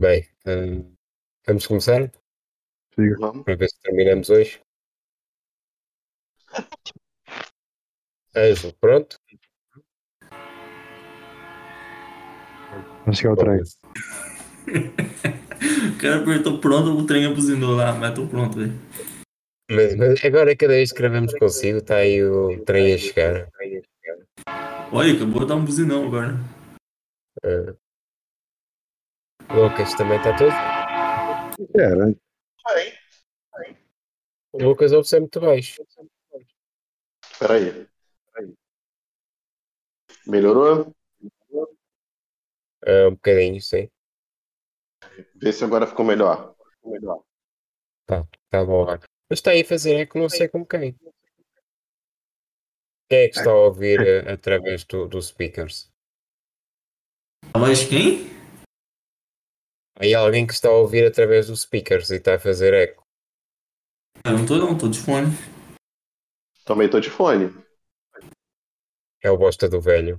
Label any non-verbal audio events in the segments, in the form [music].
Bem, eh, vamos começar Siga. Vamos. para ver se terminamos hoje. Ângelo, pronto? Vai chegar [laughs] o trem. O cara apertou pronto, o trem buzinou lá, mas tô pronto, velho. Mas, mas agora, cada vez que gravamos consigo, está aí o trem a chegar. Olha, acabou de dar um buzinão agora. Eh, Lucas também está tudo? Era. O Lucas ouve sempre muito baixo. Espera aí. Melhorou? Eh, um bocadinho, sim. Vê se agora ficou melhor. Tá bom. olha. Mas está aí a fazer eco, não sei como quem. Quem é que está a ouvir eh, através do, dos speakers? De quem? Aí alguém que está a ouvir através dos speakers e está a fazer eco. Eu não tô não, tô de fone. Também tô de fone. É o bosta do velho.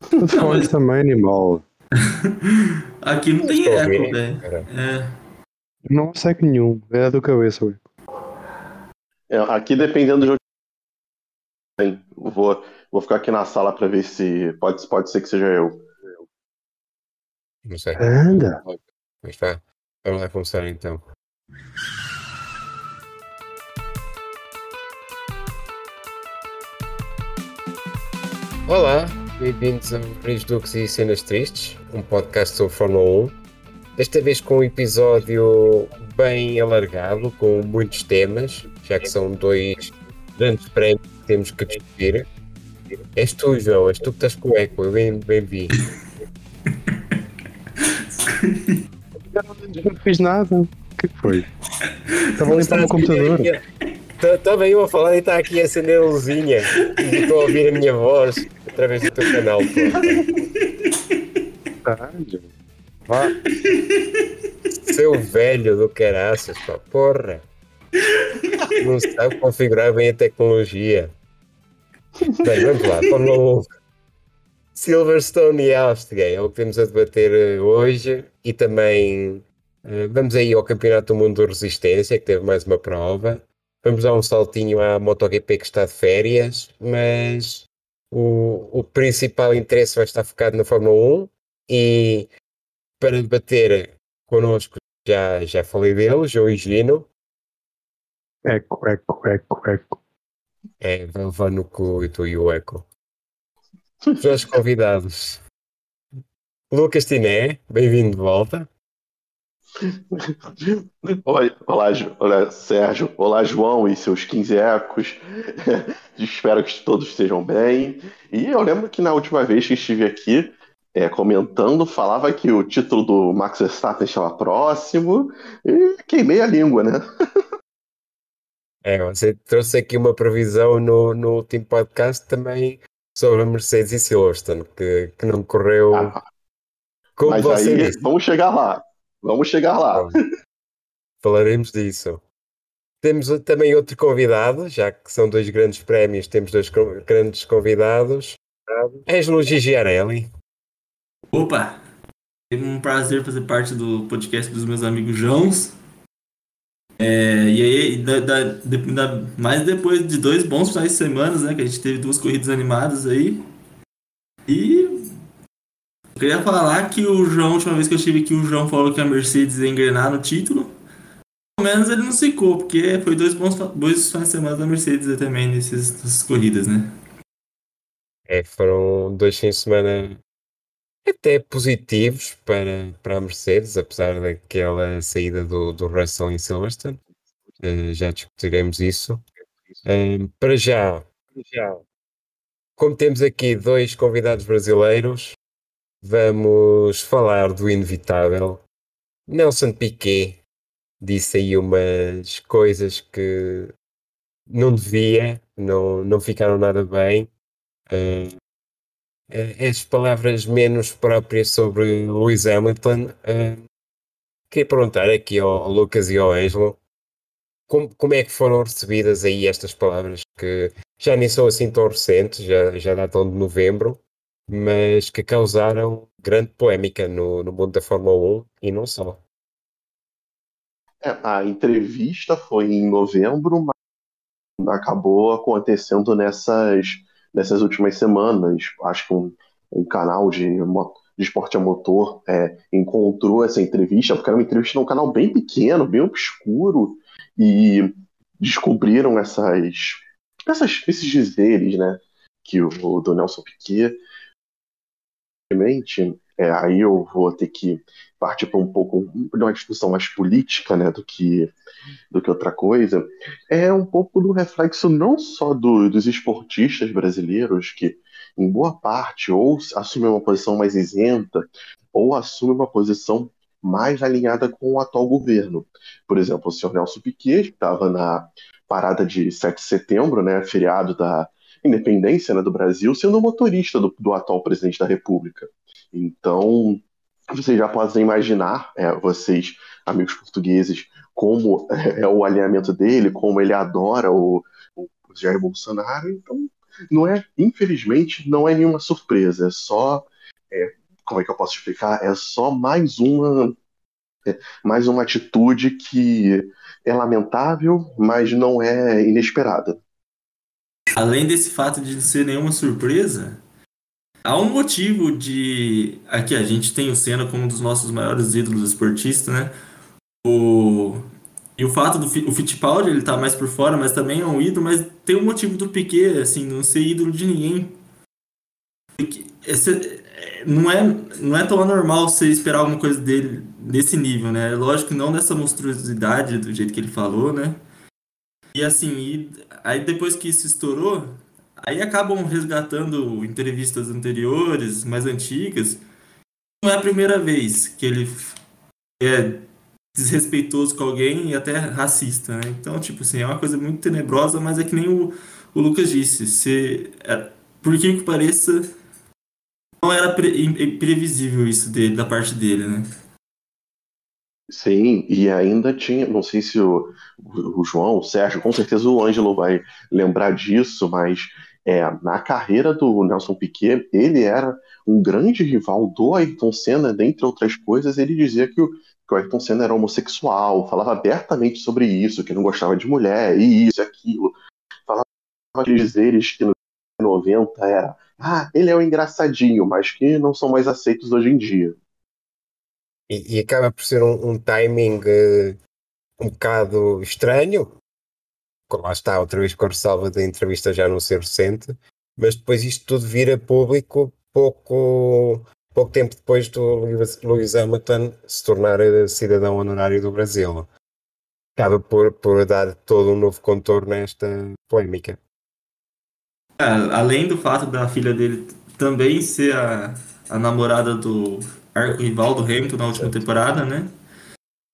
[laughs] Tu falas [laughs] também, animal. Aqui não tem Estou eco, velho. É. Não sei que nenhum. É do cabeça, ué. É, aqui dependendo do jogo. Bem, Vou, vou ficar aqui na sala pra ver se pode, pode ser que seja eu. Não sei. Anda. Mas vá. Vamos lá começar então. Olá, bem-vindos ao Reis Duques e Cenas Tristes, um podcast sobre Fórmula 1. Desta vez com um episódio bem alargado, com muitos temas, já que são dois grandes prémios que temos que discutir. És tu, João, és tu que estás com o eco, eu bem, bem vi. Não fiz nada. O que foi? Estava a limpar o computador. Estava eu a falar e está aqui a acender a luzinha e estou a ouvir a minha voz através do teu canal. Caralho. Vá. Seu velho do caraças, pá, porra. Não sabe configurar bem a tecnologia. Bem, vamos lá, 1. Silverstone e Austin é o que temos a debater eh, hoje e também vamos aí ao Campeonato do Mundo de Resistência, que teve mais uma prova. Vamos dar um saltinho à MotoGP que está de férias, mas o, o principal interesse vai estar focado na Fórmula 1 e para debater connosco já, já falei dele, João Higino, Eco, eco, eco, eco. é, vai levar no cu e tu e o Eco. Os convidados. Lucas Tiné, bem-vindo de volta. Olá, olá, Sérgio. Olá, João e seus 15 ecos. [laughs] Espero que todos estejam bem. E eu lembro que na última vez que estive aqui é, comentando, falava que o título do Max Verstappen estava próximo e queimei a língua, né? [laughs] É, você trouxe aqui uma previsão no, no último podcast também sobre a Mercedes e Silverstone, que, que não correu Ah, como mas você aí, disse. vamos chegar lá. Vamos chegar lá. Falaremos disso. Temos também outro convidado, já que são dois grandes prémios, temos dois co- grandes convidados. Ângelo Gigiarelli. Opa! Teve um prazer fazer parte do podcast dos meus amigos Joãos. É, e aí, da, da, de- da- mais depois de dois bons finais de semana, né? Que a gente teve duas corridas animadas aí. E queria falar que o João, a última vez que eu estive aqui, o João falou que a Mercedes ia engrenar no título. Pelo menos ele não secou, porque foi dois bons dois finais de semana da Mercedes também nesses, nessas corridas, né? É, foram dois fins de semana até positivos para, para a Mercedes, apesar daquela saída do, do Russell em Silverstone. Eh, já discutiremos isso. Eh, para já, como temos aqui dois convidados brasileiros, vamos falar do inevitável. Nelson Piquet disse aí umas coisas que não devia, não, não ficaram nada bem. Eh, as palavras menos próprias sobre Lewis Hamilton. eh, queria perguntar aqui ao, ao Lucas e ao Ângelo como, como é que foram recebidas aí estas palavras que já nem são assim tão recentes, já, já datam de novembro, mas que causaram grande polémica no, no mundo da Fórmula 1 e não só. É, a entrevista foi em novembro, mas acabou acontecendo nessas, nessas últimas semanas. Acho que um, um canal de, de esporte a motor é, encontrou essa entrevista, porque era uma entrevista num canal bem pequeno, bem obscuro, e descobriram essas, essas esses dizeres, né, que o, do Nelson Piquet é, aí eu vou ter que partir para um pouco de uma discussão mais política, né, do que do que outra coisa. É um pouco do reflexo não só do, dos esportistas brasileiros que em boa parte ou assumem uma posição mais isenta ou assumem uma posição mais alinhada com o atual governo. Por exemplo, o senhor Nelson Piquet, que estava na parada de 7 de setembro, né, feriado da independência né, do Brasil, sendo motorista do, do, atual presidente da República. Então, vocês já podem imaginar, é, vocês, amigos portugueses, como é o alinhamento dele, como ele adora o, o Jair Bolsonaro. Então, não é, infelizmente, não é nenhuma surpresa, é só, é, como é que eu posso explicar? É só mais uma, é, mais uma atitude que é lamentável, mas não é inesperada. Além desse fato de não ser nenhuma surpresa, há um motivo de. Aqui a gente tem o Senna como um dos nossos maiores ídolos esportistas, né? O... E o fato do o Fittipaldi ele tá mais por fora, mas também é um ídolo, mas tem um motivo do Piquet, assim, não ser ídolo de ninguém. Esse, não, é, não é tão anormal você esperar alguma coisa dele desse nível, né? Lógico que não nessa monstruosidade do jeito que ele falou, né? E assim, e, aí depois que isso estourou, aí acabam resgatando entrevistas anteriores, mais antigas. Não é a primeira vez que ele é desrespeitoso com alguém e até racista, né? Então, tipo assim, é uma coisa muito tenebrosa, mas é que nem o, o Lucas disse. Se, é, por que que pareça, não era pre, previsível isso dele, da parte dele, né? Sim, e ainda tinha, não sei se o, o João, o Sérgio, com certeza o Ângelo vai lembrar disso, mas é, na carreira do Nelson Piquet, ele era um grande rival do Ayrton Senna, dentre outras coisas, ele dizia que o, que o Ayrton Senna era homossexual, falava abertamente sobre isso, que não gostava de mulher, e isso aquilo. Falava aqueles que no 90 era, ah, ele é um engraçadinho, mas que não são mais aceitos hoje em dia. E, e acaba por ser um, um timing uh, um bocado estranho. Lá está, outra vez com a ressalva da entrevista já não ser recente, mas depois isto tudo vira público pouco, pouco tempo depois do Lewis Hamilton se tornar eh, cidadão honorário do Brasil. Acaba por, por dar todo um novo contorno nesta polémica. É, além do fato da filha dele também ser a, a namorada do arco-rival do Hamilton na última temporada, né?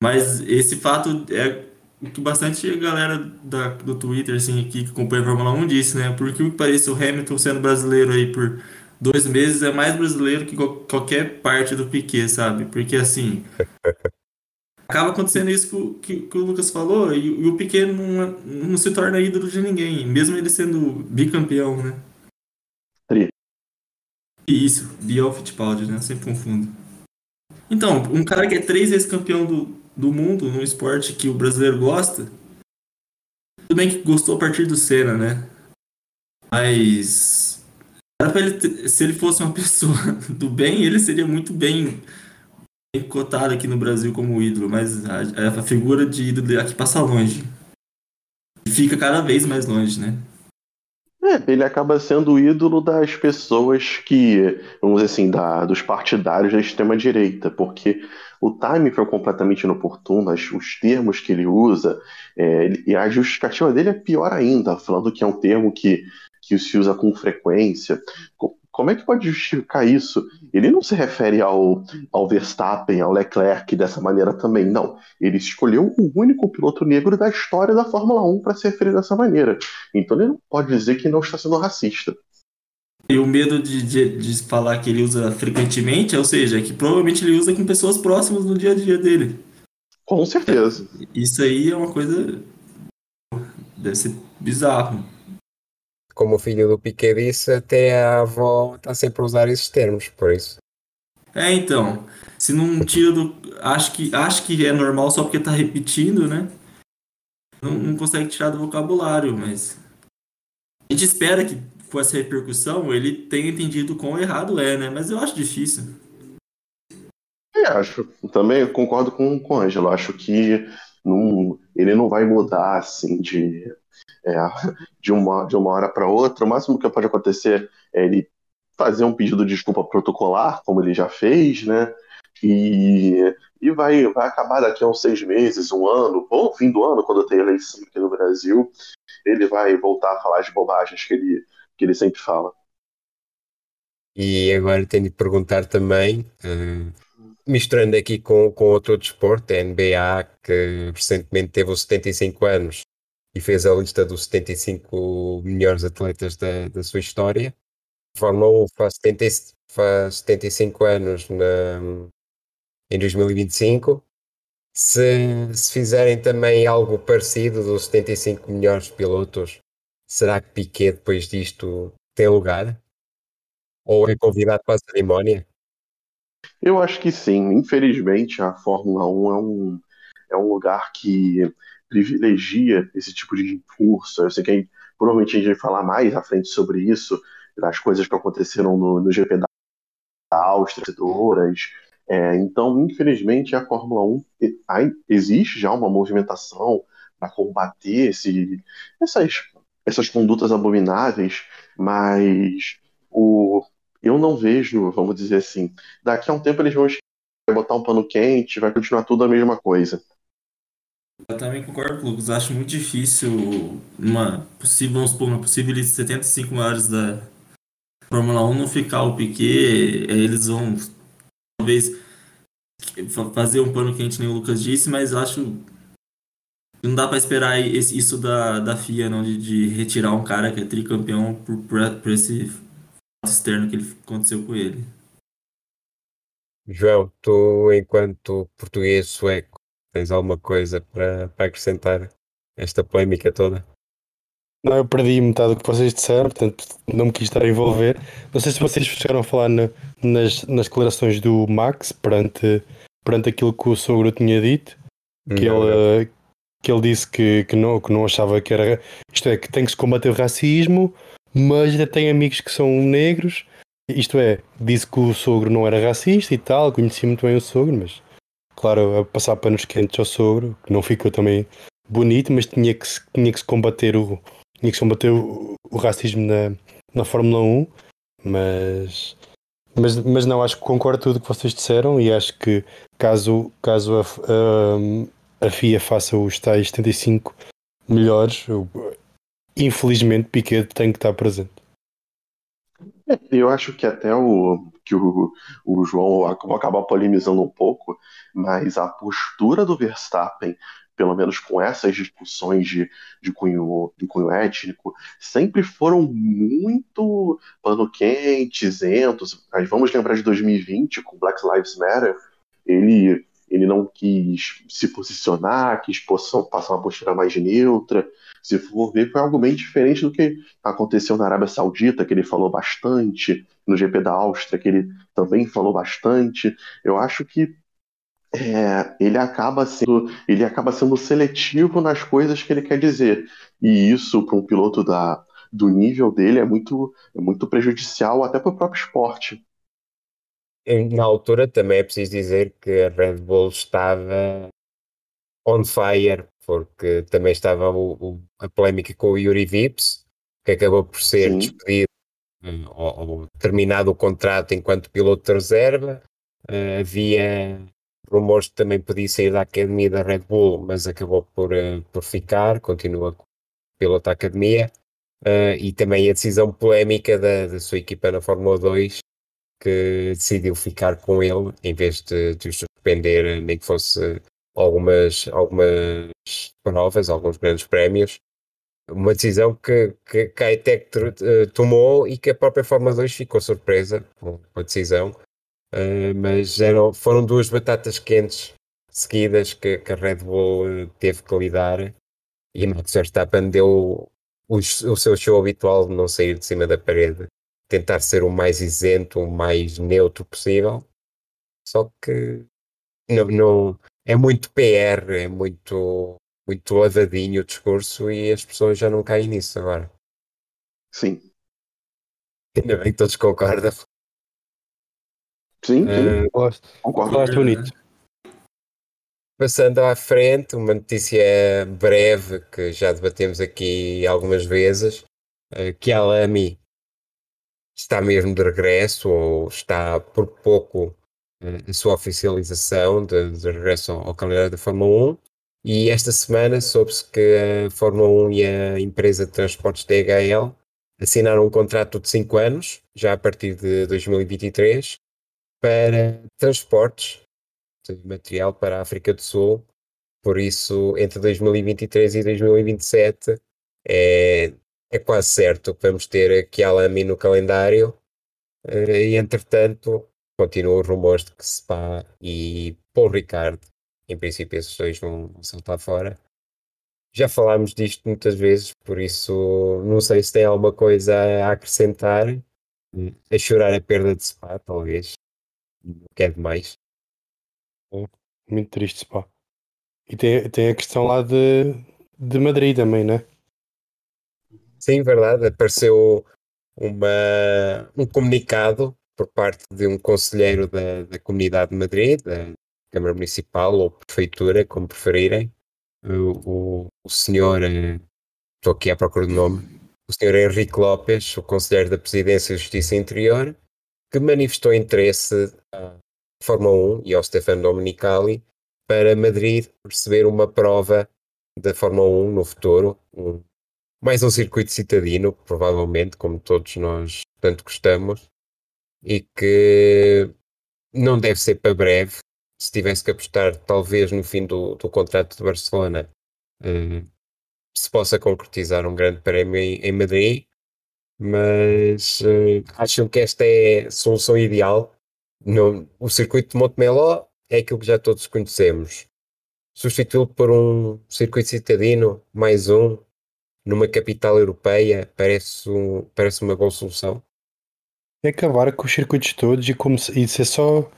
Mas esse fato é o que bastante galera da, do Twitter, assim, aqui, que acompanha a Fórmula 1 disse, né? Porque o que parece o Hamilton sendo brasileiro aí por dois meses é mais brasileiro que qualquer parte do Piquet, sabe? Porque, assim, [laughs] acaba acontecendo isso que, que, que o Lucas falou e, e, o Piquet não, não se torna ídolo de ninguém, mesmo ele sendo bicampeão, né? Isso, Biel Fittipaldi, né? Eu sempre confundo. Então, um cara que é três vezes campeão do, do mundo num esporte que o brasileiro gosta, tudo bem que gostou a partir do Senna, né? Mas ele se ele fosse uma [laughs] pessoa do bem, ele seria muito bem, bem cotado aqui no Brasil como ídolo, mas a, a figura de ídolo aqui passa longe. E fica cada vez mais longe, né? É, ele acaba sendo o ídolo das pessoas que, vamos dizer assim, da, dos partidários da extrema-direita, porque o time foi completamente inoportuno, os termos que ele usa, é, e a justificativa dele é pior ainda, falando que é um termo que, que se usa com frequência. Como é que pode justificar isso? Ele não se refere ao, ao Verstappen, ao Leclerc dessa maneira também, não. Ele escolheu o único piloto negro da história da Fórmula 1 para se referir dessa maneira. Então ele não pode dizer que não está sendo racista. E o medo de, de, de falar que ele usa frequentemente, ou seja, que provavelmente ele usa com pessoas próximas no dia a dia dele. Com certeza. Isso aí é uma coisa. Deve ser bizarro como o filho do Piquet disse, até a avó está sempre a usar esses termos, por isso. É, então, se não tira do. Acho que, acho que é normal só porque tá repetindo, né? Não, não consegue tirar do vocabulário, mas. A gente espera que com essa repercussão ele tenha entendido quão errado é, né? Mas eu acho difícil. É, acho. Também concordo com, com o Ângelo. Acho que não, ele não vai mudar assim de, é, [laughs] de, uma, de uma hora para outra. O máximo que pode acontecer é ele fazer um pedido de desculpa protocolar, como ele já fez, né? E, e vai, vai acabar daqui a uns seis meses, um ano, ou fim do ano, quando tem eleição aqui no Brasil, ele vai voltar a falar as bobagens que ele, que ele sempre fala. E agora tenho de perguntar também, uh, misturando aqui com, com outro desporto, a NBA, que recentemente teve os 75 anos e fez a lista dos 75 melhores atletas da, da sua história. Fórmula 1 faz, 70, faz 75 anos na, em 2025. Se, se fizerem também algo parecido dos 75 melhores pilotos, será que Piquet depois disto tem lugar? Ou é convidado para a cerimónia? Eu acho que sim. Infelizmente, a Fórmula 1 é um, é um lugar que privilegia esse tipo de curso. Eu sei que aí, provavelmente a gente vai falar mais à frente sobre isso, das coisas que aconteceram no, no GP da Áustria, é, então, infelizmente, a Fórmula 1 existe já uma movimentação para combater esse, essas, essas condutas abomináveis, mas o, eu não vejo, vamos dizer assim, daqui a um tempo eles vão botar um pano quente, vai continuar tudo a mesma coisa. Eu também concordo, Lucas. Acho muito difícil uma possível, vamos supor, uma possível 75 maiores da Fórmula 1 não ficar o Piquet. Eles vão talvez fazer um pano quente, nem o Lucas disse, mas acho não dá para esperar isso da, da FIA, não, de, de, retirar um cara que é tricampeão por, por, por esse externo que ele, aconteceu com ele. João, tu, enquanto português sueco, tens alguma coisa para, para acrescentar esta polémica toda? Não, eu perdi metade do que vocês disseram, portanto não me quis estar a envolver. Não sei se vocês chegaram a falar na, nas, nas declarações do Max perante, perante aquilo que o sogro tinha dito, que, não, ele, não. que ele disse que, que, não, que não achava que era. Isto é, que tem que se combater o racismo, mas ainda tem amigos que são negros. Isto é, disse que o sogro não era racista e tal, conhecia muito bem o sogro, mas claro, a passar panos quentes ao sogro, que não ficou também bonito, mas tinha que, tinha que se combater o, tinha que combater o, o racismo na, na Fórmula 1, mas, mas, mas não, acho que concordo tudo que vocês disseram e acho que caso, caso a, a, a FIA faça os tais 75 melhores, infelizmente Piquet tem que estar presente. Eu acho que até o que o, o João acabar polemizando um pouco, mas a postura do Verstappen pelo menos com essas discussões de, de, cunho, de cunho étnico, sempre foram muito pano quente, isentos. Mas vamos lembrar de 2020, com Black Lives Matter, ele, ele não quis se posicionar, quis passar uma postura mais neutra. Se for ver, foi algo bem diferente do que aconteceu na Arábia Saudita, que ele falou bastante, no GP da Áustria, que ele também falou bastante. Eu acho que é, ele acaba sendo ele acaba sendo seletivo nas coisas que ele quer dizer e isso para um piloto da, do nível dele é muito é muito prejudicial até para o próprio esporte na altura também é preciso dizer que a Red Bull estava on fire porque também estava o, o, a polémica com o Yuri Vips que acabou por ser Sim. despedido ou, ou, terminado o contrato enquanto piloto de reserva uh, havia rumores que também podia sair da academia da Red Bull, mas acabou por, uh, por ficar, continua piloto academia. Uh, e também a decisão polémica da, da, sua equipa na Fórmula 2, que decidiu ficar com ele em vez de, de o suspender, nem que fosse algumas, algumas provas, alguns grandes prémios. Uma decisão que, que, que a ETEC eh, tomou e que a própria Fórmula 2 ficou surpresa com a decisão, Uh, mas eram, foram duas batatas quentes seguidas que, que a Red Bull uh, teve que lidar. E Max Verstappen deu o, o, seu show habitual de não sair de cima da parede, tentar ser o mais isento, o mais neutro possível. Só que não, não é muito PR, é muito, muito lavadinho o discurso e as pessoas já não caem nisso agora. Sim. Ainda bem que todos concordam. Sim, sim. Eh, Gosto. Concordo. Gosto bonito. Passando à frente, uma notícia breve que já debatemos aqui algumas vezes, eh, que a Alami está mesmo de regresso ou está por pouco eh, a sua oficialização de, de regresso ao, ao calendário da Fórmula 1 e esta semana soube-se que a Fórmula 1 e a empresa de transportes DHL assinaram um contrato de 5 anos, já a partir de 2023, para transportes de material para a África do Sul. Por isso, entre 2023 e 2027, é, é quase certo que vamos ter aqui a Lamy no calendário. Eh, E, entretanto, continuam os rumores de que Spa e Paul Ricard, em princípio, esses dois vão saltar fora. Já falámos disto muitas vezes, por isso não sei se tem alguma coisa a acrescentar. A chorar a perda de Spa, talvez. Não quer demais. Muito triste, pá. E tem, tem a questão lá de, de Madrid também, né? Sim, verdade. Apareceu uma, um comunicado por parte de um conselheiro da, da Comunidade de Madrid, da Câmara Municipal ou Prefeitura, como preferirem. O, o, o senhor, eh, estou aqui à procura do nome, o senhor Henrique Lopes, o conselheiro da Presidência e Justiça Interior, que manifestou interesse à Fórmula 1 e ao Stefano Domenicali para Madrid receber uma prova da Fórmula 1 no futuro, um, mais um circuito citadino, provavelmente, como todos nós tanto gostamos, e que não deve ser para breve. Se tivesse que apostar, talvez no fim do, do contrato de Barcelona, eh, se possa concretizar um grande prémio em, em Madrid, mas eh, acham que esta é a solução ideal? Não, o circuito de Montemelo é aquilo que já todos conhecemos. Substituí-lo por um circuito citadino, mais um, numa capital europeia, parece, um, parece uma boa solução. É acabar com os circuitos todos e, como e ser só,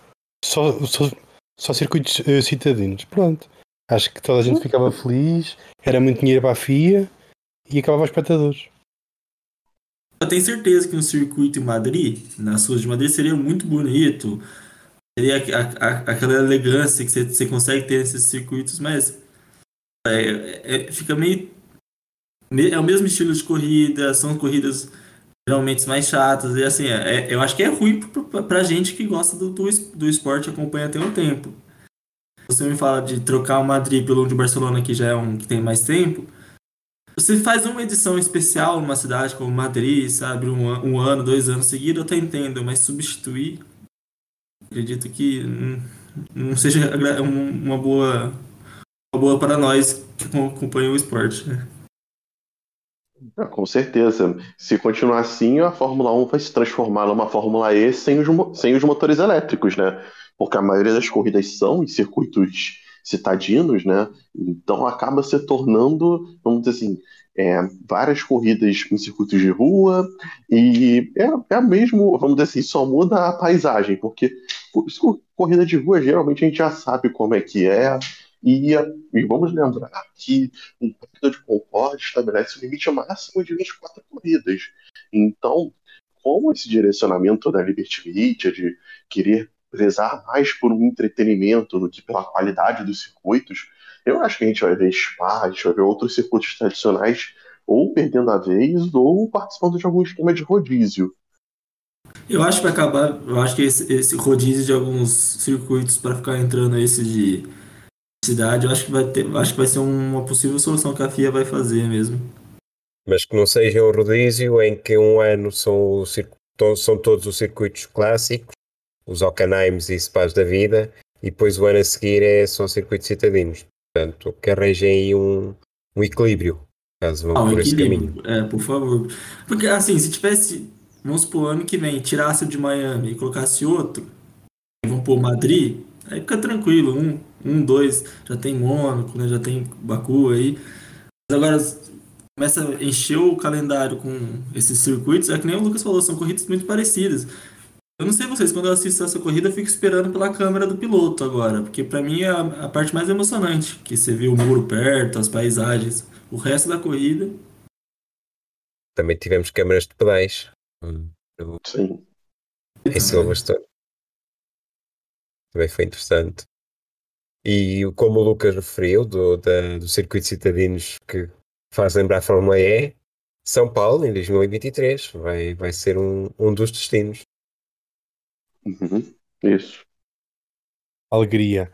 só, só, só circuitos eh, citadinos. Pronto. Acho que toda a gente ficava feliz, era muito dinheiro para a FIA e acabava os espectadores. Eu tenho certeza que um circuito em Madrid, nas ruas de Madrid, seria muito bonito. Teria a- a- aquela elegância que você, você consegue ter nesses circuitos, mas é, é- fica meio. me- É o mesmo estilo de corrida, são corridas geralmente mais chatas, e assim, é- é- eu acho que é ruim pra, pra gente que gosta do, do, do esporte e acompanha tem um tempo. Você me fala de trocar o Madrid pelo de Barcelona, que já é um que tem mais tempo. Você faz uma edição especial numa cidade como Madrid, sabe? Um, um ano, dois anos seguidos, eu até entendo, mas substituir, acredito que hum, não seja um- uma boa, uma boa para nós que acompanham o esporte. né? Ah, com certeza. Se continuar assim, a Fórmula 1 vai se transformar numa Fórmula E sem os, sem os motores elétricos, né? Porque a maioria das corridas são em circuitos citadinos, né? Então acaba se tornando, vamos dizer assim, é, várias corridas em circuitos de rua e é, é mesmo, vamos dizer assim, só muda a paisagem, porque corrida de rua geralmente a gente já sabe como é que é. E, e vamos lembrar que corrida de Concorde estabelece o limite máximo de 24 corridas. Então, com esse direcionamento da Liberty Media de querer prezar mais por um entretenimento do que pela qualidade dos circuitos, eu acho que a gente vai ver Spa, a gente vai ver outros circuitos tradicionais ou perdendo a vez ou participando de algum esquema de rodízio. Eu acho que vai acabar, eu acho que esse, esse rodízio de alguns circuitos para ficar entrando esse de cidade, eu acho que vai ter, acho que vai ser uma possível solução que a FIA vai fazer mesmo. Mas que não seja um rodízio em que um ano são, são todos os circuitos clássicos, os Hockenheims e Spas da vida, e depois o ano a seguir é só circuitos citadinos. Portanto, que arranjem aí um, um equilíbrio, caso vão Ah, um por esse caminho. é, por favor. Porque assim, se tivesse, vamos supor, ano que vem, tirasse o de Miami e colocasse outro, vamos pôr Madrid, aí fica tranquilo, um, um, dois, já tem Mônaco, né, já tem Baku aí. Mas agora começa a encher o calendário com esses circuitos, é que nem o Lucas falou, são corridas muito parecidas. Eu não sei vocês, quando eu assisto essa corrida, eu fico esperando pela câmera do piloto agora, porque pra mim é a, a parte mais emocionante, que você vê o muro perto, as paisagens. O resto da corrida, Também tivemos câmaras de pedais hum, Sim. em Silverstone. Também foi interessante. E como o Lucas referiu, do, da- do circuito citadinos que faz lembrar a Fórmula E, São Paulo, em 2023, vai, vai ser um, um dos destinos. Uhum. Isso. Alegria.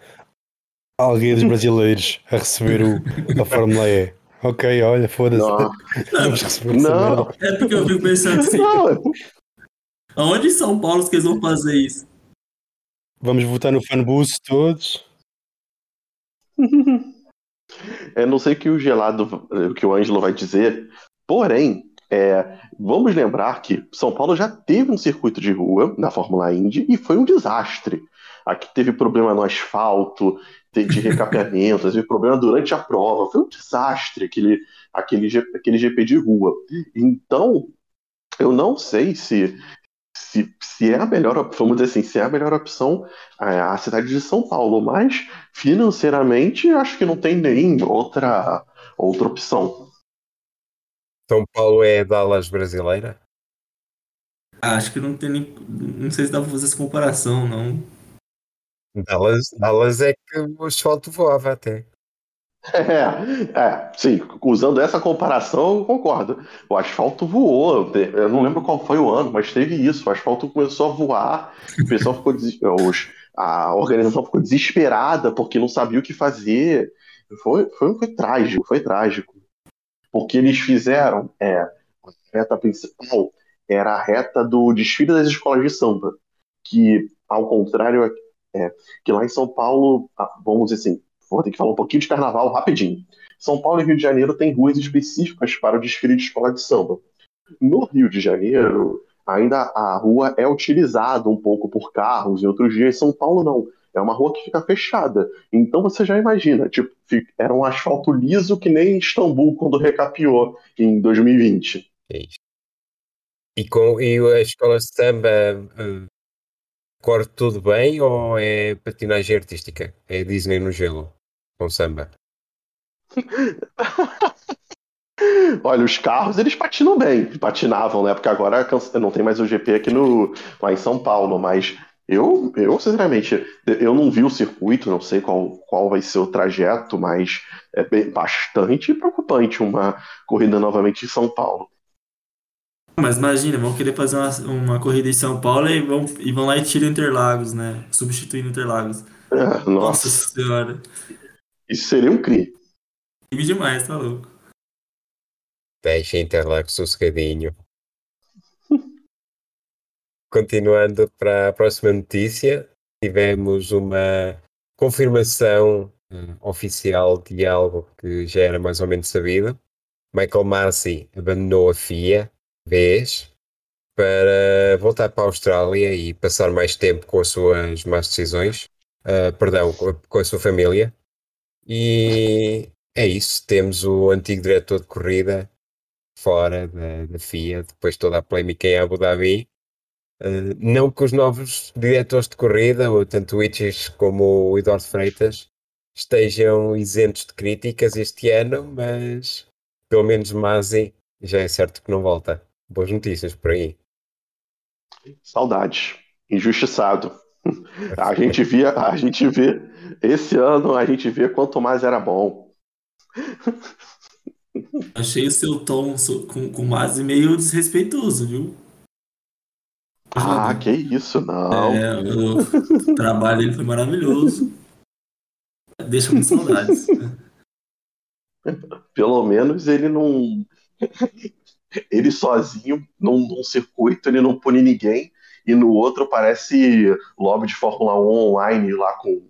A alegria dos brasileiros a receber o, a Fórmula E. Ok, olha, foda-se. Não, Vamos receber Não. é porque eu fico pensando assim, não, aonde em São Paulo que eles vão fazer isso? Vamos votar no fanbus todos. Eu [laughs] não sei o que o gelado, o que o Ângelo vai dizer, porém, é, vamos lembrar que São Paulo já teve um circuito de rua na Fórmula Indy e foi um desastre. Aqui teve problema no asfalto, de recapeamento, [laughs] teve problema durante a prova, foi um desastre aquele, aquele, aquele GP de rua. Então, eu não sei se, se, se é a melhor, op- vamos dizer assim, se é a melhor opção é, a cidade de São Paulo, mas financeiramente acho que não tem nem outra, outra opção. São Paulo é Dallas brasileira? Ah, acho que não tem nem. Não sei se dá pra fazer essa comparação, não. Dallas, Dallas é que o asfalto voava até. É, é, sim, usando essa comparação, eu concordo. O asfalto voou, eu não lembro qual foi o ano, mas teve isso. O asfalto começou a voar, o pessoal ficou des- a organização ficou desesperada porque não sabia o que fazer. Foi, foi, foi trágico, foi trágico. Porque eles fizeram, é, a reta principal era a reta do desfile das escolas de samba, que, ao contrário, é, que lá em São Paulo, ah, vamos dizer assim, vou ter que falar um pouquinho de carnaval rapidinho. São Paulo e Rio de Janeiro têm ruas específicas para o desfile de escola de samba. No Rio de Janeiro, ainda a rua é utilizada um pouco por carros em outros dias. São Paulo não. É uma rua que fica fechada. Então você já imagina, tipo, era um asfalto liso que nem Istambul quando recapeou em 2020. É. E, com, e a escola de samba eh, corre tudo bem ou é patinagem artística? É Disney no gelo com samba? [laughs] Olha, os carros eles patinam bem, patinavam, né? Porque agora canse- não tem mais o GP aqui no, lá em São Paulo, mas eu, eu sinceramente, eu não vi o circuito, não sei qual, qual vai ser o trajeto, mas é bem- bastante preocupante uma corrida novamente em São Paulo. Mas imagina, vão querer fazer uma, uma corrida em São Paulo e vão, e vão lá e tiram Interlagos, né? Substituindo Interlagos. É, Nossa nossa, senhora. Isso seria um crime. Crime demais, tá louco. Deixa Interlagos sossegadinho. [laughs] Continuando para a próxima notícia, tivemos uma confirmação eh, oficial de algo que já era mais ou menos sabido. Michael Massey abandonou a FIA, vez, para voltar para a Austrália e passar mais tempo com as suas más decisões, ah, perdão, com a sua família. E é isso, temos o antigo diretor de corrida fora da, da FIA, depois de toda a polémica em Abu Dhabi. Uh, não que os novos diretores de corrida, tanto o Itches como o Eduardo Freitas, estejam isentos de críticas este ano, mas pelo menos Masi já é certo que não volta. Boas notícias por aí. Saudades. Injustiçado. [laughs] A gente via, a gente vê, esse ano a gente vê quanto mais era bom. [laughs] Achei o seu tom com, com Mazzi meio desrespeitoso, viu? Ah, que isso, não. É, o trabalho dele foi maravilhoso. Deixa com saudades. [laughs] Pelo menos ele não. Ele sozinho, num, num circuito, ele não pune ninguém, e no outro parece lobby de Fórmula 1 online lá com,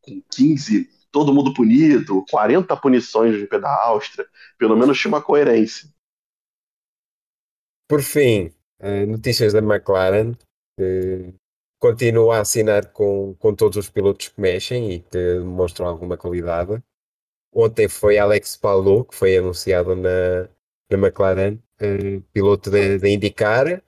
com 15, todo mundo punido, 40 punições de GP da Áustria. Pelo menos tinha uma coerência. Por fim, eh, notícias da McLaren, que continua a assinar com, com todos os pilotos que mexem e que mostram alguma qualidade. Ontem foi Alex Palou, que foi anunciado na, na McLaren, eh, piloto da IndyCar,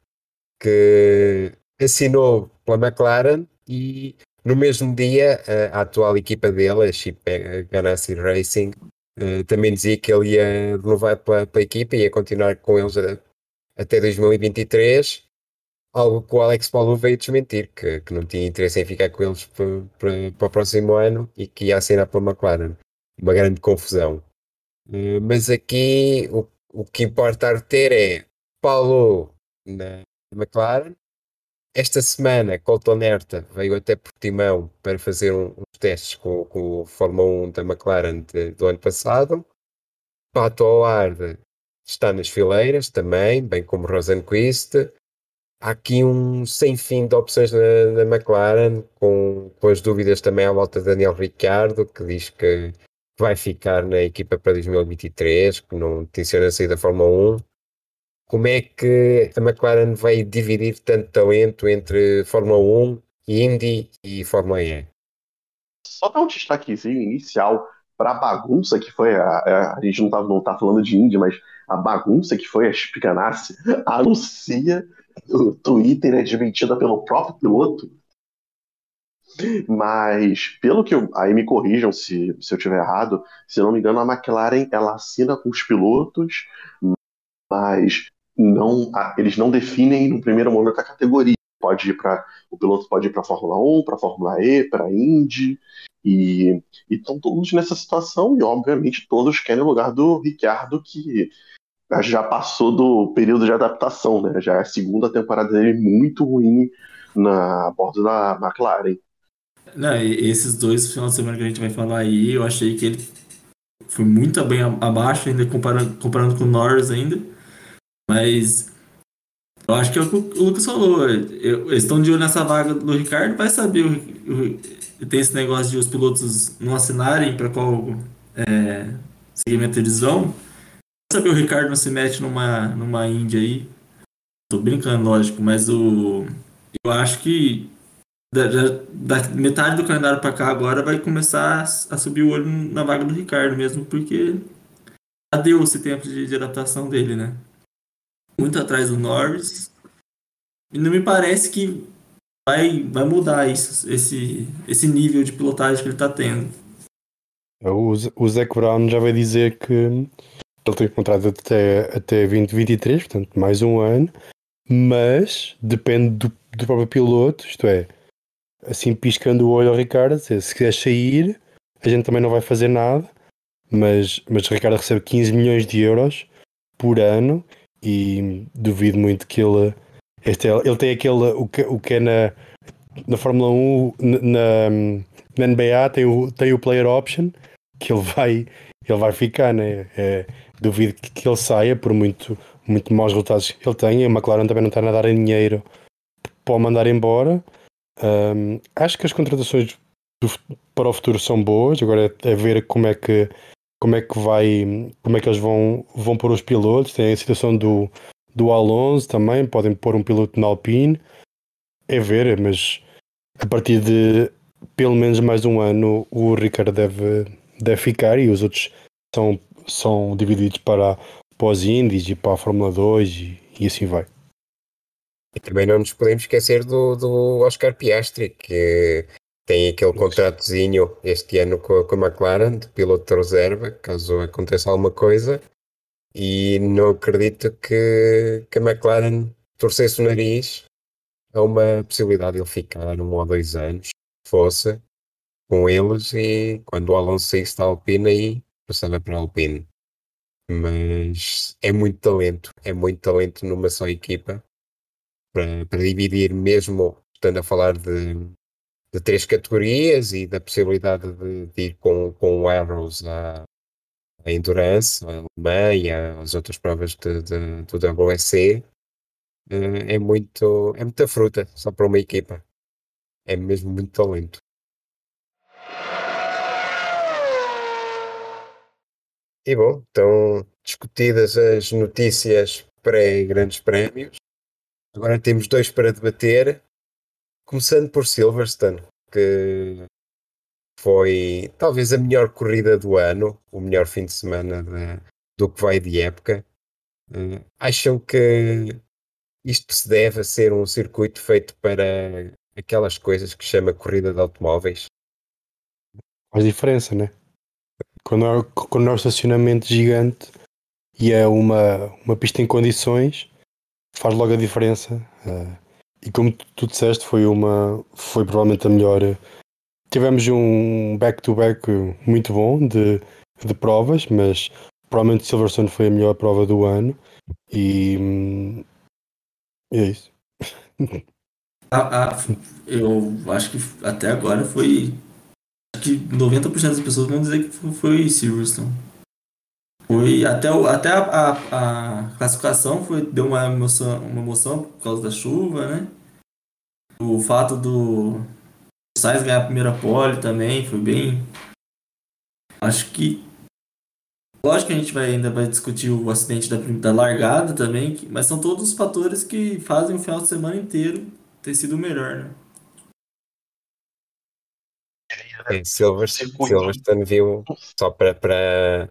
que assinou pela McLaren e no mesmo dia a, a atual equipa dele, a Chip Ganassi Racing, uh, também dizia que ele ia renovar para, para a equipa e ia continuar com eles a, até 2023 algo que o Alex Paulo veio desmentir, que, que não tinha interesse em ficar com eles para, o próximo ano e que ia assinar a McLaren. Uma grande confusão. Mas aqui o, o que importa ter é Paulo na McLaren. Esta semana, Colton Herta veio até Portimão para fazer um, uns testes com, com o Fórmula 1 da McLaren de, do ano passado. Pato Howard está nas fileiras também, bem como Rosenquist há aqui um sem fim de opções na, na McLaren, com, com as dúvidas também à volta de Daniel Ricciardo, que diz que vai ficar na equipa para 2023, que não tenciona sair da Fórmula 1. Como é que a McLaren vai dividir tanto talento entre Fórmula 1, Indy e Fórmula E? Só dar um destaquezinho inicial para a bagunça que foi. A, a, a gente não está não tá falando de Indy, mas a bagunça que foi a Ganassi [laughs] anuncia o Twitter é desmentida pelo próprio piloto. Mas, pelo que eu. Aí me corrijam se, se eu estiver errado. Se não me engano, a McLaren ela assina com os pilotos, mas não, eles não definem no primeiro momento a categoria. Pode ir para o piloto pode ir para Fórmula 1, para Fórmula E, para Indy, e estão todos nessa situação e obviamente todos querem o lugar do Ricciardo que já passou do período de adaptação, né? Já é a segunda temporada dele muito ruim na borda da McLaren. Não, esses dois finais de semana que a gente vai falar aí, eu achei que ele foi muito bem abaixo, ainda comparando, comparando com o Norris ainda. Mas eu acho que é o que o Lucas falou. Eles estão de olho nessa vaga do Ricardo, vai saber. O, o, tem esse negócio de os pilotos não assinarem para qual é, segmento eles vão saber o Ricardo não se mete numa, numa Índia aí. Tô brincando, lógico, mas o. Eu acho que da, da, metade do calendário para cá agora vai começar a, subir o olho na vaga do Ricardo mesmo, porque já deu esse tempo de, de adaptação dele, né? Muito atrás do Norris. E não me parece que vai, vai mudar isso, esse, esse nível de pilotagem que ele está tendo. O, o Zac Brown já vai dizer que ele tem contrato até, até 2023, portanto, mais um ano, mas depende do, do próprio piloto, isto é, assim piscando o olho ao Ricardo, se, se quiser sair, a gente também não vai fazer nada, mas, mas o Ricardo recebe 15 milhões de euros por ano e duvido muito que ele. Este, é, ele tem aquele. O que, o que é na, na Fórmula 1, na, na NBA, tem o, tem o player option, que ele vai, ele vai ficar, né? É, duvido que, que ele saia por muito, muito maus resultados que ele tem. A McLaren também não está a dar em dinheiro para o mandar embora. Um, acho que as contratações do, para o futuro são boas. Agora é, é, ver como é que como é que vai como é que eles vão vão pôr os pilotos. Tem a situação do do Alonso também podem pôr um piloto na Alpine. É ver, mas a partir de pelo menos mais um ano o Ricardo deve deve ficar e os outros são são divididos para, para os e para a Fórmula 2 e, e assim vai. E também não nos podemos esquecer do, do Oscar Piastri, que tem aquele contratozinho este ano com, com a McLaren, de piloto de reserva, caso aconteça alguma coisa. E não acredito que, que a McLaren torcesse o nariz a uma possibilidade de ele ficar um ou dois anos, fosse com eles, e quando o Alonso saísse da Alpine, aí passava para a Alpine. Mas é muito talento, é muito talento numa só equipa para, para dividir, mesmo estando a falar de, de três categorias e da possibilidade de, de ir com, com o Arrows à, à Endurance, à Alemã e às outras provas de, de, do WSC. Eh, é muito é muita fruta só para uma equipa. É mesmo muito talento. E bom, estão discutidas as notícias pré-grandes prémios. Agora temos dois para debater, começando por Silverstone, que foi talvez a melhor corrida do ano, o melhor fim de semana de, do que vai de época. Uh, acham que isto se deve a ser um circuito feito para aquelas coisas que chama corrida de automóveis. Faz diferença, né? Quando há, quando há um estacionamento gigante e é uma, uma pista em condições, faz logo a diferença. Uh, e como tu, disseste, foi uma foi provavelmente a melhor. Tivemos um back-to-back -back muito bom de, de provas, mas provavelmente Silverstone foi a melhor prova do ano. E, hum, e é isso. Ah, ah, eu acho que até agora foi. Acho que 90% das pessoas vão dizer que foi Silverstone. Foi até, o, até a, a, a, classificação foi, deu uma emoção, uma emoção por causa da chuva, né? O fato do Sainz ganhar a primeira pole também foi bem. Acho que. Lógico que a gente vai, ainda vai discutir o acidente da, da largada também, mas são todos os fatores que fazem o final de semana inteiro ter sido melhor, né? É, Silverstone, viu, só para,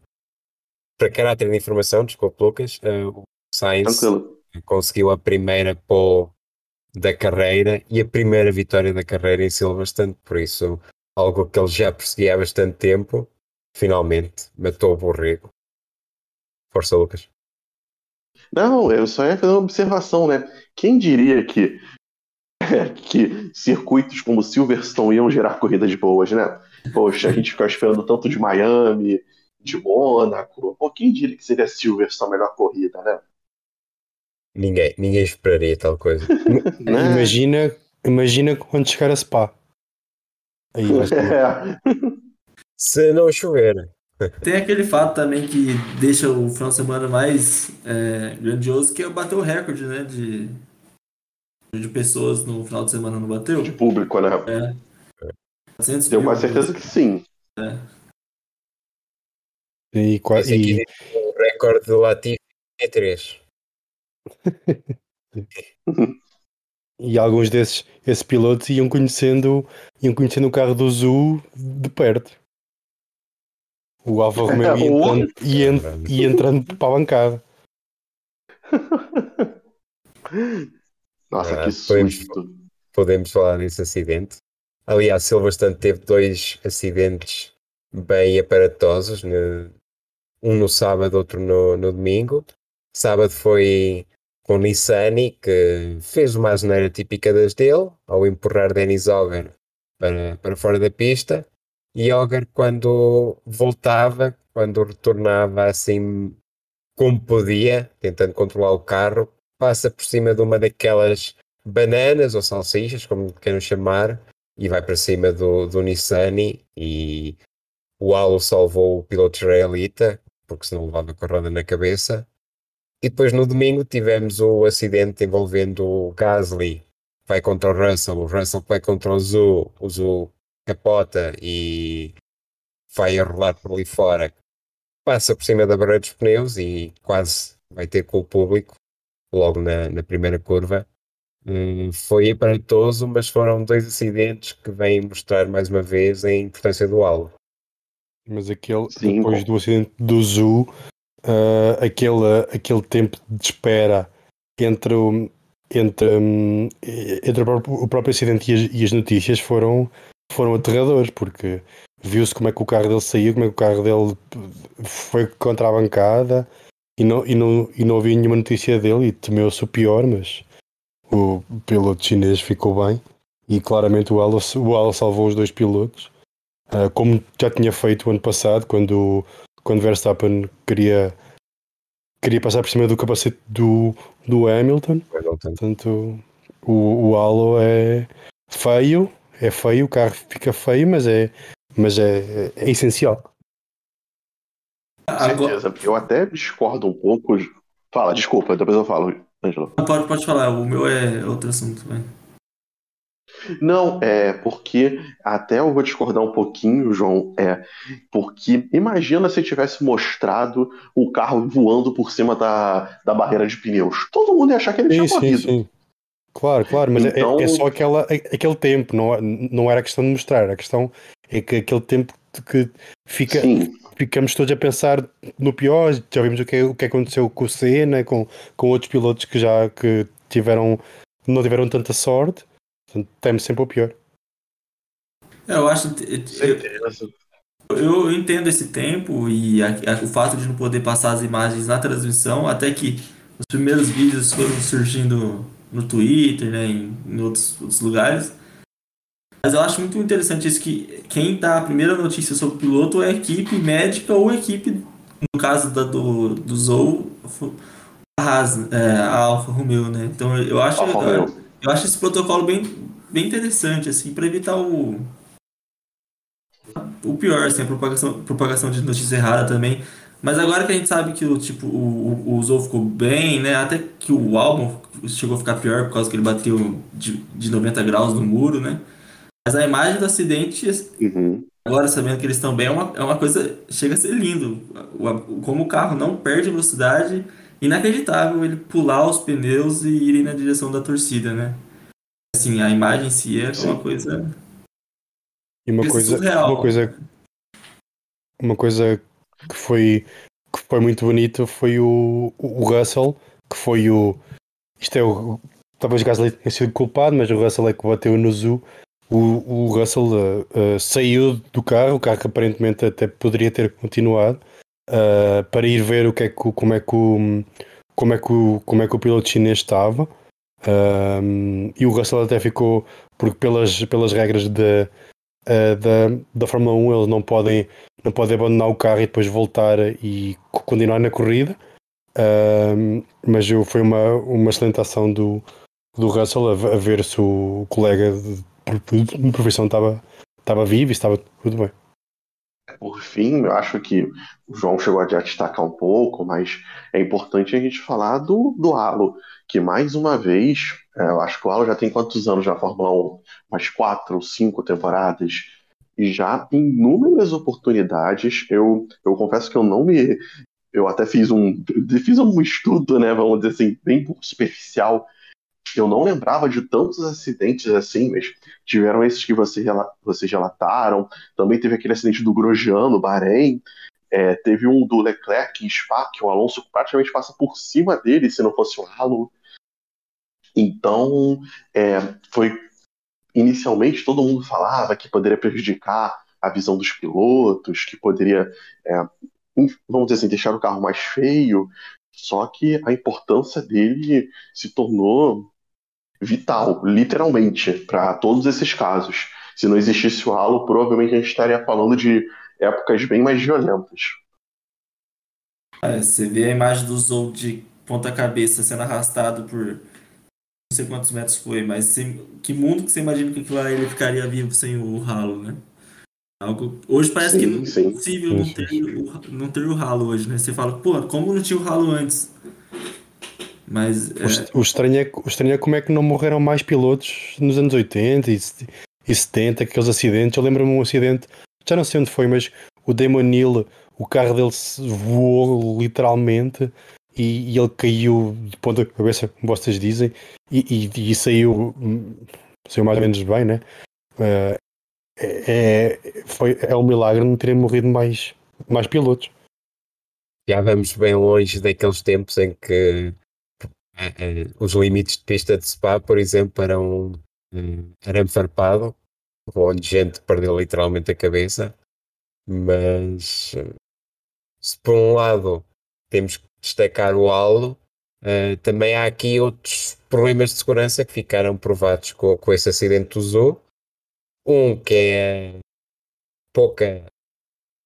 para caráter de informação, desculpa Lucas, uh, o Sainz Tranquilo. conseguiu a primeira pole da carreira e a primeira vitória da carreira em Silverstone, por isso algo que ele já perseguia há bastante tempo, finalmente matou o borrego. Força Lucas. Não, eu só ia fazer uma observação, né? Quem diria que [laughs] que circuitos como Silverstone iam gerar corridas boas, né? Poxa, a gente ficava esperando tanto de Miami, de Mônaco. Pô, quem diria que seria Silverstone a melhor corrida, né? Ninguém, ninguém esperaria tal coisa. [laughs] Né? imagina, imagina quando chegar a Spa. Aí [laughs] vai é. Se não chover. Tem aquele fato também que deixa o final de semana mais é, grandioso, que é bater o recorde, né? De de pessoas no final de semana não bateu? De público, né? É. Tenho quase certeza que sim. É. E, quase, e... o recorde do Latifi é 3. [laughs] e alguns desses esses pilotos iam conhecendo, iam conhecendo o carro do Zu de perto. O Alfa [laughs] Romeo ia entrando, ia, ia entrando para a bancada. [laughs] Nossa, ah, que podemos, susto. Podemos falar desse acidente. Aliás, Silverstone teve dois acidentes bem aparatosos, no, um no sábado, outro no, no domingo. Sábado foi com Nissani, que fez uma asneira típica das dele, ao empurrar Denis Ogger para, para fora da pista. E Ogger, quando voltava, quando retornava assim como podia, tentando controlar o carro, passa por cima de uma daquelas bananas ou salsichas, como queiram chamar, e vai para cima do, do Nissani e o Halo salvou o piloto israelita, porque senão levava com a roda na cabeça. E depois no domingo tivemos o acidente envolvendo o Gasly, vai contra o Russell, o Russell vai contra o Zu, o Zu capota e vai a rolar por ali fora, passa por cima da barreira dos pneus e quase vai ter com o público logo na, na primeira curva. Hum, foi aparatoso, mas foram dois acidentes que vêm mostrar mais uma vez a importância do halo. Mas aquele, Sim, depois bom. do acidente do Zoo, uh, aquele, aquele tempo de espera entre, o, entre, um, entre o próprio acidente e as, e as, notícias foram, foram aterradores, porque viu-se como é que o carro dele saiu, como é que o carro dele foi contra a bancada, e não, e não, e não havia nenhuma notícia dele e temeu-se o pior, mas o piloto chinês ficou bem e claramente o Ala, o Ala salvou os dois pilotos, uh, como já tinha feito o ano passado, quando, quando Verstappen queria, queria passar por cima do capacete do, do Hamilton. Portanto, o, o Halo é feio, é feio, o carro fica feio, mas é, mas é, é essencial. Agora... Eu até discordo um pouco. Fala, desculpa, depois eu falo, Angelo. Pode, pode falar, o meu é outro assunto. Vai. Não, é porque até eu vou discordar um pouquinho, João. É porque imagina se tivesse mostrado o carro voando por cima da, da barreira de pneus. Todo mundo ia achar que ele sim, tinha morrido. Sim, sim. Claro, claro, mas então... é, é, só aquela, aquele tempo, não, não era questão de mostrar, a questão é que aquele tempo que fica, sim ficamos todos a pensar no pior. Já vimos o que, o que aconteceu com o Senna, com, com outros pilotos que já que tiveram, não tiveram tanta sorte, portanto, teme sempre o pior. É, eu acho. Eu, eu entendo esse tempo e a, a, o fato de não poder passar as imagens na transmissão, até que os primeiros vídeos foram surgindo no Twitter, né, em, em outros, outros lugares. Mas eu acho muito interessante isso que quem dá a primeira notícia sobre o piloto é a equipe médica ou a equipe, no caso da, do, do Zou, a, Haas, é, a Alfa Romeo, né? Então eu acho, eu, eu, acho esse protocolo bem, bem interessante, assim, para evitar o, o pior, assim, a propagação, propagação de notícia errada também. Mas agora que a gente sabe que o tipo o, o, o Zou ficou bem, né? Até que o álbum chegou a ficar pior por causa que ele bateu de, de 90 graus no muro, né? Mas a imagem do acidente, uhum. agora sabendo que eles estão bem, é uma, é uma coisa. Chega a ser lindo. O, como o carro não perde velocidade, inacreditável ele pular os pneus e ir na direção da torcida, né? Assim, a imagem em si é uma coisa. E uma coisa, surreal. uma coisa. Uma coisa que foi, que foi muito bonito foi o, o Russell, que foi o. Isto é o. Talvez o Gasly tenha sido culpado, mas o Russell é que bateu no Zu o, o Russell uh, uh, saiu do carro, o carro que aparentemente até poderia ter continuado, uh, para ir ver o que é que, como, é que o, como, é que o, como é que o piloto chinês estava. e o Russell até ficou, porque pelas, pelas regras de, da, da Fórmula 1 eles não podem, não podem abandonar o carro e depois voltar e continuar na corrida. mas eu, foi uma, uma excelente ação do, do Russell a, a ver se o colega de, a profissão estava, estava viva e estava tudo bem. Por fim, eu acho que o João chegou a destacar um pouco, mas é importante a gente falar do, do Halo, que mais uma vez, é, eu acho que o Halo já tem quantos anos na Fórmula 1? Mais quatro, cinco temporadas? E já em inúmeras oportunidades, eu, eu confesso que eu não me. Eu até fiz um, fiz um estudo, né, vamos dizer assim, bem superficial eu não lembrava de tantos acidentes assim, mas tiveram esses que você, vocês relataram. Também teve aquele acidente do Grosjean, no Bahrein. É, teve um do Leclerc em Spa, que o Alonso praticamente passa por cima dele, se não fosse o halo. Então, é, foi. Inicialmente, todo mundo falava que poderia prejudicar a visão dos pilotos, que poderia, é, vamos dizer assim, deixar o carro mais feio. Só que a importância dele se tornou vital, literalmente, para todos esses casos. Se não existisse o halo, provavelmente a gente estaria falando de épocas bem mais violentas. É, você vê a imagem do Zou de ponta-cabeça sendo arrastado por não sei quantos metros foi, mas você, que mundo que você imagina que aquilo ele ficaria vivo sem o ralo, né? Algo, hoje parece sim, que não é possível não ter, o, não ter o ralo hoje, né? Você fala, pô, como não tinha o ralo antes? Mas, o, é... o, estranho é, o estranho é como é que não morreram mais pilotos nos anos 80 e, e 70, aqueles acidentes. Eu lembro-me de um acidente, já não sei onde foi, mas o Damon Neal, o carro dele voou literalmente e, e ele caiu de ponta cabeça, como vocês dizem, e, e, e saiu, saiu mais ou menos bem, né? Uh, é, foi, é um milagre não terem morrido mais, mais pilotos. Já vamos bem longe daqueles tempos em que os limites de pista de Spa, por exemplo, eram eh, arame farpado, onde gente perdeu literalmente a cabeça. Mas eh, se por um lado temos que destacar o halo, uh, também há aqui outros problemas de segurança que ficaram provados com, com esse acidente do Zoo. Um que é pouca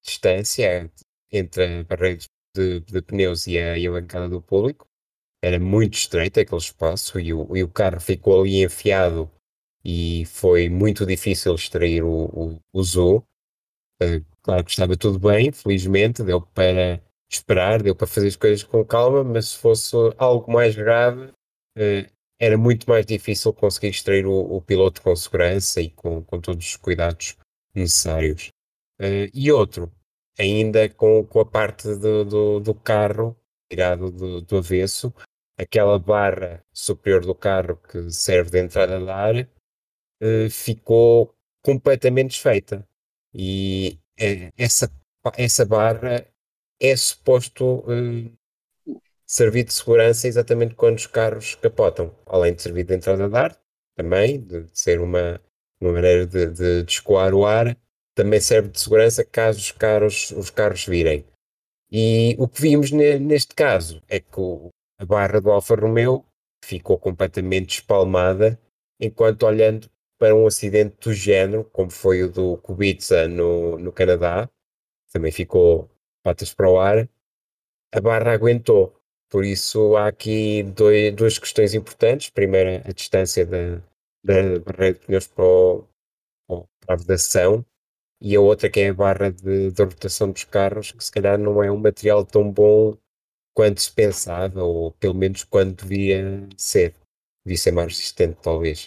distância entre a barreira de, de pneus e a, e a bancada do público era muito estreito aquele espaço e o, e o carro ficou ali enfiado e foi muito difícil extrair o, o, o zoo. Uh, claro que estava tudo bem, felizmente, deu para esperar, deu para fazer as coisas com calma, mas se fosse algo mais grave, uh, era muito mais difícil conseguir extrair o, o piloto com segurança e com, com todos os cuidados necessários. Uh, e outro, ainda com, com a parte do, do, do carro tirado do, do avesso, aquela barra superior do carro que serve de entrada de ar uh, ficou completamente desfeita. E uh, essa, essa barra é suposto uh, servir de segurança exatamente quando os carros capotam, além de servir de entrada de ar, também, de, ser uma, uma maneira de, de, de escoar o ar, também serve de segurança caso os carros, os carros virem. E o que vimos ne, neste caso é que o, a barra do Alfa Romeo ficou completamente espalmada, enquanto olhando para um acidente do género, como foi o do Kubica no, no Canadá, também ficou patas para o ar, a barra aguentou. Por isso há aqui dois, duas questões importantes. Primeiro, a distância da, da barreira de pneus para, o, para a vedação e a outra que é a barra de, de, rotação dos carros, que se calhar não é um material tão bom quanto se pensava, ou pelo menos quanto devia ser. Devia ser mais resistente, talvez.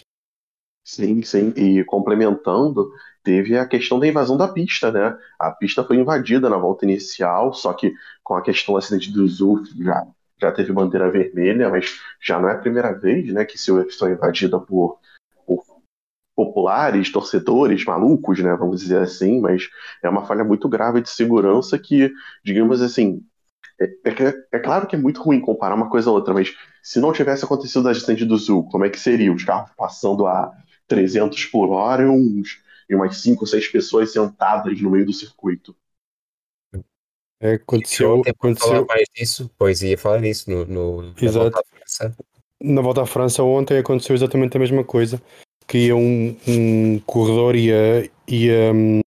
Sim, sim. E complementando, teve a questão da invasão da pista, né? A pista foi invadida na volta inicial, só que com a questão do acidente do Zul já, já teve bandeira vermelha, mas já não é a primeira vez, né, que Silverstone é invadida por, por populares, torcedores, malucos, né, vamos dizer assim, mas é uma falha muito grave de segurança que, digamos assim, é, é, é, claro que é muito ruim comparar uma coisa a outra, mas se não tivesse acontecido o acidente do Zul, como é que seria? Os carros passando a 300 por hora e, uns, e umas 5 ou 6 pessoas sentadas no meio do circuito. É, aconteceu, aconteceu... falar mais disso, pois ia falar disso no, no, na volta à França. Na volta à França ontem aconteceu exatamente a mesma coisa, que ia um, um corredor ia, ia um,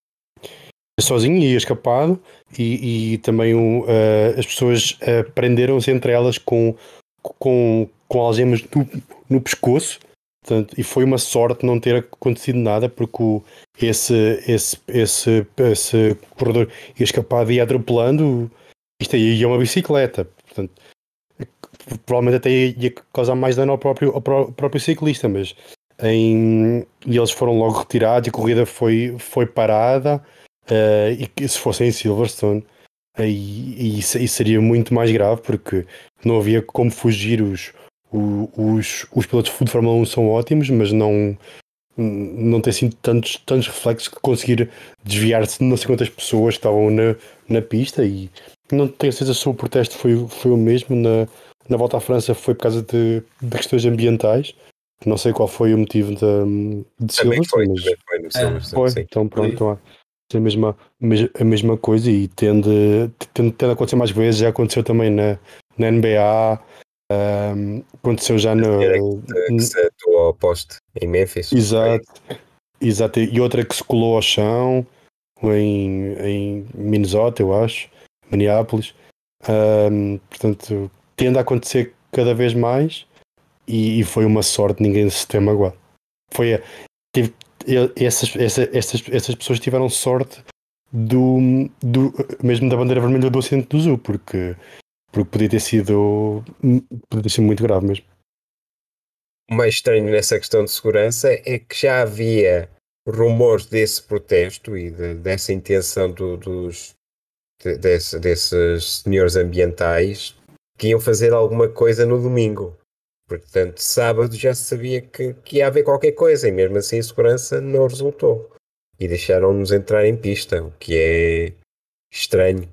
sozinho, ia escapado, e, e também uh, as pessoas uh, prenderam-se entre elas com, com, com algemas no, no pescoço, Portanto, e foi uma sorte não ter acontecido nada, porque o, esse, esse, esse, esse corredor ia escapado e ia atropelando. Isto aí é uma bicicleta. Portanto, provavelmente até ia causar mais dano ao próprio, ao próprio ciclista, mas em, e eles foram logo retirados e a corrida foi, foi parada. Uh, e se fosse em Silverstone, aí, isso seria muito mais grave, porque não havia como fugir os os, os pilotos de Fórmula 1 são ótimos, mas não, não tem assim tantos, tantos reflexos que conseguir desviar-se de não sei quantas pessoas que estavam na, na pista e não tenho certeza se o protesto foi, foi o mesmo na, na volta à França foi por causa de, de questões ambientais. Não sei qual foi o motivo de, de Silverstone mas foi, no é, foi. então pronto então, é a mesma, a mesma coisa e tende, tende, tende a acontecer mais vezes já aconteceu também na, na NBA um, aconteceu já no. Que se atuou ao poste em Memphis. Exato. Exato. E outra que se colou ao chão em, em Minnesota, eu acho, Minneapolis. Um, portanto, tende a acontecer cada vez mais e, e, foi uma sorte ninguém se ter magoado. Foi a, teve, essas, essas, essas, pessoas tiveram sorte do, do mesmo da bandeira vermelha do acidente do Zoo, porque porque podia ter sido podia ter sido muito grave mesmo. O mais estranho nessa questão de segurança é que já havia rumores desse protesto e de, dessa intenção do, dos de, desse, desses senhores ambientais que iam fazer alguma coisa no domingo. Portanto, sábado já se sabia que, que ia haver qualquer coisa e mesmo assim a segurança não resultou. E deixaram-nos entrar em pista, o que é estranho.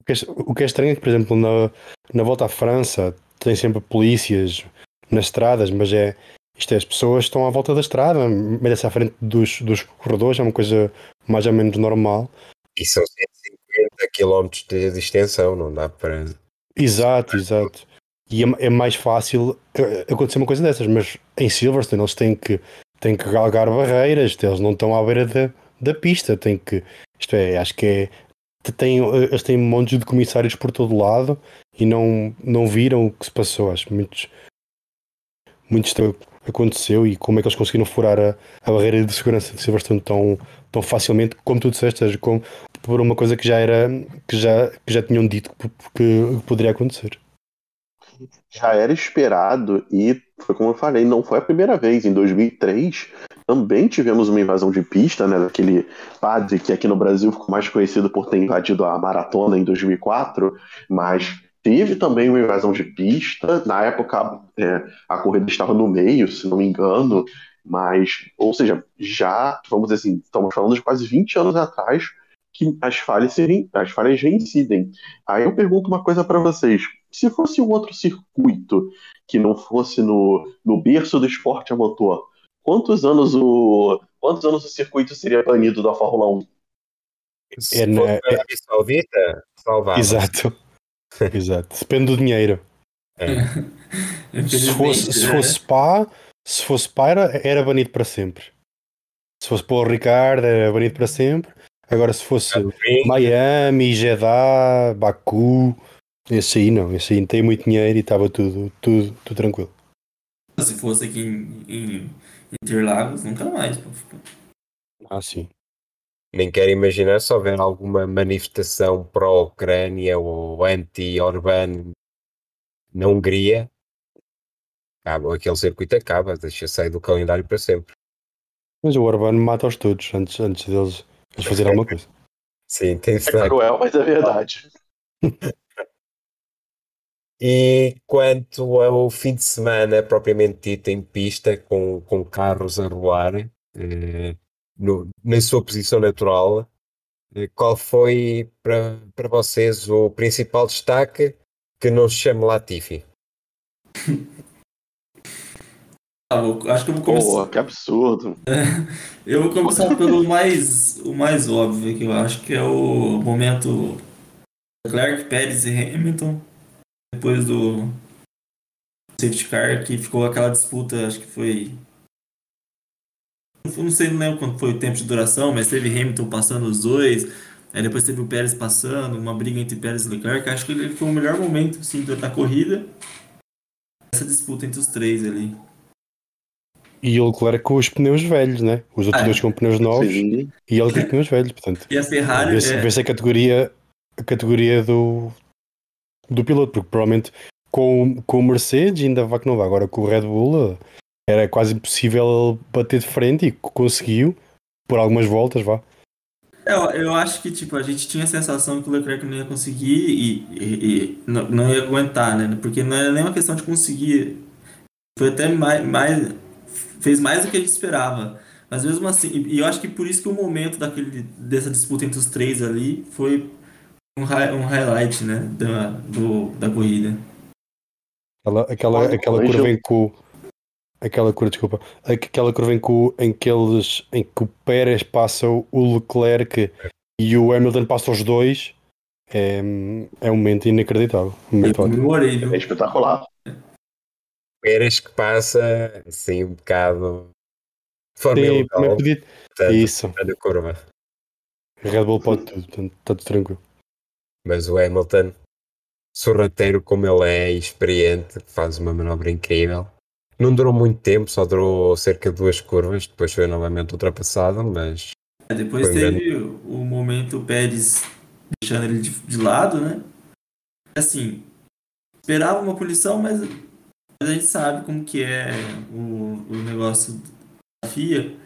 O que é, o que é estranho é que, por exemplo, na, na volta à França tem sempre polícias nas estradas, mas é isto é, as pessoas estão à volta da estrada, metem-se à frente dos, dos corredores, é uma coisa mais ou menos normal. E são 150 km de, de extensão, não dá para. Exato, exato. E é, é, mais fácil eh, acontecer uma coisa dessas, mas em Silverstone eles têm que, têm que galgar barreiras, eles não estão à beira da, da pista, têm que. Isto é, acho que é têm, eles têm montes de comissários por todo lado e não, não viram o que se passou. Acho muito, muito estranho aconteceu e como é que eles conseguiram furar a, a barreira de segurança de Silverstone tão, tão facilmente, como tu disseste, como, por uma coisa que já era que já, que já tinham dito que, que poderia acontecer. Já era esperado e foi como eu falei, não foi a primeira vez. Em 2003 também tivemos uma invasão de pista, né, daquele padre que aqui no Brasil ficou mais conhecido por ter invadido a maratona em 2004, mas teve também uma invasão de pista. Na época, é, a corrida estava no meio, se não me engano, mas, ou seja, já, vamos dizer assim, estamos falando de quase 20 anos atrás que as falhas, as falhas reincidem. Aí eu pergunto uma coisa para vocês: se fosse um outro circuito que não fosse no, no berço do esporte a motor, quantos anos o quantos anos o circuito seria banido da Fórmula 1? Se É na- Arábia Saudita, salvava. Exato. [laughs] Exato. Depende do dinheiro. Se [laughs] fosse, se Infelizmente, fosse Spa, se fosse Spa era, era banido para sempre. Se fosse Paul Ricard era banido para sempre. Agora se fosse Miami, Jeddah, Baku, esse aí não, esse aí tem muito dinheiro e estava tudo, tudo, tudo tranquilo. Se fosse aqui em, em Interlagos, nunca mais. pô. Ah, sim. Nem quero imaginar se houver alguma manifestação pró-Ucrânia ou anti-Orbán na Hungria. Acaba, aquele circuito acaba, deixa sair do calendário para sempre. Mas o Urbano mata-os todos antes, antes deles, deles fazerem alguma coisa. Sim, tem É cruel, mas é verdade. [laughs] E quanto ao fim de semana propriamente dito em pista, com, com carros a rolar, eh, no- na sua posição natural, eh, qual foi para, para vocês o principal destaque que não se chama Latifi? [laughs] Ah, vou- acho que eu vou começar. Pô, que absurdo. [laughs] Eu vou começar pelo mais, o mais óbvio, que eu acho que é o momento Leclerc, Pérez e Hamilton, depois do safety car, que ficou aquela disputa, acho que foi. Não sei, não lembro quanto foi o tempo de duração, mas teve Hamilton passando os dois, aí depois teve o Pérez passando, uma briga entre Pérez e Leclerc. Acho que ele foi o melhor momento assim, da corrida, essa disputa entre os três ali. E o Leclerc com os pneus velhos, né? Os outros Ah, dois com pneus novos Sim. e ele com os pneus velhos, portanto. E a Ferrari. Vê-se é- vê-se a categoria, a categoria do, do piloto, porque provavelmente com, com o Mercedes ainda vai que não vai. Agora com o Red Bull era quase impossível bater de frente e conseguiu por algumas voltas, vá. Eu, eu acho que tipo, a gente tinha a sensação que o Leclerc não ia conseguir e, e- e não, não ia aguentar, né? Porque não era nem uma questão de conseguir. Foi até mais, mais. Fez mais do que a gente esperava. Mas mesmo assim, e eu acho que por isso que o momento daquele, dessa disputa entre os três ali foi um, hi- um highlight, né? Da, do, da corrida. Aquela, aquela, aquela curva em que o. Aquela curva, desculpa. Aquela curva em que, o, em que eles. em que o Pérez passa o Leclerc e o Hamilton passa os dois. É, é um momento inacreditável. Um momento viu? É espetacular. Pérez que passa assim um bocado forma Sim, podia- portanto, Isso. curva. Red Bull pode tudo, portanto está tudo tranquilo. Mas o Hamilton, sorrateiro como ele é, e experiente, faz uma manobra incrível. Não durou muito tempo, só durou cerca de duas curvas, depois foi novamente ultrapassado, mas É, Depois teve o momento Pérez deixando ele de, de lado, né? Assim, esperava uma punição, mas a gente sabe como que é o, o negócio da FIA.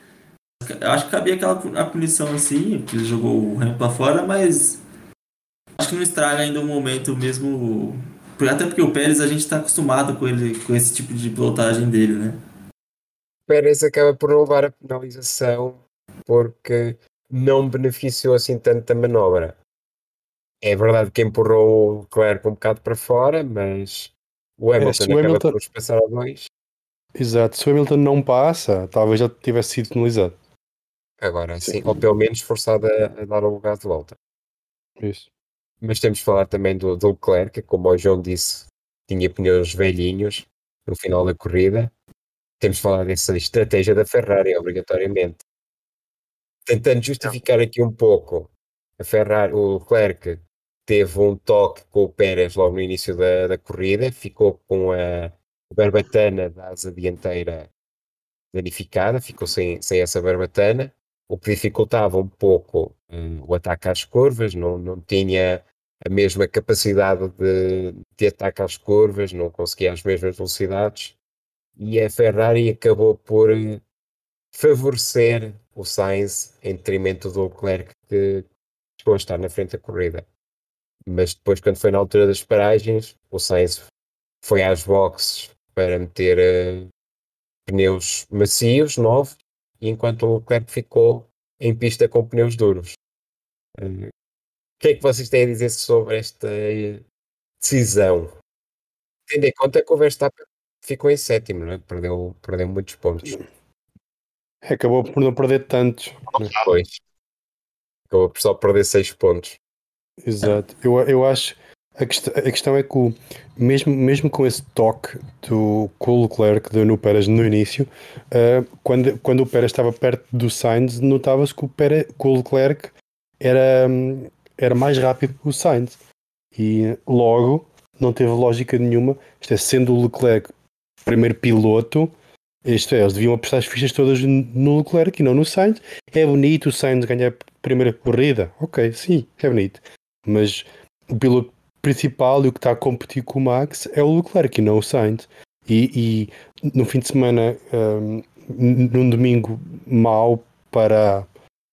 Eu acho que cabia aquela a punição assim, que ele jogou o Hamilton pra fora, mas acho que não estraga ainda o momento mesmo. Até porque o Pérez a gente tá acostumado com ele, com esse tipo de pilotagem dele, né? Pérez acaba por não levar a penalização porque não beneficiou assim tanto da manobra. É verdade que empurrou o Leclerc um bocado para fora, mas o Hamilton se o acaba Hamilton- por os passar a dois. Exato, se o Hamilton não passa, talvez já tivesse sido penalizado. Agora sim, Sim. ou pelo menos forçado a, a dar o lugar de volta. Isso. Mas temos de falar também do, do Leclerc, que, como o João disse, tinha pneus velhinhos no final da corrida. Temos de falar dessa estratégia da Ferrari, obrigatoriamente. Tentando justificar aqui um pouco, a Ferrari, o Leclerc teve um toque com o Pérez logo no início da, da corrida, ficou com a barbatana da asa dianteira danificada, ficou sem, sem essa barbatana, o que dificultava um pouco eh, o ataque às curvas, não, não tinha a mesma capacidade de, de ataque às curvas, não conseguia as mesmas velocidades, e a Ferrari acabou por eh, favorecer o Sainz em detrimento do Leclerc, que chegou a estar na frente da corrida. Mas depois, quando foi na altura das paragens, o Sainz foi às boxes para meter eh, pneus macios, novos, enquanto o Leclerc ficou em pista com pneus duros. Eh, O que é que vocês têm a dizer sobre esta decisão? tendo em conta que o Verstappen ficou em sétimo, não é? Perdeu, perdeu muitos pontos. Acabou por não perder tantos. né? Depois. Acabou por só perder 6 pontos. Exato. Eu, eu acho. A, quest a questão é que, o, mesmo, mesmo com esse toque do que o Leclerc deu no Pérez no início, ah, quando, quando o Pérez estava perto do Sainz, notava-se que, o Pérez- que o Leclerc era, hum, era mais rápido que o Sainz. E logo não teve lógica nenhuma. Isto é, sendo o Leclerc primeiro piloto, isto é, eles deviam apostar as fichas todas no Leclerc e não no Sainz. É bonito o Sainz ganhar a primeira corrida. Ok, sim, é bonito. Mas o piloto principal e o que está a competir com o Max é o Leclerc e não o Sainz. E, e no fim de semana, n- num domingo mau para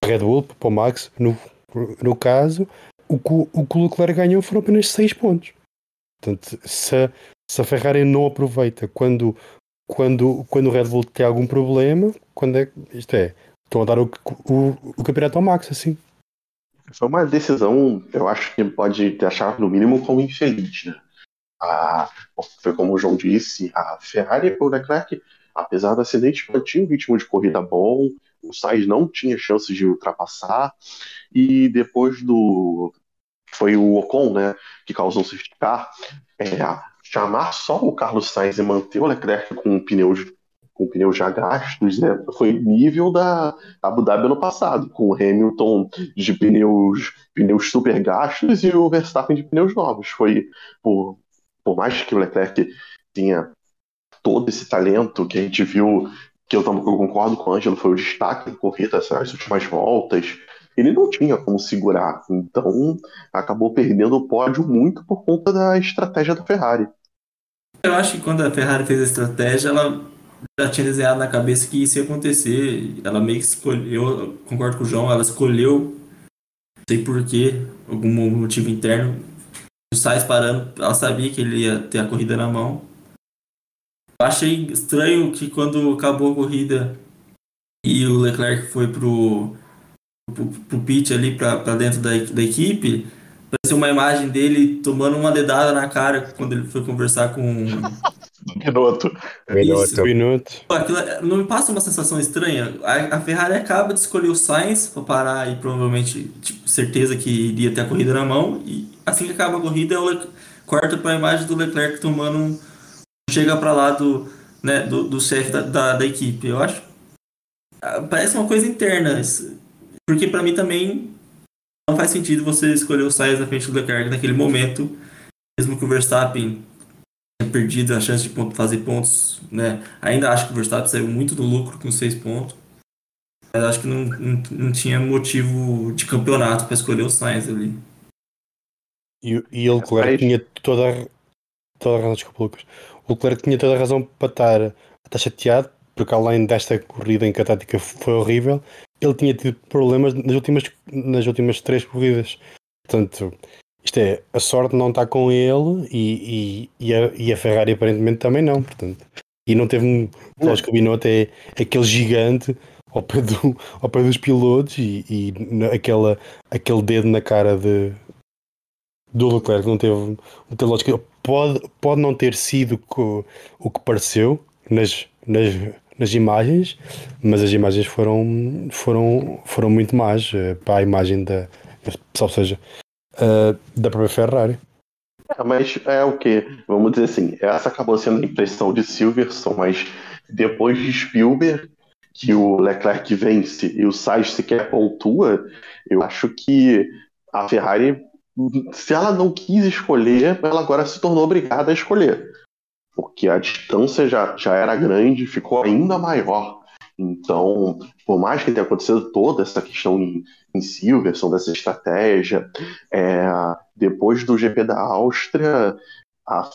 Red Bull, para o Max, no, no caso, o que, o- Leclerc ganhou foram apenas 6 pontos. Portanto, se, se a Ferrari não aproveita quando, quando, quando o Red Bull tem algum problema, quando é, isto é, estão a dar o, o, o campeonato ao Max, assim. Foi uma decisão, eu acho que pode achar no mínimo como infeliz, né? A, foi como o João disse, a Ferrari com o Leclerc, apesar do acidente, mantinha um ritmo de corrida bom, o Sainz não tinha chance de ultrapassar, e depois do. Foi o Ocon, né, que causou o safety car, é, chamar só o Carlos Sainz e manter o Leclerc com pneus, com pneus já gastos, né, foi nível da Abu Dhabi ano passado, com o Hamilton de pneus, pneus super gastos e o Verstappen de pneus novos. Foi por, por mais que o Leclerc tinha todo esse talento que a gente viu, que eu, eu concordo com o Ângelo, foi o destaque da corrida, essas últimas voltas. Ele não tinha como segurar, então acabou perdendo o pódio muito por conta da estratégia da Ferrari. Eu acho que quando a Ferrari fez a estratégia, ela já tinha desenhado na cabeça que isso ia acontecer. Ela meio que escolheu, eu concordo com o João, ela escolheu, não sei porquê, algum motivo interno, o Sainz parando, ela sabia que ele ia ter a corrida na mão. Eu achei estranho que quando acabou a corrida e o Leclerc foi pro, pro, pro pit ali, pra, pra dentro da, da equipe, apareceu uma imagem dele tomando uma dedada na cara quando ele foi conversar com. [laughs] Minuto. Minuto. Aquilo é- não me passa uma sensação estranha? A, a Ferrari acaba de escolher o Sainz para parar e provavelmente, tipo, certeza que iria ter a corrida na mão. E assim que acaba a corrida, o Le- corta para a imagem do Leclerc tomando um. Chega para lá do, né, do, do chefe da, da, da equipe. Eu acho. ah, Parece uma coisa interna. Porque para mim também não faz sentido você escolher o Sainz na frente do Leclerc naquele momento, mesmo que o Verstappen tinha perdido a chance de fazer pontos, né? Ainda acho que o Verstappen saiu muito do lucro com seis pontos. Mas acho que não, não, não tinha motivo de campeonato para escolher o Sainz ali. E, e o Leclerc tinha toda a, toda a razão, desculpa, Lucas. O Leclerc tinha toda a razão para estar, estar chateado, porque além desta corrida em que a tática foi horrível, ele tinha tido problemas nas últimas, nas últimas três corridas. Portanto, isto é, a sorte não está com ele e, e, e, a, e a Ferrari aparentemente também não. Portanto, e não teve um. Acho que o Binotto é, aquele gigante ao pé, do, ao pé dos pilotos e, e aquela, aquele dedo na cara de, do Leclerc não teve, lógica. Pode, pode não ter sido o que pareceu nas, nas, nas imagens, mas as imagens foram, foram, foram muito más eh, para a imagem da, ou seja, eh, da própria Ferrari. É, mas é o que? Vamos dizer assim, essa acabou sendo a impressão de Silverson, mas depois de Spielberg, que o Leclerc vence e o Sainz sequer pontua, eu acho que a Ferrari, se ela não quis escolher, ela agora se tornou obrigada a escolher. Porque a distância já, já era grande, ficou ainda maior. Então, por mais que tenha acontecido toda essa questão em, em Silverson, dessa estratégia, é, depois do GP da Áustria, a-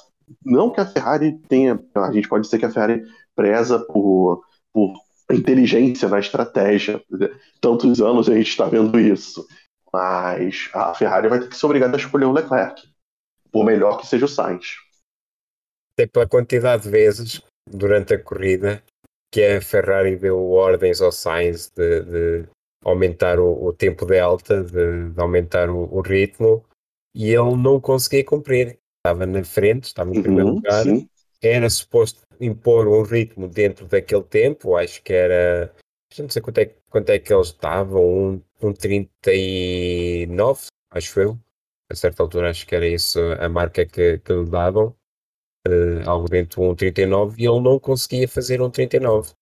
não que a Ferrari tenha, a gente pode dizer que a Ferrari preza por, por inteligência na estratégia. Tantos anos a gente está vendo isso. Mas a Ferrari vai ter que ser obrigada a escolher o Leclerc, por melhor que seja o Sainz. Até pela quantidade de vezes durante a corrida que a Ferrari deu ordens ao Sainz de, de aumentar o, o tempo de alta, de, de aumentar o, o ritmo, e ele não conseguia cumprir. estava na frente, estava em Uhum, primeiro lugar, sim. era suposto impor um ritmo dentro daquele tempo, acho que era, já não sei quanto é, quanto é que eles estavam, um, um 39, acho eu, a certa altura acho que era isso a marca que, que lhe davam, uh, algo dentro de um 39, e ele não conseguia fazer um 39.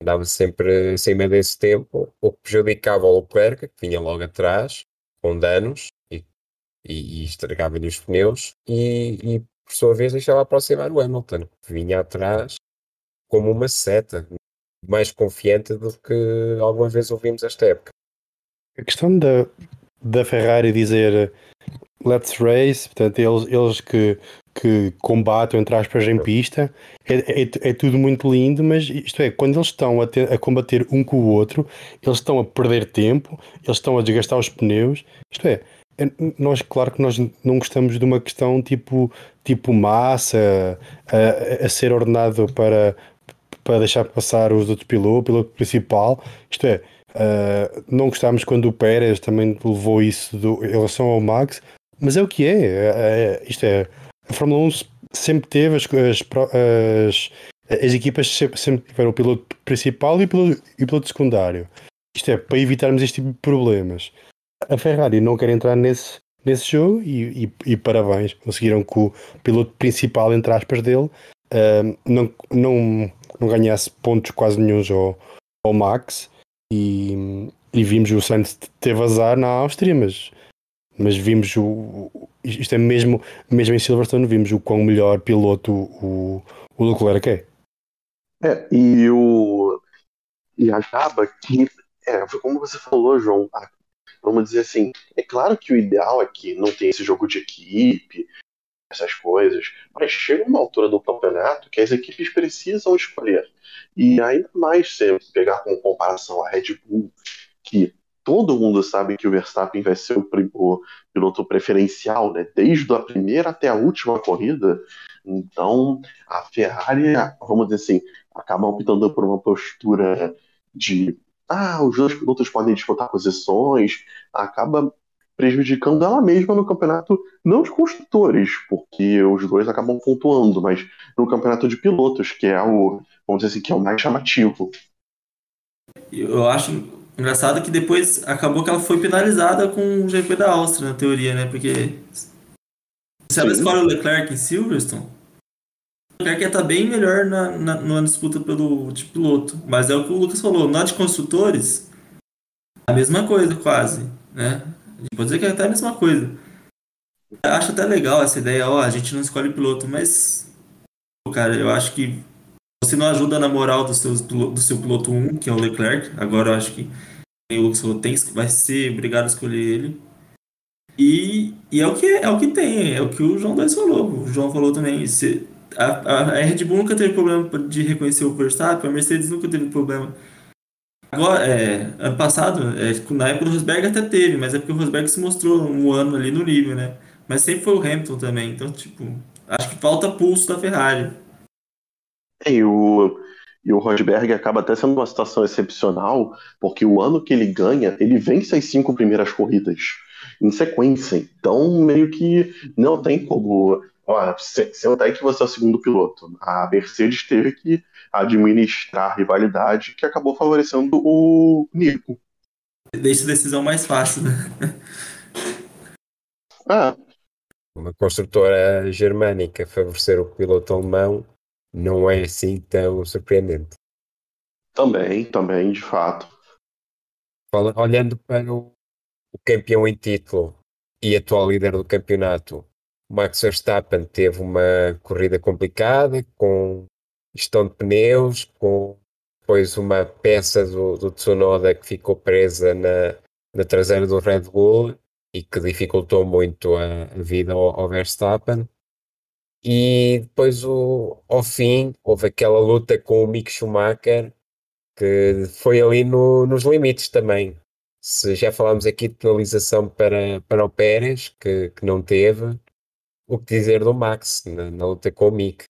Andava sempre acima desse tempo, o que prejudicava o Leclerc, que vinha logo atrás, com danos, e, e, e estragava-lhe os pneus, e, e por sua vez deixava aproximar o Hamilton, que vinha atrás como uma seta, mais confiante do que alguma vez ouvimos esta época. A questão da, da Ferrari dizer let's race, portanto, eles, eles que, que combatem, entre aspas, em pista, é, é, é tudo muito lindo, mas isto é, quando eles estão a, ter, a combater um com o outro, eles estão a perder tempo, eles estão a desgastar os pneus, isto é, é nós, claro que nós não gostamos de uma questão tipo, tipo massa, a, a ser ordenado para, para deixar passar os outros pilotos, o piloto principal, isto é, uh, não gostámos quando o Pérez também levou isso do, em relação ao Max, mas é o que é, é, é isto é, a Fórmula 1 sempre teve as, as, as, as equipas sempre, sempre tiveram o piloto principal e o piloto, e o piloto secundário. Isto é, para evitarmos este tipo de problemas. A Ferrari não quer entrar nesse, nesse jogo e, e, e parabéns, conseguiram que o piloto principal, entre aspas, dele uh, não, não, não ganhasse pontos quase nenhum ao, ao Max e, e vimos o Sainz ter azar na Áustria, mas, mas vimos o, isto é mesmo, mesmo em Silverstone, vimos o quão melhor piloto o, o Leclerc é. É, e o. E acaba que. É, como você falou, João. Vamos dizer assim, é claro que o ideal é que não tem esse jogo de equipe, essas coisas, mas chega uma altura do campeonato que as equipes precisam escolher. E ainda mais se pegar com comparação a Red Bull, que todo mundo sabe que o Verstappen vai ser o, o piloto preferencial, né? Desde a primeira até a última corrida. Então, a Ferrari, vamos dizer assim, acaba optando por uma postura de ah, os dois pilotos podem disputar posições, acaba prejudicando ela mesma no campeonato, não de construtores, porque os dois acabam pontuando, mas no campeonato de pilotos, que é o, vamos dizer assim, que é o mais chamativo. Eu acho Engraçado que depois acabou que ela foi penalizada com o GP da Áustria, na teoria, né? Porque se ela escolhe o Leclerc em Silverstone, o Leclerc ia estar bem melhor na, na, na disputa pelo de piloto. Mas é o que o Lucas falou, na de construtores, a mesma coisa quase, né? A gente pode dizer que é até a mesma coisa. Eu acho até legal essa ideia, ó, a gente não escolhe piloto, mas, cara, eu acho que você não ajuda na moral do, seus, do seu piloto 1, que é o Leclerc. Agora eu acho que o falou, tem, vai ser obrigado a escolher ele. E, e é, o que, é o que tem, é o que o João 2 falou. O João falou também. Se, a, a, a Red Bull nunca teve problema de reconhecer o Verstappen, a Mercedes nunca teve problema. Agora, é, ano passado, é, na época do Rosberg até teve, mas é porque o Rosberg se mostrou um ano ali no nível, né? Mas sempre foi o Hamilton também, então, tipo, acho que falta pulso da Ferrari. E o, e o Rosberg acaba até sendo uma situação excepcional, porque o ano que ele ganha, ele vence as cinco primeiras corridas em sequência. Então, meio que não tem como. Ó, senta que você é o segundo piloto. A Mercedes teve que administrar a rivalidade que acabou favorecendo o Nico. Deixa a decisão mais fácil, né? Ah. Uma construtora germânica favorecer o piloto alemão não é assim tão surpreendente. Também, também, de fato. Olhando para o, campeão em título e atual líder do campeonato, Max Verstappen teve uma corrida complicada, com gestão de pneus, com depois uma peça do, do Tsunoda que ficou presa na, na traseira do Red Bull e que dificultou muito a, a vida ao, ao Verstappen. E depois, o, ao fim, houve aquela luta com o Mick Schumacher, que foi ali no, nos limites também. Se já falámos aqui de penalização para, para o Pérez, que, que não teve, o que dizer do Max na, na luta com o Mick?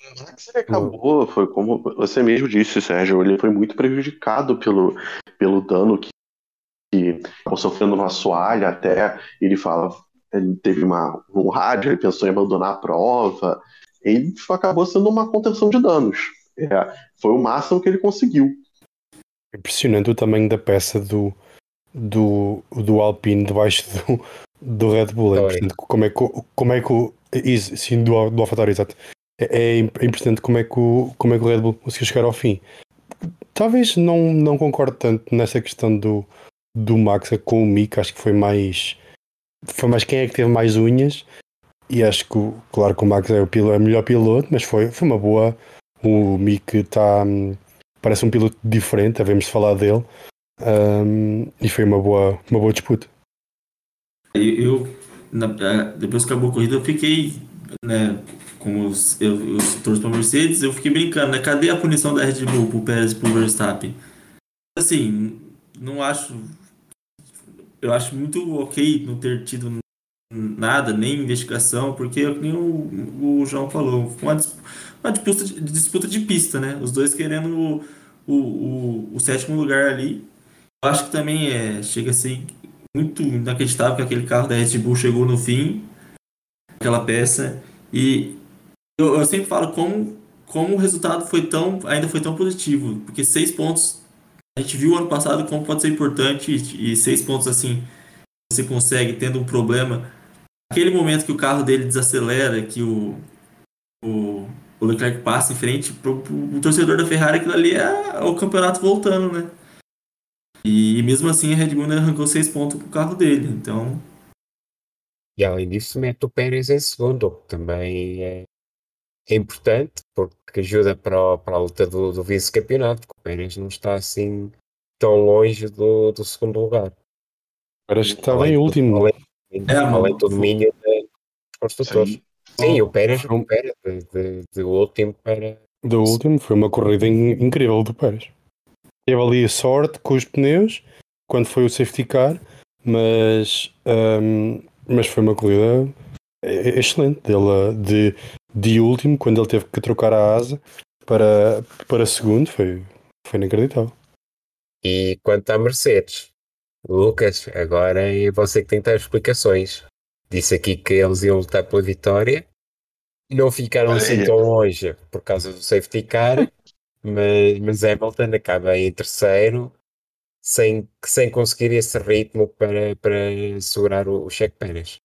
O Max acabou, foi como você mesmo disse, Sérgio, ele foi muito prejudicado pelo, pelo dano que, que sofrendo no assoalho até ele fala ele teve uma, um rádio, ele pensou em abandonar a prova, ele acabou sendo uma contenção de danos. É, foi o máximo que ele conseguiu. Impressionante o tamanho da peça do, do, do Alpine debaixo do, do Red Bull. É impressionante como é que, como é que o. Isso, sim, do, do AlphaTauri, exato. É, é impressionante como é, que o, como é que o Red Bull conseguiu chegar ao fim. Talvez não, não concordo tanto nessa questão do, do Max com o Mick, acho que foi mais. Foi mais quem é que teve mais unhas. E acho que, claro, que o Max é o, piloto, é o melhor piloto, mas foi, foi uma boa. O Mick está. Parece um piloto diferente, devemos falar dele. Um, e foi uma boa, uma boa disputa. Eu, na, depois que acabou a corrida, eu fiquei, né, como eu, eu torço para Mercedes, eu fiquei brincando, né? Cadê a punição da Red Bull pro Pérez e pro Verstappen? Assim, não acho. Eu acho muito ok não ter tido nada, nem investigação, porque é nem o, o João falou, uma, uma disputa, de, disputa de pista, né? Os dois querendo o, o, o, sétimo lugar ali. Eu acho que também é, chega a ser muito inacreditável que aquele carro da Red Bull chegou no fim, aquela peça, e eu, eu sempre falo como, como o resultado foi tão, ainda foi tão positivo, porque seis pontos, a gente viu ano passado como pode ser importante, e, seis pontos assim, você consegue tendo um problema, aquele momento que o carro dele desacelera, que o, o, o Leclerc passa em frente, pro, pro, torcedor da Ferrari, aquilo ali é o campeonato voltando, né? E, e mesmo assim a Red Bull arrancou seis pontos pro carro dele, então... E além disso, mete o Pérez em segundo, também é é importante porque ajuda para, para a luta do, do vice-campeonato, porque o Pérez não está assim tão longe do, do segundo lugar. Parece que estava em último. Além, é, além do domínio dos construtores. Sim, o Pérez recupera de, de, de último para. Do último, foi uma corrida incrível do Pérez. Teve ali sorte com os pneus quando foi o safety car, mas, um, mas foi uma corrida excelente dele de de último, quando ele teve que trocar a asa para, para segundo, foi, foi inacreditável. E quanto à Mercedes, Lucas, agora é você que tem que dar explicações. Disse aqui que eles iam lutar pela vitória, não ficaram assim tão longe por causa do safety car, mas, mas Hamilton acaba em terceiro sem, sem conseguir esse ritmo para, para segurar o, o Cheque Pérez.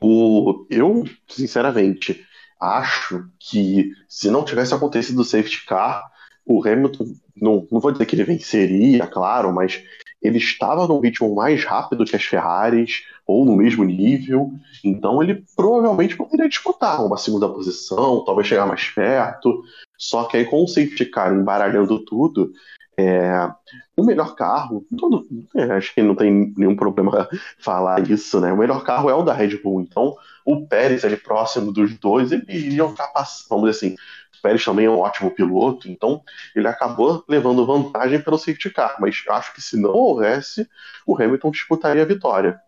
O, eu, sinceramente, acho que se não tivesse acontecido o safety car, o Hamilton, não, não vou dizer que ele venceria, claro, mas ele estava num ritmo mais rápido que as Ferraris, ou no mesmo nível, então ele provavelmente poderia disputar uma segunda posição, talvez chegar mais perto. Só que aí com o safety car embaralhando tudo, é, o melhor carro, todo, é, acho que não tem nenhum problema falar isso, né? O melhor carro é o da Red Bull, então o Pérez ali próximo dos dois, ele iria ultrapassar, vamos dizer assim. O Pérez também é um ótimo piloto, então ele acabou levando vantagem pelo safety car, mas acho que se não houvesse, o Hamilton disputaria a vitória.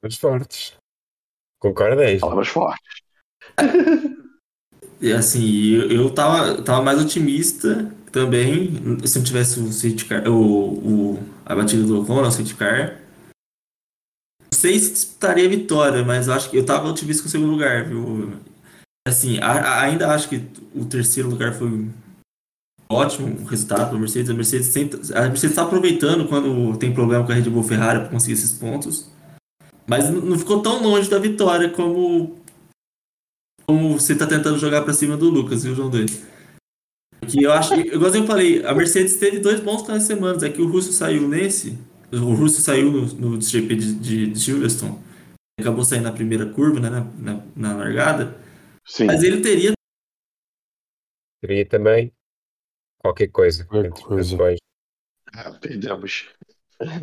Palavras fortes. Concordei. Palavras fortes. E assim, eu, eu tava, tava mais otimista também, se não tivesse o o, o, a batida do Ocon, o safety car. Não sei se disputaria a vitória, mas eu acho que eu tava otimista com o segundo lugar, viu? Assim, a, ainda acho que o terceiro lugar foi ótimo resultado para a Mercedes. A Mercedes a Mercedes está aproveitando quando tem problema com a Red Bull Ferrari para conseguir esses pontos. Mas não ficou tão longe da vitória como como você está tentando jogar para cima do Lucas, viu, João Dois? Que eu acho, igual eu falei, a Mercedes teve dois bons finais de semana. É que o Russo saiu nesse, o Russo saiu no, no GP de, de, de Silverstone, acabou saindo na primeira curva, né, na, na, na largada. Sim. Mas ele teria. Teria também qualquer coisa. Qualquer coisa. Ah, perdemos.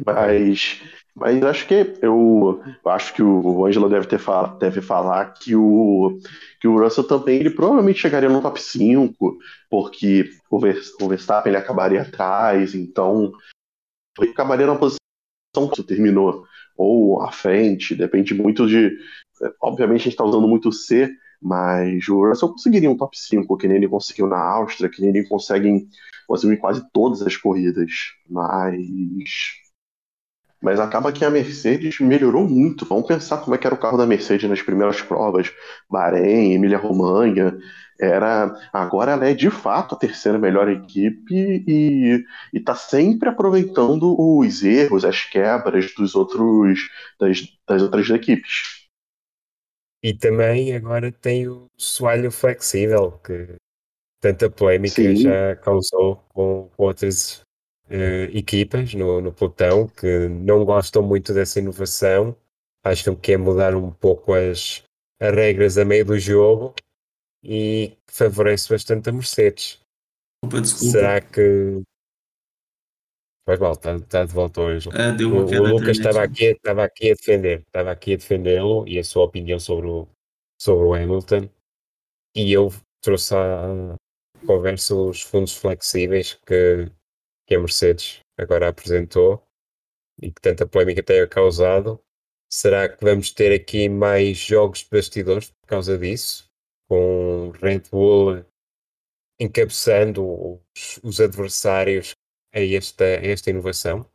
Mas, mas acho que eu, eu acho que o Angelo deve ter deve falar que o que o Russell também ele provavelmente chegaria no top 5, porque o, Verstappen ele acabaria atrás, então ele acabaria na posição que terminou ou à frente, depende muito de obviamente a gente está usando muito C, mas o Russell conseguiria um top 5, que nem ele conseguiu na Áustria, que nem ele consegue em, quase todas as corridas. Mas mas acaba que a Mercedes melhorou muito. Vamos pensar como é que era o carro da Mercedes nas primeiras provas, Bahrein, Emília-Romanha. Era, agora ela é de fato a terceira melhor equipe e está sempre aproveitando os erros, as quebras dos outros das, das outras equipes. E também agora tem o soalho flexível, que tanta polémica Sim. já causou com, com outras eh, equipas no, no pelotão que não gostam muito dessa inovação, acham que é mudar um pouco as, as regras a meio do jogo e favorece bastante a Mercedes. Desculpa, desculpa. Será que. Faz mal, está tá de volta hoje. Deu O, o Lucas estava aqui, estava aqui a defender, estava aqui a defendê-lo e a sua opinião sobre o, sobre o Hamilton. E eu trouxe à conversa os fundos flexíveis que, que a Mercedes agora apresentou e que tanta polémica tem causado. Será que vamos ter aqui mais jogos de bastidores por causa disso? Com Red Bull encabeçando os, os adversários a esta, a esta inovação?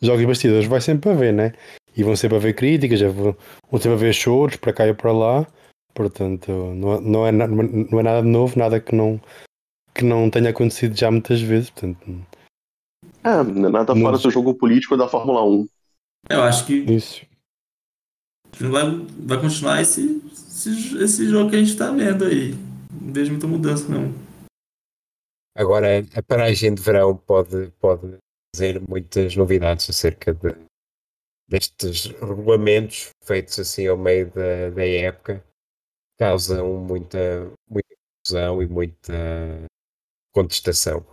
Jogos de bastidores vai sempre haver, né? E vão sempre haver críticas, vão, vão sempre haver choros para cá e para lá. Portanto, não, não, é, não é nada de novo, nada que não, que não tenha acontecido já muitas vezes. Portanto, É, nada fora do jogo político da Fórmula 1. Eu acho que isso. vai, vai continuar esse, esse, esse jogo que a gente tá vendo aí. Não vejo muita mudança, não. Agora, a paragem de verão pode, pode trazer muitas novidades acerca de, destes regulamentos feitos assim ao meio da, da época. Causam muita, muita confusão e muita contestação.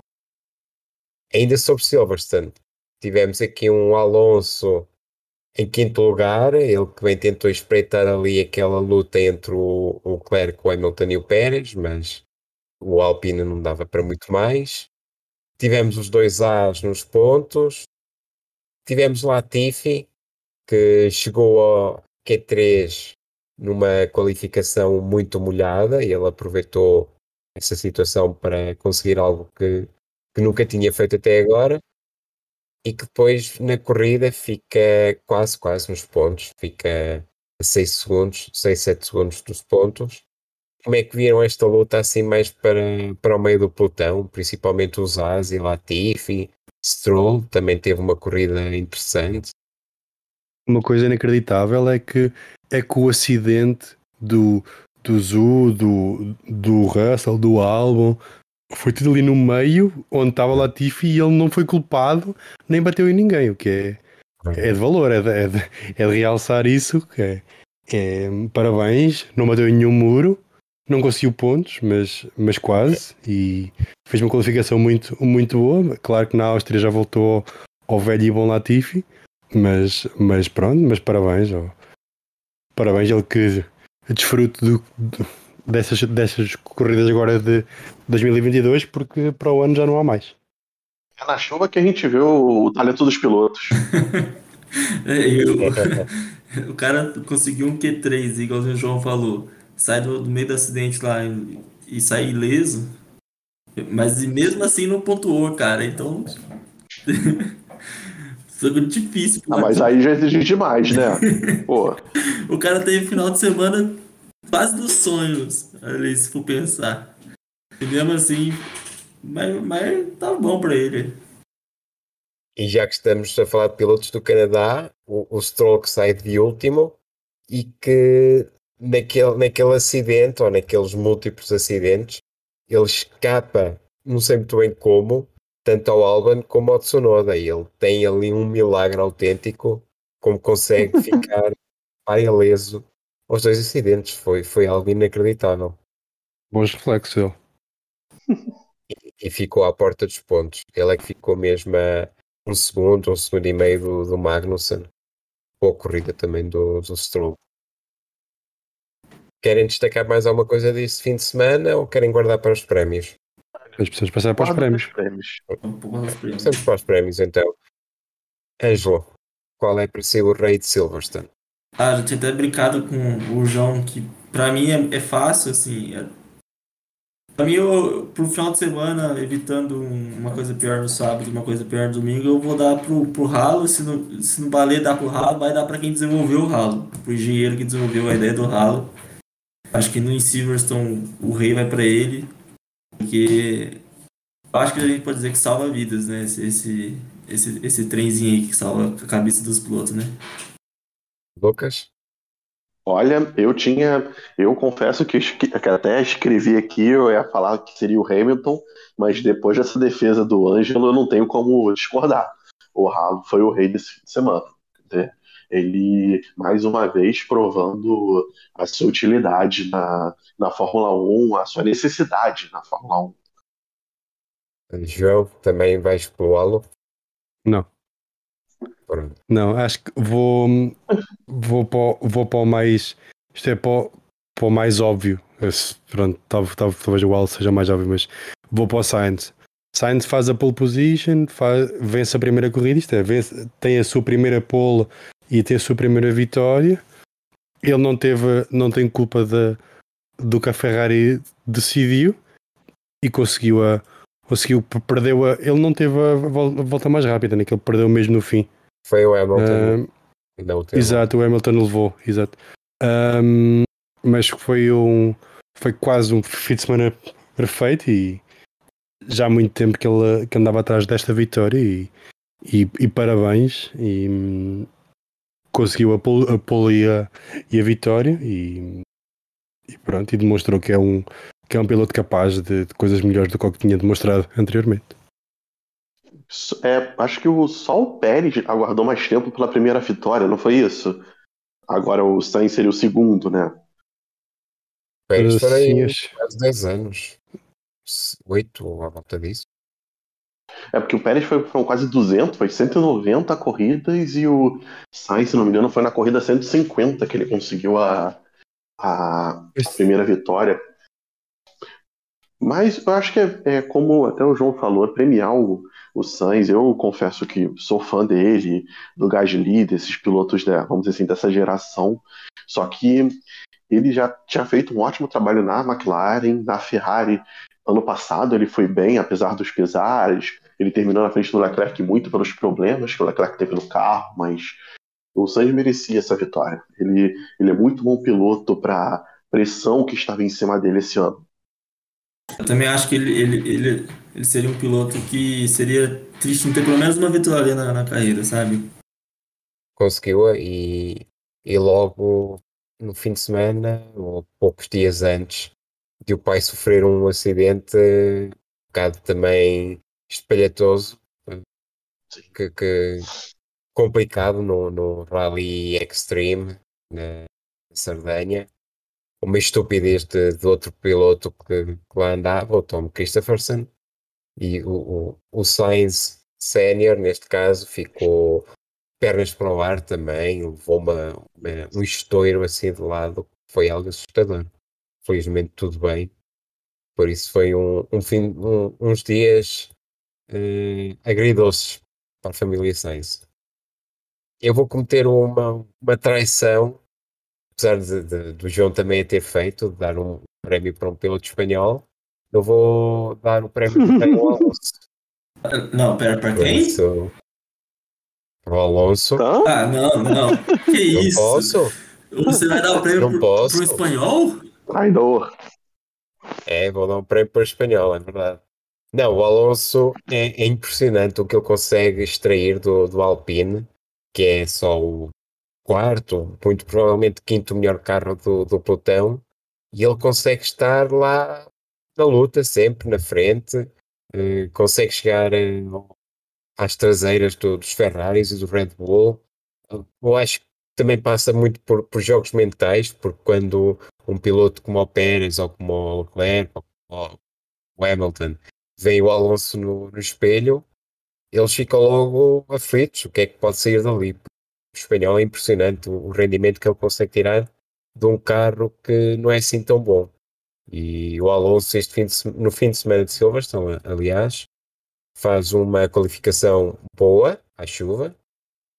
Ainda sobre Silverstone, tivemos aqui um Alonso em quinto lugar, ele que bem tentou espreitar ali aquela luta entre o, o Leclerc, o Hamilton e o Pérez, mas o Alpine não dava para muito mais. Tivemos os dois A's nos pontos. Tivemos o Latifi, que chegou ao Q3 numa qualificação muito molhada e ele aproveitou essa situação para conseguir algo que, que nunca tinha feito até agora e que depois na corrida fica quase, quase nos pontos, fica a 6 segundos, 6, 7 segundos dos pontos. Como é que viram esta luta assim mais para, para o meio do pelotão, principalmente os e Latifi, Stroll também teve uma corrida interessante. Uma coisa inacreditável é que é que o acidente do, do Zu, do, do Russell, do Albon, foi tudo ali no meio, onde estava o Latifi e ele não foi culpado, nem bateu em ninguém, o que é, é de valor, é de, é de, é de realçar isso, que é, é, parabéns, não bateu em nenhum muro, não conseguiu pontos, mas, mas quase, e fez uma qualificação muito, muito boa, claro que na Áustria já voltou ao, ao velho e bom Latifi, mas, mas pronto, mas parabéns, ó. parabéns ele que desfrute do, dessas, dessas corridas agora de 2022, porque para o ano já não há mais. É na chuva que a gente vê o, o talento dos pilotos. É, [laughs] eu- [laughs] o cara conseguiu um Q3, igualzinho o João falou. Sai do, do meio do acidente lá e, e sai ileso. Mas mesmo assim não pontuou, cara. Então. [laughs] Foi difícil. Ah, mas aí já exige demais, né? Pô, O cara teve final de semana quase dos sonhos, ali, se for pensar. E mesmo assim, mas, mas tá bom pra ele. E já que estamos a falar de pilotos do Canadá, o, o Stroll que sai de último e que naquele, naquele acidente ou naqueles múltiplos acidentes ele escapa, não sei muito bem como, tanto ao Albon como ao Tsunoda. Ele tem ali um milagre autêntico como consegue [laughs] ficar ileso aos dois acidentes. Foi, foi algo inacreditável. Bons reflexos, ele. E ficou à porta dos pontos. Ele é que ficou mesmo a um segundo, um segundo e meio do, do Magnussen. Boa corrida também do, do Stroll. Querem destacar mais alguma coisa desse fim de semana ou querem guardar para os prémios? Mas precisamos passar para os prémios. os prêmios. Pouco mais pra ele. Passamos para os prémios então. Ângelo, qual é para si o rei de Silverstone? Ah, já tinha até brincado com o João que pra mim é, é fácil, assim. é- Pra mim, eu, pro final de semana, evitando um- uma coisa pior no sábado uma coisa pior no domingo, eu vou dar pro, pro ralo. Se no, se no balé dá pro ralo, vai dar pra quem desenvolveu o ralo. Pro engenheiro que desenvolveu a ideia do ralo. Acho que no Silverstone o rei vai pra ele. Porque acho que a gente pode dizer que salva vidas, né? Esse, esse, esse, esse trenzinho aí que salva a cabeça dos pilotos, né? Lucas? Olha, eu tinha. Eu confesso que, que até escrevi aqui, eu ia falar que seria o Hamilton, mas depois dessa defesa do Ângelo, eu não tenho como discordar. O Ralo foi o rei desse fim de semana. né? Ele, mais uma vez, provando a sua utilidade na, na Fórmula 1, a sua necessidade na Fórmula 1. João, também vais pelo Não. Pronto. Não, acho que vou, vou, para, o- vou para o mais. Isto é para, o- para o mais óbvio. Esse, pronto, talvez, o Al seja mais óbvio, mas vou para o Sainz. Sainz faz a pole position, faz, vence a primeira corrida, isto é, vence, tem a sua primeira pole e tem a sua primeira vitória. Ele não teve, não tem culpa da, do que a Ferrari decidiu e conseguiu a. Conseguiu, perdeu a. Ele não teve a volta mais rápida, né? Que ele perdeu mesmo no fim. Foi o Hamilton, o teve. Exato, o Hamilton levou, exato. Ahm, mas foi um foi quase um fim de semana perfeito e já há muito tempo que ele que andava atrás desta vitória e, e, e parabéns e hum, conseguiu a pole, a pole e, a, e a vitória e, e pronto, e demonstrou que é um que é um piloto capaz de, de coisas melhores do que o que tinha demonstrado anteriormente. É, acho que o, só o Pérez aguardou mais tempo pela primeira vitória, não foi isso? Agora o Sainz seria o segundo, né? Pérez sim, aí quase 10 anos. 8 ou à volta disso. É porque o Pérez foi, foram quase 200, foi 190 corridas e o Sainz, se não me engano, foi na corrida 150 que ele conseguiu a, a, a primeira vitória. Mas eu acho que é, é como até o João falou, é premiar o, o Sainz. Eu confesso que sou fã dele, do Gasly, desses pilotos, né, vamos dizer assim, dessa geração. Só que ele já tinha feito um ótimo trabalho na McLaren, na Ferrari. Ano passado ele foi bem, apesar dos pesares. Ele terminou na frente do Leclerc muito pelos problemas que o Leclerc teve no carro, mas o Sainz merecia essa vitória. Ele, ele é muito bom piloto para pressão que estava em cima dele esse ano. Eu também acho que ele, ele, ele, ele seria um piloto que seria triste não ter pelo menos uma vitória na, na carreira, sabe? Conseguiu-a e, e logo no fim de semana, ou poucos dias antes, de o pai sofrer um acidente um bocado também espalhatoso, que, que complicado no, no Rally Extreme na Sardenha. Uma estupidez de, de outro piloto que, que lá andava, o Tom Christopherson, e o, o, o Sainz Sénior, neste caso, ficou pernas para o ar também, levou uma, uma, um estouro assim de lado, foi algo assustador. Felizmente tudo bem, por isso foi um, um fim, um, uns dias eh, agridoces para a família Sainz. Eu vou cometer uma, uma traição, apesar de, de, do João também a ter feito, de dar um prémio para um piloto espanhol, eu vou dar o prémio para o Alonso. Não, pera, para Por quem? isso, para o Alonso. Hã? Ah, não, não. Que Não isso? posso? Você vai dar o prêmio Não pro, posso. pro espanhol? Traidor. É, vou dar um prémio para o espanhol, é verdade. Não, o Alonso é, é impressionante o que ele consegue extrair do, do Alpine, que é só o quarto, muito provavelmente quinto melhor carro do, do pelotão, e ele consegue estar lá na luta, sempre na frente, eh, consegue chegar eh, às traseiras do- dos Ferraris e do Red Bull. Eu acho que também passa muito por, por jogos mentais, porque quando um piloto como o Pérez ou como o Leclerc ou como o Hamilton vem o Alonso no, no espelho, eles ficam logo aflitos. O que é que pode sair dali? O espanhol é impressionante o rendimento que ele consegue tirar de um carro que não é assim tão bom. E o Alonso, este fim de no fim de semana de Silverstone, aliás, faz uma qualificação boa à chuva,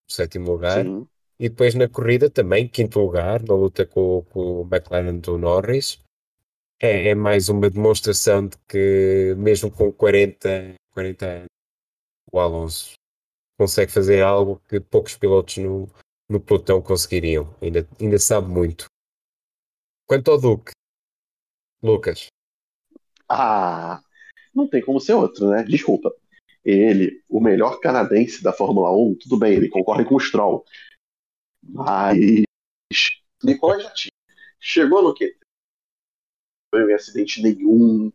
sétimo lugar, Sim. e depois na corrida também, quinto lugar, na luta com, com o McLaren do Norris. é, é mais uma demonstração de que, mesmo com 40, 40 anos, o Alonso consegue fazer algo que poucos pilotos no, no pelotão conseguiriam. Ainda, ainda sabe muito. Quanto ao Duque, Lucas, Ah, não tem como ser outro, né? Desculpa. Ele, o melhor canadense da Fórmula 1, tudo bem, ele concorre com o Stroll. Mas Nicolas Latifi chegou no quê? Não em acidente nenhum,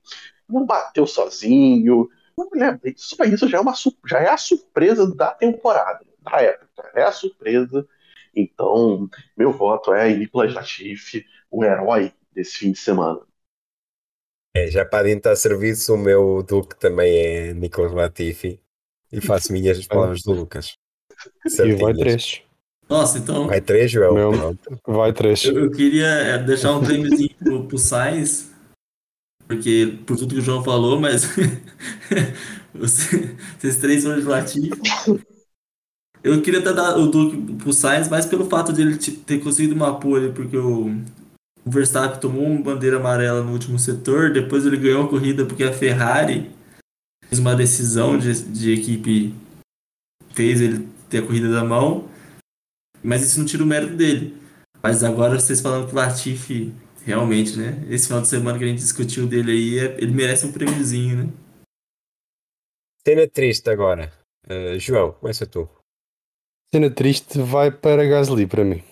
não bateu sozinho. Olha, Isso, isso já é, uma, já é a surpresa da temporada, da época. É a surpresa. Então, meu voto é Nicolas Latifi, o herói desse fim de semana. É, já para adiantar serviço, o meu Duque também é Nicolas Latifi e faço minhas [laughs] as palavras do Lucas. E vai Certinhas. 3. Nossa, então Vai três, João. Meu-. Vai 3. eu, eu queria é, deixar um prêmiozinho pro, pro Sainz, porque por tudo que o João falou, mas [laughs] você- vocês três foram de Latifi. Eu queria até dar o Duque pro Sainz, mais pelo fato de ele te- ter conseguido uma pole, porque o, o Verstappen tomou uma bandeira amarela no último setor, depois ele ganhou a corrida porque a Ferrari fez uma decisão de, de equipe, fez ele ter a corrida da mão, mas isso não tira o mérito dele. Mas agora vocês falando que o Latifi, realmente, né? Esse final de semana que a gente discutiu dele aí, é- ele merece um prêmiozinho, né? Cena triste agora. Uh, João, começa tu. Cena triste vai para Gasly para mim.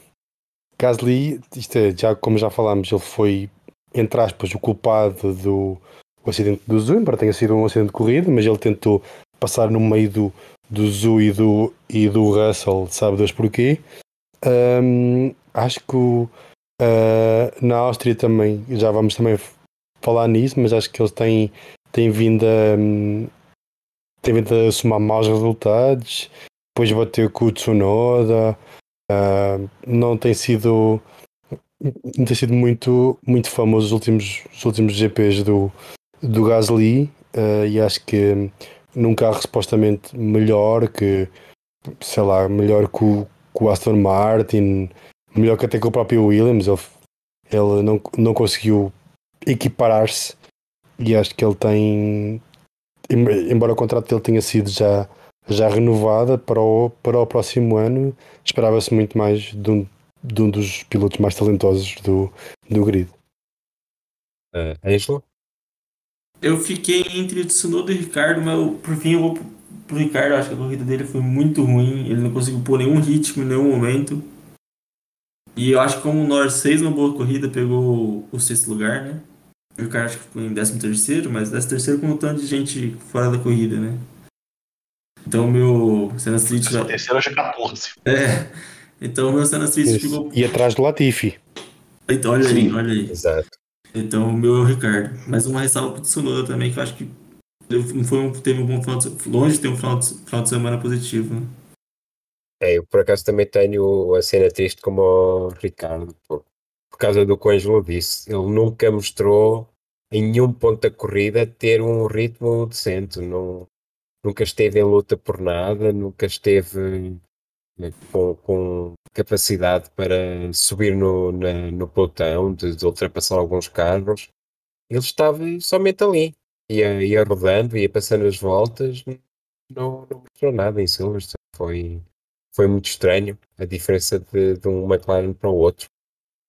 Gasly, isto é, já, como já falámos, ele foi, entre aspas, o culpado do o acidente do Zhu, embora tenha sido um acidente de corrida, mas ele tentou passar no meio do, do Zhu e do, e do Russell, sabe Deus porquê. Ahm, acho que ah, na Áustria também, já vamos também falar nisso, mas acho que eles têm, têm vindo a, têm vindo a somar maus resultados depois bateu com o Tsunoda, ah, não tem sido não tem sido muito, muito famoso os últimos, os últimos GPs do, do Gasly ah, e acho que num carro supostamente melhor que sei lá, melhor que o, que o Aston Martin, melhor que até que o próprio Williams, ele, ele não, não conseguiu equiparar-se e acho que ele tem em- embora o contrato dele tenha sido já já renovada para o, para o próximo ano. Esperava-se muito mais de um, de um dos pilotos mais talentosos do, do grid. Uh, Ângelo? Eu fiquei entre o Tsunoda e o Ricardo, mas eu, por fim eu vou pro, pro Ricardo. Acho que a corrida dele foi muito ruim. Ele não conseguiu pôr nenhum ritmo em nenhum momento. E eu acho que como o Norris fez uma boa corrida, pegou o sexto lugar, né? O Ricardo acho que ficou em décimo terceiro, mas décimo terceiro com um tanto de gente fora da corrida, né? Então meu Senna Street O vai... terceiro é 14. É. Então meu Senna Street Isso. ficou... E atrás do Latifi. Então, olha aí, Sim. olha aí. Exato. Então, o meu é o Ricardo. Mas uma ressalva pro Tsunoda também, que eu acho que foi um, teve um bom final de, longe de ter um final de, final de semana positivo. Né? É, eu por acaso também tenho a cena triste como o Ricardo, por, por causa do que o Ângelo disse. Ele nunca mostrou em nenhum ponto da corrida ter um ritmo decente. Não, nunca esteve em luta por nada, nunca esteve eh, com, com capacidade para subir no, na- no pelotão, de, de ultrapassar alguns carros. Ele estava somente ali, ia, ia rodando, ia passando as voltas, não, não mostrou nada em Silverstone. Foi, foi muito estranho a diferença de, de um McLaren para o outro.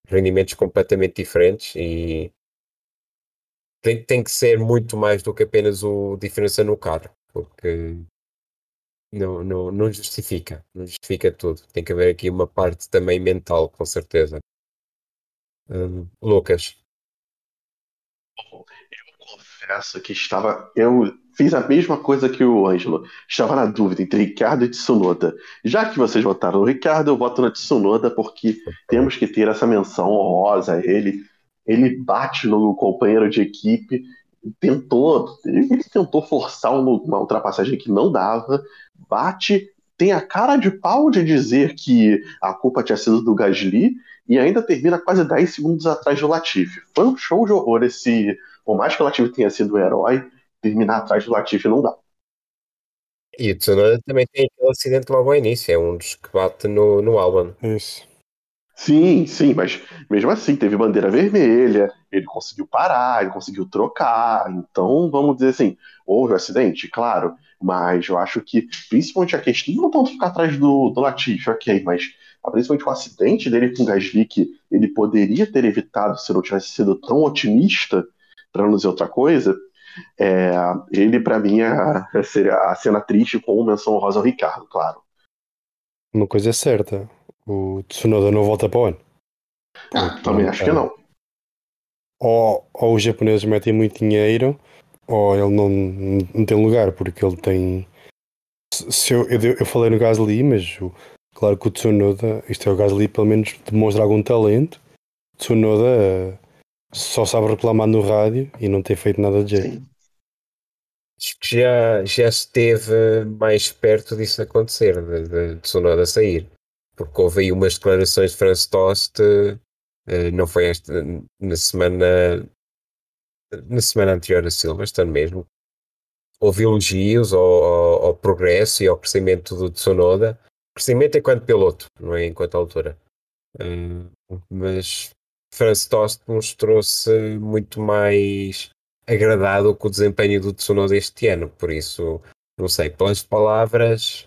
Rendimentos completamente diferentes e tem, tem que ser muito mais do que apenas o diferença no carro, porque não, não, não justifica, não justifica tudo. Tem que haver aqui uma parte também mental, com certeza. Hum, Lucas, Confesso que estava. Eu fiz a mesma coisa que o Ângelo. Estava na dúvida entre Ricardo e Tsunoda. Já que vocês votaram no Ricardo, eu voto na Tsunoda porque temos que ter essa menção honrosa. Ele, ele bate no companheiro de equipe, tentou, ele tentou forçar um- uma ultrapassagem que não dava, bate, tem a cara de pau de dizer que a culpa tinha sido do Gasly e ainda termina quase 10 segundos atrás do Latifi. Foi um show de horror esse. Por mais que o Latifi tenha sido o herói, terminar atrás do Latifi não dá. e o Tsunoda também tem aquele acidente logo ao início, é um dos que bate no, no Albon. Isso. Sim, sim, mas mesmo assim teve bandeira vermelha, ele conseguiu parar, ele conseguiu trocar. Então, vamos dizer assim, houve um acidente, claro, mas eu acho que principalmente a questão, não tanto ficar atrás do, do Latifi, ok, mas principalmente o acidente dele com o Gasly, que ele poderia ter evitado se não tivesse sido tão otimista, para não dizer outra coisa, é, ele para mim é, seria a cena triste com menção rosa ao Ricardo, claro. Uma coisa é certa, o Tsunoda não volta para o ano. Ah, também acho que não. Ou, ou os japoneses metem muito dinheiro, ou ele não, não tem lugar, porque ele tem. Se eu, eu, eu falei no Gasly, mas o, claro que o Tsunoda, isto é o Gasly, pelo menos demonstra algum talento. O Tsunoda só sabe reclamar no rádio e não tem feito nada de jeito. Sim. Acho que já, já esteve mais perto disso acontecer, de, de Tsunoda sair porque houve aí umas declarações de Franz Tost, uh, não foi esta, na semana, na semana anterior a Silverstone mesmo, houve elogios ao, ao, ao, progresso e ao crescimento do Tsunoda, crescimento enquanto piloto, não é? Enquanto altura. Uh, mas Franz Tost mostrou-se muito mais agradado com o desempenho do Tsunoda este ano, por isso, não sei, pelas palavras,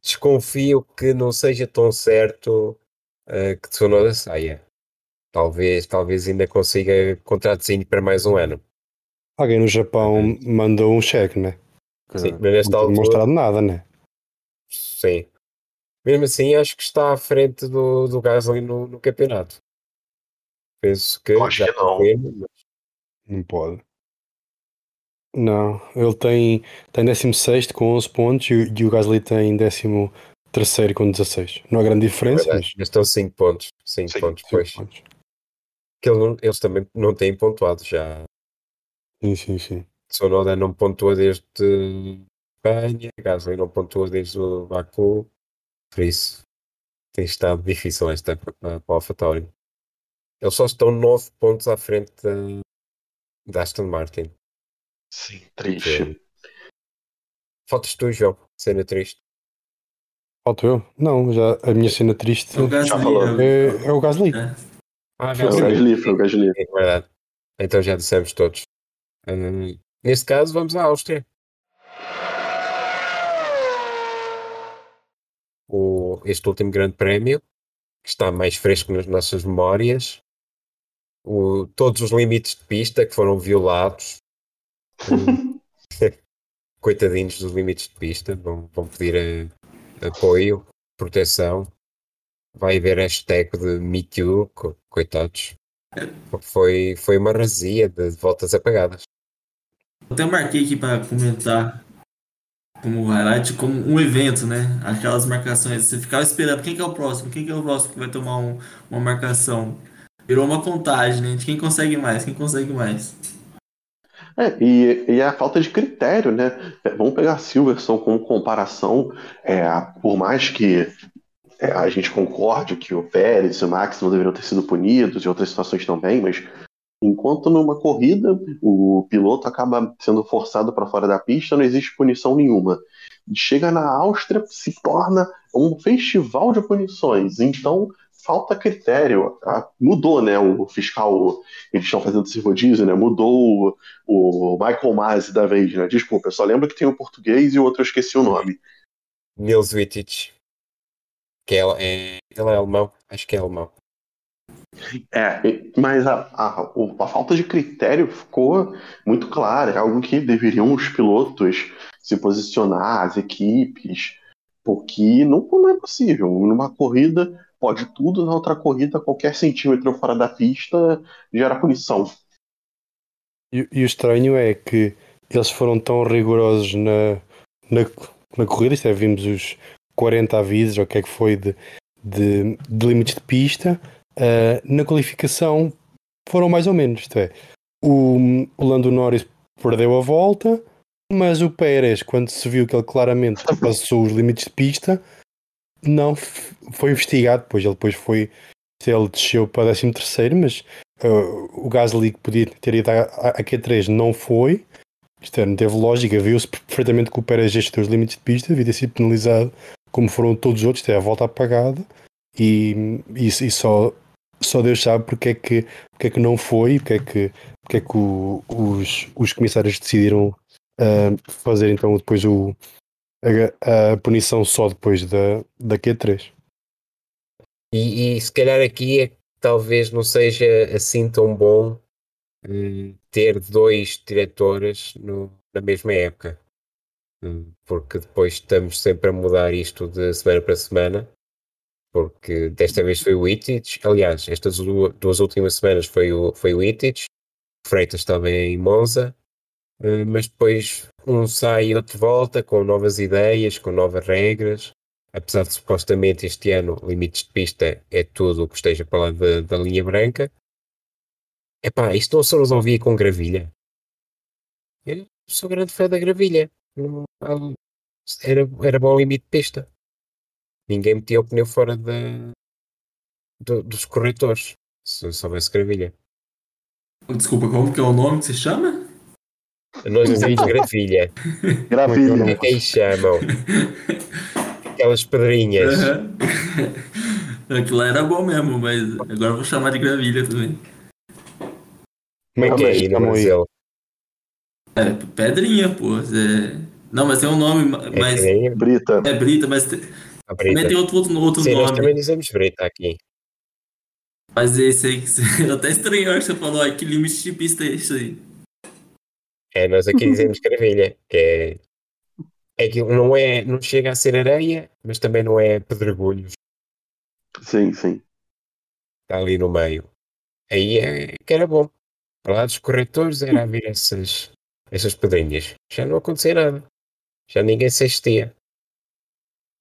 desconfio que não seja tão certo uh, que Tsunoda saia. Talvez, talvez ainda consiga contratozinho para mais um ano. Alguém no Japão mandou um cheque, né? Sim, mas nesta não altura... mostrado nada, né? Sim. Mesmo assim, acho que está à frente do, do Gasly no, no campeonato. Penso que acho já que não. mas... Não pode. Não, ele tem, tem 16 com 11 pontos e, e o Gasly tem 13 com 16. Não há grande diferença. Mas... estão 5 pontos. 5 pontos, pois. Pontos. Que ele, eles também não têm pontuado já. Sim, sim, sim. Sonoda não pontua desde Espanha, Gasly não pontua desde o Baku. Por isso tem estado difícil esta época para o AlphaTauri. Eles só estão 9 pontos à frente da, da Aston Martin. Sim, triste. Faltas tu, João. Cena triste. Falto eu? Não, já a minha cena triste é o Gasly. É, é o Gasly. É. Ah, foi o Gasly, foi o Gasly. É verdade. Então já dissemos todos. Hum, nesse caso, vamos à Áustria. O, este último grande prémio, que está mais fresco nas nossas memórias, o, todos os limites de pista que foram violados [laughs] Coitadinhos dos limites de pista, vão, vão pedir a, apoio, proteção. Vai haver hashtag de MeToo, coitados. Foi, foi uma razia de voltas apagadas. Até marquei aqui para comentar como highlight, como um evento, né? Aquelas marcações, você ficava esperando quem que é o próximo, quem que é o próximo que vai tomar um, uma marcação. Virou uma contagem, né? De quem consegue mais, quem consegue mais. É, e, e a falta de critério, né? É, vamos pegar Silverson como comparação, é, por mais que é, a gente concorde que o Pérez e o Max não deveriam ter sido punidos e outras situações também, mas enquanto numa corrida o piloto acaba sendo forçado para fora da pista, não existe punição nenhuma. Chega na Áustria, se torna um festival de punições. Então, falta critério. Ah, mudou, né? O fiscal, eles estão fazendo esse rodízio, né? Mudou o, o Michael Masi da vez, né? Desculpa, eu só lembro que tem o português e o outro eu esqueci o nome. Nils Wittich. Que é, é, ele é alemão, acho que é alemão. É, mas a, a, a, falta de critério ficou muito clara. É algo que deveriam os pilotos se posicionar, as equipes, porque não, não é possível. Numa corrida, pode tudo, na outra corrida, qualquer centímetro fora da pista gera punição. E, e o estranho é que eles foram tão rigorosos na, na, na corrida, isto é, vimos os 40 avisos, ou o que é que foi, de, de, de limites de pista, uh, na qualificação foram mais ou menos, isto é, o, o Lando Norris perdeu a volta, mas o Pérez, quando se viu que ele claramente passou os limites de pista, não foi investigado, depois ele depois foi ele desceu para 13 terceiro, mas uh, o Gasly que podia ter ido a, Q3 não foi. Isto é, não teve lógica, viu-se perfeitamente que o Pérez gestou os limites de pista, ter sido penalizado como foram todos os outros, isto é a volta apagada. e, e, e só, só Deus sabe porque é que, porque é que não foi, porque é que, porque é que o, os, os comissários decidiram uh, fazer então depois o, a, a, punição só depois da, da Q3. E, e se calhar aqui é que talvez não seja assim tão bom uh, ter dois diretores no, na mesma época. Uh, porque depois estamos sempre a mudar isto de semana para semana porque desta vez foi o Itich, aliás, estas duas últimas semanas foi o, foi o Itich, Freitas estava em Monza, mas depois um sai e outro volta com novas ideias, com novas regras, apesar de supostamente este ano limites de pista é tudo o que esteja para lá da, da linha branca. Epá, isto não se resolvia com gravilha. Eu sou grande fã da gravilha. Era, era bom limite de pista. Ninguém metia o pneu fora dos corretores, se, se houvesse gravilha. Desculpa, como que é o nome que se chama? Nós dizemos gravilha. Gravilha. É que aí chamam. Aquelas pedrinhas. Uhum. Aquilo era bom mesmo, mas agora eu vou chamar de gravilha também. Como é que é aí no Brasil? É, pedrinha, pô. É... Não, mas tem um nome, mas. É Brita. É Brita, mas a Brita. Também tem outro, outro, outro Sim, nome. nós também dizemos Brita aqui. Mas esse aí, [laughs] eu até estranhou que você falou, ó, que limite de pista é isso aí? É, nós aqui dizemos gravilha, que é, é que não é, não chega a ser areia, mas também não é pedregulhos. Sim, sim. Está ali no meio. Aí é que era bom. Para lá dos corretores era a vir essas, essas pedrinhas. Já não acontecia nada. Já ninguém se assistia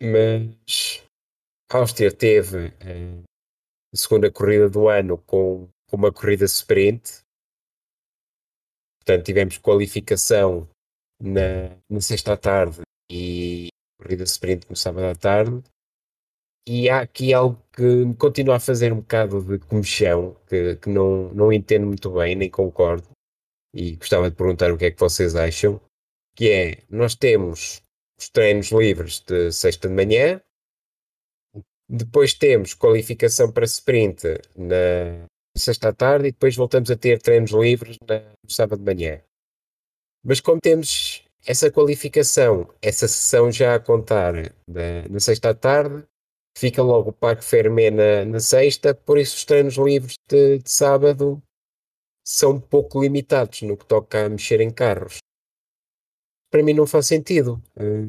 mas a Áustria teve eh, a segunda corrida do ano com, com uma corrida sprint. Portanto, tivemos qualificação na, na sexta à tarde e corrida sprint no sábado à tarde. E há aqui algo que me continua a fazer um bocado de comichão, que, que não, não entendo muito bem, nem concordo. E gostava de perguntar o que é que vocês acham. Que é, nós temos os treinos livres de sexta de manhã. Depois temos qualificação para sprint na sexta à tarde e depois voltamos a ter treinos livres no sábado de manhã. Mas como temos essa qualificação, essa sessão já a contar na, na sexta à tarde, fica logo o Parque Fermé na, na sexta, por isso os treinos livres de, de sábado são um pouco limitados no que toca a mexer em carros para mim não faz sentido. Uh,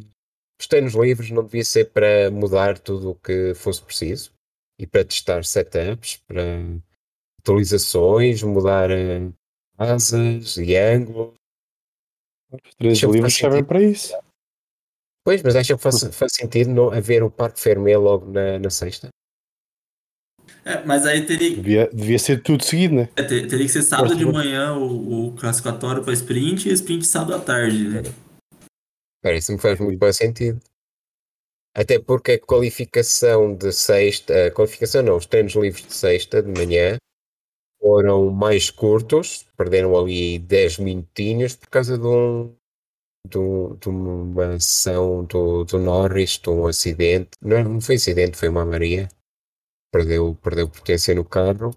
os treinos livres não devia ser para mudar tudo o que fosse preciso e para testar setups, para atualizações, mudar uh, asas e ângulos. Os treinos livres servem para isso. Pois, mas acha que faz, faz sentido não haver o Parque Fermé logo na, na sexta? É, mas aí teria. Devia, devia ser tudo seguido, né? É, ter, teria que ser sábado de manhã o, o classificatório para sprint e sprint sábado à tarde, né? Isso me faz muito bom sentido. Até porque a qualificação de sexta, a qualificação não, os treinos livres de sexta de manhã foram mais curtos, perderam ali 10 minutinhos por causa de um de, um, uma ação do, do Norris, de um acidente. Não, não foi acidente, foi uma avaria. Perdeu, perdeu potência no carro,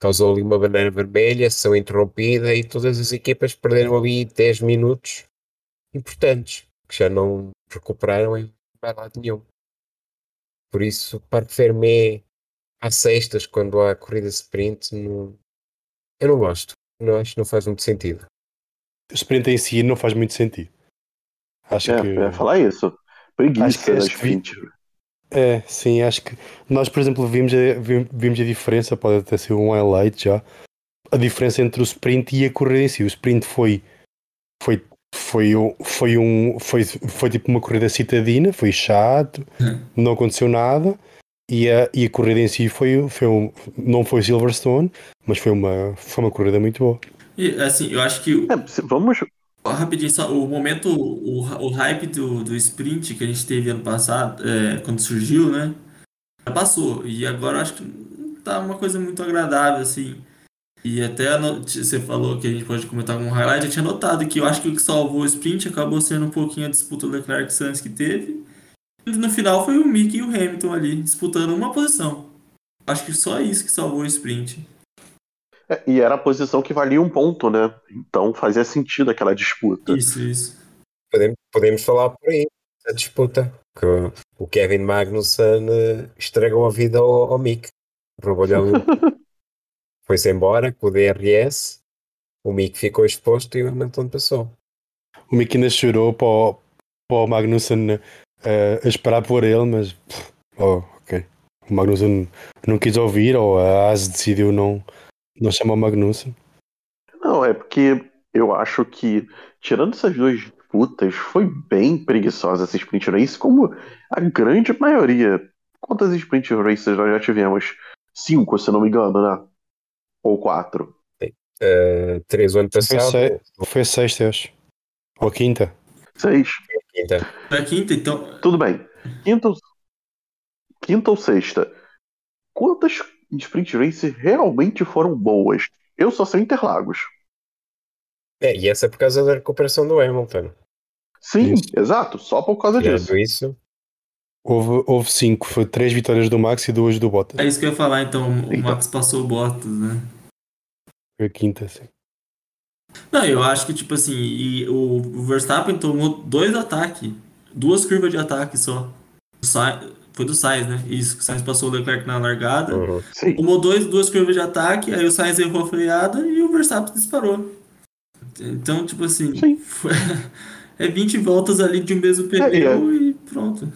causou ali uma bandeira vermelha, ação interrompida e todas as equipas perderam ali 10 minutos importantes que já não recuperaram em lado nenhum. Por isso, Parque Fermé às sextas, quando há corrida sprint, não... eu não gosto. Não acho que não faz muito sentido. O sprint em si não faz muito sentido. Acho é, que. É falar isso. Preguiça das sprint. É, sim, acho que nós, por exemplo, vimos a, vimos a diferença, pode até ser um highlight já, a diferença entre o sprint e a corrida em si. O sprint foi, foi foi, foi, um, foi, foi tipo uma corrida citadina, foi chato, hum. não aconteceu nada. E a, e a corrida em si foi, foi um, não foi Silverstone, mas foi uma, foi uma corrida muito boa. E assim, eu acho que. É, vamos. Rapidinho, só, o momento, o, o hype do, do sprint que a gente teve ano passado, é, quando surgiu, né? Já passou. E agora eu acho que tá uma coisa muito agradável, assim. E até você falou que a gente pode comentar um highlight, eu tinha notado que eu acho que o que salvou o sprint acabou sendo um pouquinho a disputa Leclerc Sainz que teve. No final foi o Mick e o Hamilton ali, disputando uma posição. Acho que só isso que salvou o sprint. É, e era a posição que valia um ponto, né? Então fazia sentido aquela disputa. Isso, isso. Podemos, podemos falar por aí, a disputa. Que o- Kevin Magnussen eh, estragou a vida ao, ao Mick. Roubou-lhe [laughs] Foi-se embora com o DRS. O Mick ficou exposto e o Hamilton passou. O Mick ainda chorou para o, para o Magnussen a esperar por ele, mas. Oh, ok. O Magnussen não quis ouvir, ou a AS decidiu não, não chamar o Magnussen. Não, é porque eu acho que, tirando essas duas disputas, foi bem preguiçosa essa sprint race, como a grande maioria. Quantas sprint races nós já tivemos? Cinco, se não me engano, né? Ou quatro. Eh, três o ano Foi, passado. se- foi a sexta, eu acho. Ou a quinta. Seis. Quinta. Pra quinta, então. Tudo bem. Quinta ou, quinta ou sexta. Quantas sprint races realmente foram boas? Eu só sei Interlagos. É, e essa é por causa da recuperação do Hamilton. Sim, Isso. exato. Só por causa disso. Isso, Houve, houve cinco, foi três vitórias do Max e duas do Bottas. É isso que eu ia falar, então. O Eita. Max passou o Bottas, né? Foi a quinta, sim. Não, eu acho que, tipo assim, e o o Verstappen tomou dois ataques, duas curvas de ataque só. O Sainz- foi do Sainz, né? Isso, que o Sainz passou o Leclerc na largada. uhum. Sim. Tomou dois, duas curvas de ataque, aí o Sainz errou a freada e o Verstappen disparou. Então, tipo assim, Sim. foi- [laughs] é 20 voltas ali de um mesmo É, pneu e pronto.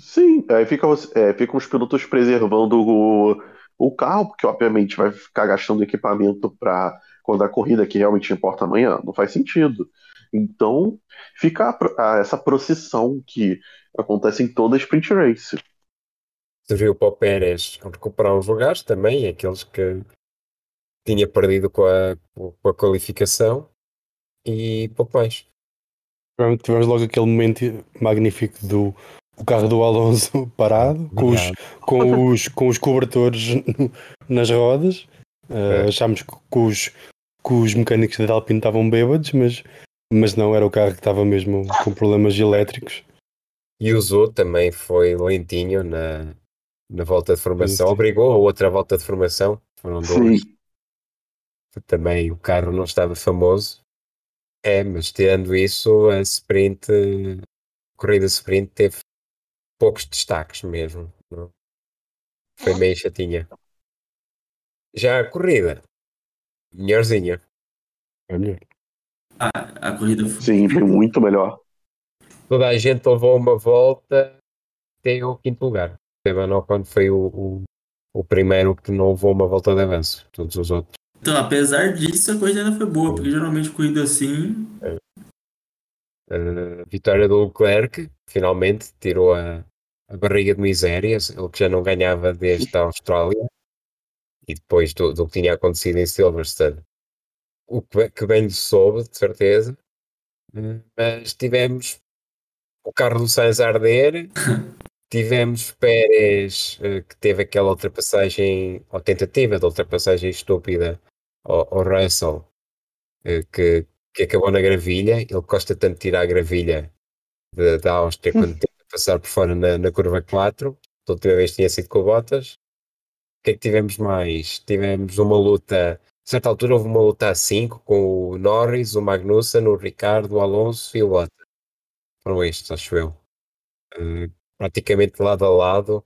Sim, aí fica, você- é, ficam os pilotos preservando o, o carro, porque obviamente vai ficar gastando equipamento para quando a corrida que realmente importa amanhã. Não faz sentido. Então, fica a a- essa procissão que acontece em toda a sprint race. serviu para o Pérez recuperar uns lugares também, aqueles que tinha perdido com a, com a qualificação e pouco mais. Tivemos- Tivemos logo aquele momento magnífico do o carro do Alonso [laughs] parado, com os, com os, com os cobertores [laughs] nas rodas. Uh, É. Achámos que, que os, que os mecânicos da Alpine estavam bêbados, mas, mas não, era o carro que estava mesmo com problemas elétricos. E o Zou também foi lentinho na, na volta de formação, obrigou a outra volta de formação, foram. Sim, Também o carro não estava famoso. É, mas tirando isso, a sprint, a corrida sprint teve poucos destaques mesmo. não? Foi meio chatinha. Já a corrida, melhorzinha. É melhor. A, a corrida foi. sim, foi muito melhor. Toda a gente levou uma volta até o quinto lugar. Esteban Ocon foi o, o, o primeiro que não levou uma volta de avanço. Todos os outros. Então, apesar disso, a corrida ainda foi boa, porque geralmente corrida assim. A vitória do Leclerc finalmente tirou a, a barriga de misérias, ele que já não ganhava desde a Austrália e depois do, do que tinha acontecido em Silverstone. O que, que bem lhe soube, de certeza, Eh, mas tivemos o carro do Sainz a arder, [laughs] tivemos Pérez eh, que teve aquela ultrapassagem, ou tentativa de ultrapassagem estúpida ao, ao Russell, eh, que, que acabou na gravilha. Ele gosta tanto de tirar a gravilha da Áustria [laughs] quando tenta passar por fora na, na curva 4. Da última vez tinha sido com. O que é que tivemos mais? Tivemos uma luta. A certa altura houve uma luta a 5 com o Norris, o Magnussen, o Ricardo, o Alonso e o Bottas. Foram estes, acho eu. Eh, praticamente lado a lado.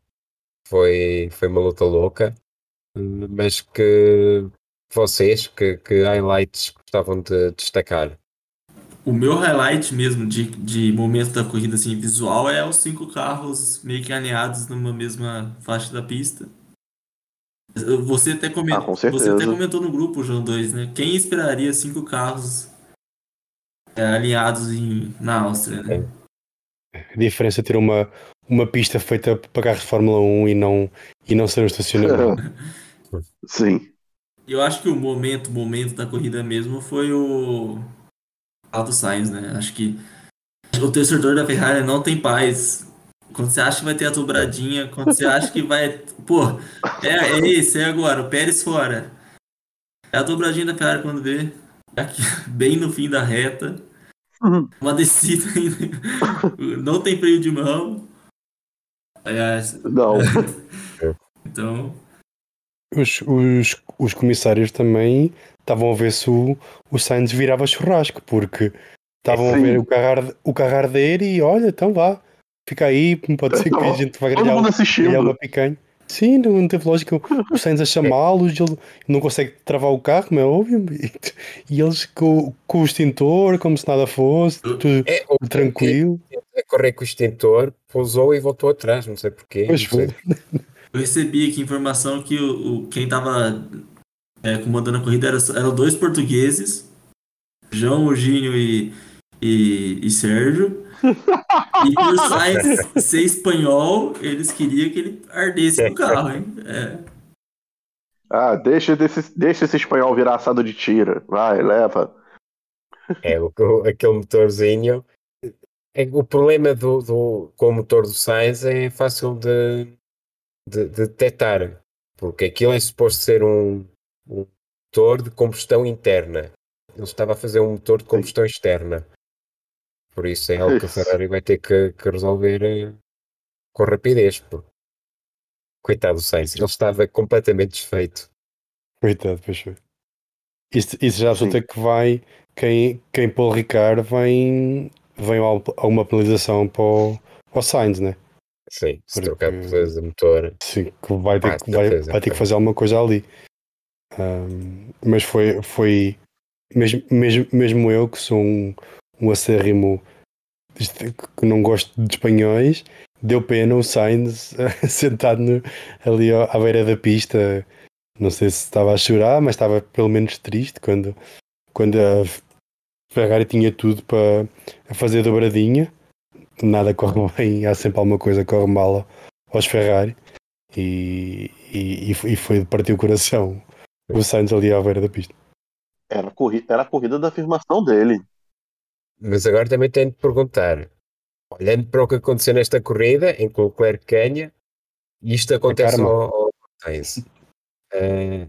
Foi, foi uma luta louca. Eh, mas que vocês, que, que highlights gostavam de destacar? O meu highlight mesmo de, de momento da corrida assim, visual é os cinco carros meio que alinhados numa mesma faixa da pista. Você até, comen- Ah, com você até comentou no grupo, João 2, né? Quem esperaria cinco carros é, alinhados em, na Áustria, né? A diferença é ter uma, uma pista feita para carros de Fórmula 1 e não, e não ser um estacionamento. [laughs] Sim. Eu acho que o momento, momento da corrida mesmo foi o do Sainz, né? Acho que o torcedor da Ferrari não tem paz. Quando você acha que vai ter a dobradinha, quando você acha que vai. Pô, é, é esse, é agora, o Pérez fora. É a dobradinha da Ferrari quando vê. Aqui, [laughs] bem no fim da reta. Uhum. Uma descida ainda. Não tem freio de mão. É, Não. [laughs] então, os, os, os comissários também estavam a ver se o, o Sainz virava churrasco, porque estavam a Sim. ver o carro, o carro arder e olha, então vá, fica aí, pode ser que a gente vai Todo ganhar, uma picanha. Sim, não, teve lógica. [laughs] O Sainz a chamá-los, ele não consegue travar o carro, como é óbvio, e, eles com, com o extintor, como se nada fosse, tudo É, tranquilo. a correr com o extintor, pousou e voltou atrás, não sei porquê. Pois não sei. foi. [laughs] Eu recebi aqui informação que o, o- quem tava é, comandando a corrida era, eram dois portugueses, João, Eugênio e, e, e Sérgio. E por Sainz ser espanhol, eles queriam que ele ardesse no carro, hein? É. Ah, deixa, desse, deixa esse espanhol virar assado de tira. Vai, leva. É, o, aquele motorzinho. É, o problema do, do, com o motor do Sainz é fácil de, de, de detectar, porque aquilo é suposto ser um, um motor de combustão interna. Ele estava a fazer um motor de combustão externa. Por isso é algo que a [laughs] Ferrari vai ter que, que resolver eh, com rapidez. pô. Coitado do Sainz, ele estava completamente desfeito. Coitado, pois foi. Isso, isso já resulta que vai. Quem, quem Paul Ricard vem, vem a uma penalização para o, para o Sainz, né? Sim, se Porque- trocar de motor. Sim, que vai ter, Ah, que, vai, vai ter que fazer alguma coisa ali. Ahm, mas foi, foi mesmo, mesmo, mesmo eu que sou um, um acérrimo que não gosto de espanhóis, deu pena o Sainz [laughs] sentado no- ali à beira da pista. Não sei se estava a chorar, mas estava pelo menos triste quando, quando a Ferrari tinha tudo para fazer dobradinha. Nada corre [laughs] bem, há sempre alguma coisa que corre mal aos Ferrari. E, e, e foi- de partir o coração o Sainz ali à beira da pista. Era a, corri era a corrida da afirmação dele. Mas agora também tenho de perguntar, olhando para o que aconteceu nesta corrida, em que o Leclerc ganha, e isto acontece karma. ao, ao Sainz, eh,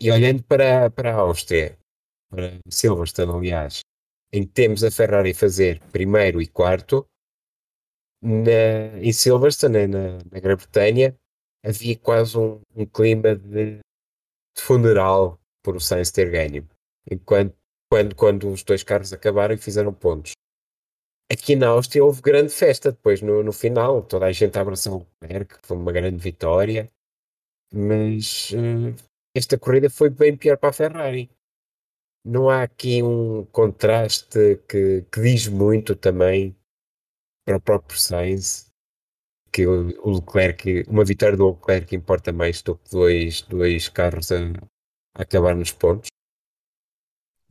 e olhando para, para a Áustria, para Silverstone, aliás, em que temos a Ferrari fazer primeiro e quarto, na, em Silverstone, na, na Grã-Bretanha, havia quase um, um clima de, de funeral por o Sainz ter ganho. Enquanto quando, quando os dois carros acabaram e fizeram pontos. Aqui na Áustria houve grande festa depois no, no final, toda a gente abraçou o Leclerc, foi uma grande vitória, mas eh, esta corrida foi bem pior para a Ferrari. Não há aqui um contraste que, que diz muito também para o próprio Sainz, que o Leclerc, uma vitória do Leclerc importa mais do que dois, dois carros a, a acabar nos pontos.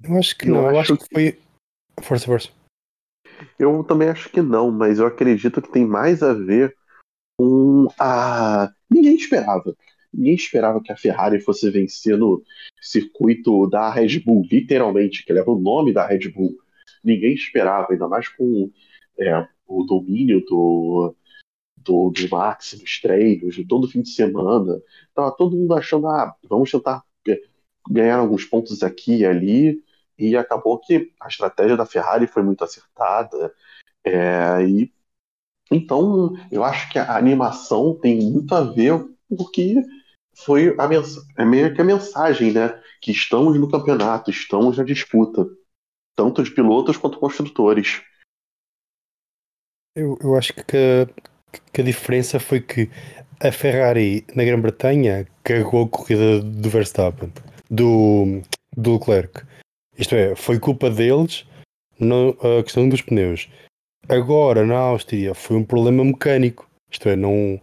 Eu acho que Eu não, eu acho acho que foi. Força, força. Eu também acho que não, mas eu acredito que tem mais a ver com a. Ninguém esperava. Ninguém esperava que a Ferrari fosse vencer no circuito da Red Bull, literalmente, que leva o nome da Red Bull. Ninguém esperava, ainda mais com é, o domínio do, do, do Max nos treinos, de todo fim de semana. Tava todo mundo achando, ah, vamos tentar é, ganhar alguns pontos aqui e ali. E acabou que a estratégia da Ferrari foi muito acertada. É, e então eu acho que a animação tem muito a ver porque foi a é meio que a mensagem, né? Que estamos no campeonato, estamos na disputa, tanto de pilotos quanto construtores. Eu, eu acho que a, que a diferença foi que a Ferrari na Grã-Bretanha cagou a corrida do Verstappen, do, do Leclerc. Isto é, foi culpa deles não, a questão dos pneus. Agora na Áustria foi um problema mecânico. Isto é, não,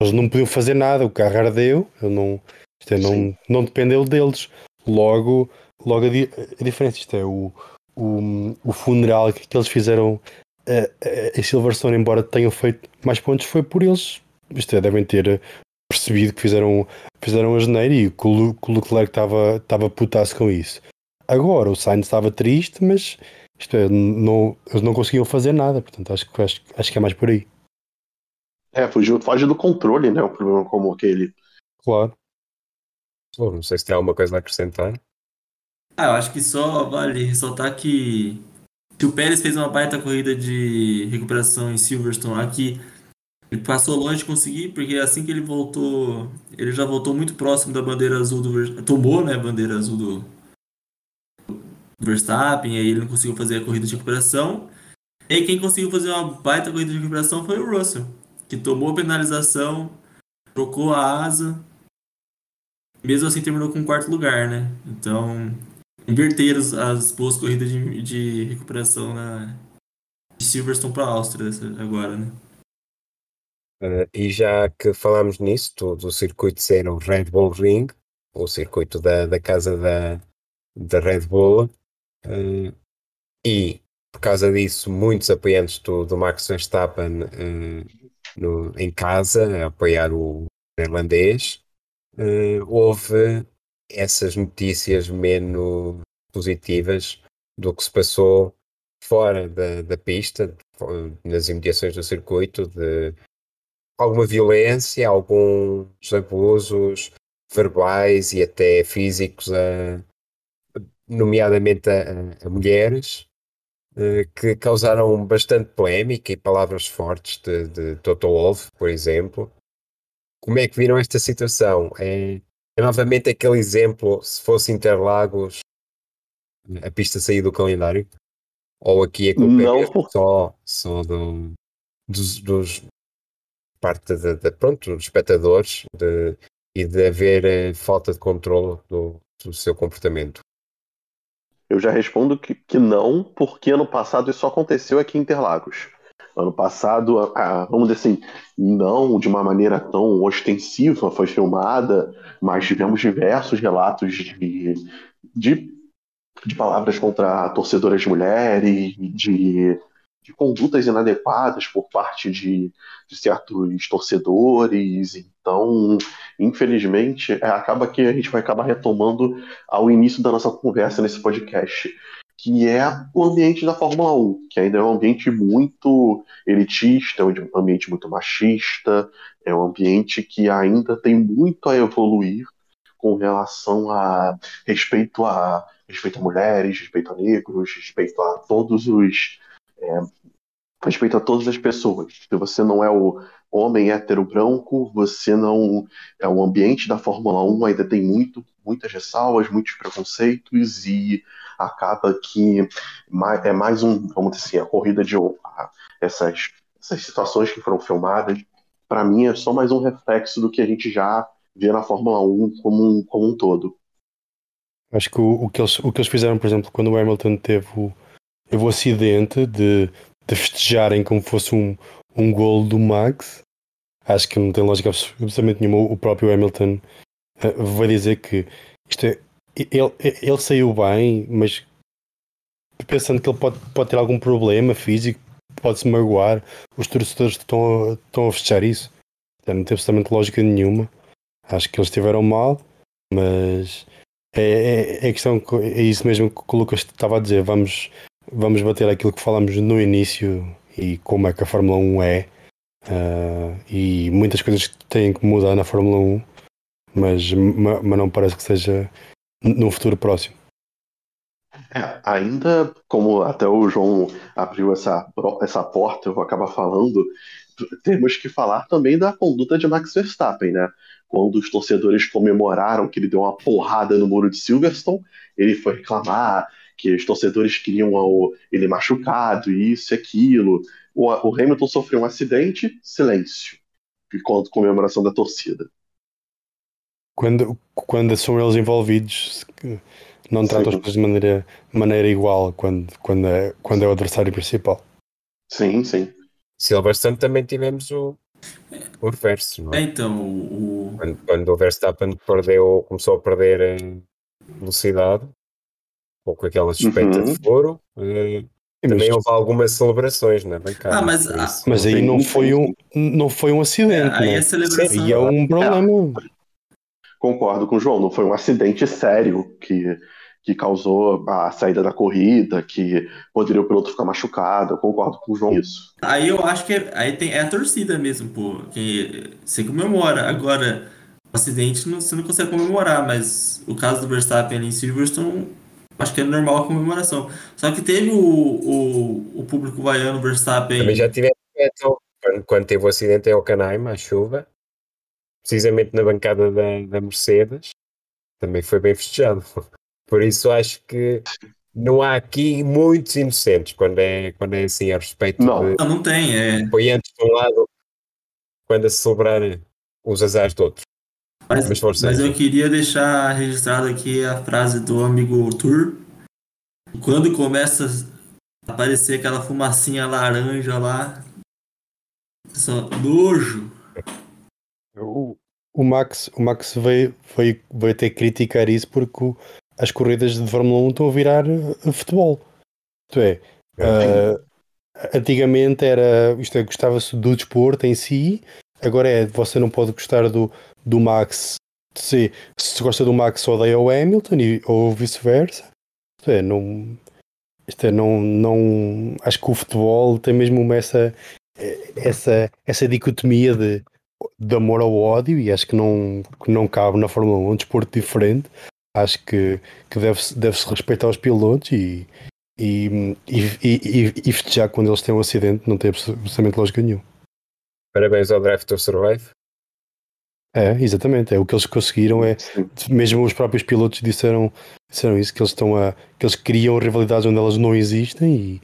eles não podiam fazer nada, o carro ardeu, eu não, isto é, não, Sim. não dependeu deles. Logo, logo a, di- a diferença, isto é, o, o, o funeral que, que eles fizeram a, a, Silverstone, embora tenham feito mais pontos, foi por eles. Isto é, devem ter percebido que fizeram, fizeram a janeiro e que o, que o Leclerc estava estava putaço com isso. Agora, o Sainz estava triste, mas isto é, não, eles não conseguiam fazer nada, portanto acho, que- acho, acho que é mais por aí. É, fugiu, foge do controle, né? O problema como aquele. Claro. Bom, não sei se tem alguma coisa a acrescentar. Ah, eu acho que só vale ressaltar que se o Pérez fez uma baita corrida de recuperação em Silverstone aqui, Ele passou longe de conseguir, porque assim que ele voltou, ele já voltou muito próximo da bandeira azul do tomou, né, a bandeira azul do Verstappen, aí ele não conseguiu fazer a corrida de recuperação. E quem conseguiu fazer uma baita corrida de recuperação foi o Russell, que tomou a penalização, trocou a asa, mesmo assim terminou com o quarto lugar, né? Então, inverteram as- as boas corridas de, de recuperação na de Silverstone para a Áustria agora, né? Eh, e já que falámos nisso, do circuito ser o Red Bull Ring, o circuito da, da casa da, da Red Bull, eh, e por causa disso, muitos apoiantes do, do Max Verstappen eh, no- em casa a apoiar o neerlandês, eh, houve essas notícias menos positivas do que se passou fora da, da pista, nas imediações do circuito, de alguma violência, alguns abusos verbais e até físicos, a- nomeadamente a, a mulheres, eh, que causaram bastante polémica e palavras fortes de, de Toto Wolff, por exemplo. Como é que viram esta situação? É, é novamente aquele exemplo, se fosse Interlagos, a pista sair do calendário? Ou aqui é culpa Não, por- só, só do, dos, dos parte de, de- pronto, dos espectadores de- e de haver eh, falta de controle do, do seu comportamento? Eu já respondo que, que não, porque ano passado isso aconteceu aqui em Interlagos. Ano passado, a- a- vamos dizer assim, não de uma maneira tão ostensiva foi filmada, mas tivemos diversos relatos de, de, de palavras contra torcedoras mulheres, de, de condutas inadequadas por parte de, de certos torcedores. Então, infelizmente, é, acaba que a gente vai acabar retomando ao início da nossa conversa nesse podcast, que é o ambiente da Fórmula 1, que ainda é um ambiente muito elitista, é um ambiente muito machista, é um ambiente que ainda tem muito a evoluir com relação a respeito a respeito a mulheres, respeito a negros, respeito a todos os é, respeito a todas as pessoas. Você não é o homem hétero branco, você não é o ambiente da Fórmula 1 ainda tem muito muitas ressalvas, muitos preconceitos e acaba que é mais um, vamos dizer assim, a corrida de essas, essas situações que foram filmadas, para mim é só mais um reflexo do que a gente já vê na Fórmula 1 como um, como um todo. Acho que o, o, que eles, o que eles fizeram, por exemplo, quando o Hamilton teve o, teve o acidente de, de festejarem como fosse um, um gol do Max, acho que não tem lógica absolutamente nenhuma. O próprio Hamilton uh, vai dizer que isto é, ele, ele saiu bem, mas pensando que ele pode, pode ter algum problema físico, pode se magoar, os torcedores estão, estão a fechar isso. Não teve absolutamente lógica nenhuma. Acho que eles estiveram mal, mas é, é, é, questão, é isso mesmo que o Lucas estava a dizer. Vamos, vamos bater aquilo que falámos no início e como é que a Fórmula 1 é. Uh, e muitas coisas têm que mudar na Fórmula 1, mas, mas não parece que seja no futuro próximo. É, ainda, como até o João abriu essa, essa porta, eu vou acabar falando, temos que falar também da conduta de Max Verstappen, né? Quando os torcedores comemoraram que ele deu uma porrada no muro de Silverstone, ele foi reclamar que os torcedores queriam ele machucado, isso e aquilo. O, o Hamilton sofreu um acidente, silêncio. Enquanto comemoração da torcida. Quando, quando são eles envolvidos, não tratam as coisas de maneira, maneira igual quando, quando, é, quando é o adversário principal. Sim, sim. Silverstone também tivemos o, o reverso, não é? É, então, o... Quando, quando o Verstappen perdeu, começou a perder velocidade, ou com aquela suspeita Uhum. de foro, eh, também houve algumas celebrações na bancada. Ah, mas- isso. Mas aí não foi um, não foi um acidente, aí né? a celebração... E é um problema. Concordo com o João, não foi um acidente sério que, que causou a saída da corrida, que poderia o piloto ficar machucado. Eu concordo com o João nisso. Aí eu acho que é, aí tem, é a torcida mesmo, pô. Que você comemora. Agora, o acidente não, você não consegue comemorar, mas o caso do Verstappen ali em Silverstone, acho que é normal a comemoração. Só que teve o, o, o público vaiano Verstappen. Também já tivemos quando, quando teve o acidente em Hockenheim, à chuva, precisamente na bancada da, da Mercedes, também foi bem festejado. [laughs] Por isso acho que não há aqui muitos inocentes quando é, quando é assim a respeito Não. de Não, não tem. É, foi antes de um lado quando a celebrar os azares de outros. Mas, Mas força, mas eu queria deixar registrado aqui a frase do amigo Tour. Quando começa a aparecer aquela fumacinha laranja lá, só nojo. O, o Max, o Max veio, veio, veio ter que criticar isso porque o- as corridas de Fórmula 1 estão a virar eh, futebol. Isto é, ah, antigamente era, isto é, gostava-se do desporto em si, agora é, você não pode gostar do, do Max se, se gosta do Max odeia o Hamilton e, ou vice-versa. Isto é, não, isto é, não, não, acho que o futebol tem mesmo essa, essa, essa dicotomia de, de amor ao ódio e acho que não, que não cabe na Fórmula 1, é um desporto diferente. Acho que, que deve-se deve respeitar os pilotos e, e, e, e, e festejar quando eles têm um acidente, não tem absolutamente lógica nenhuma. Parabéns ao Drive to Survive. É, exatamente, é o que eles conseguiram é mesmo os próprios pilotos disseram, disseram isso, que eles estão a que eles criam rivalidades onde elas não existem e,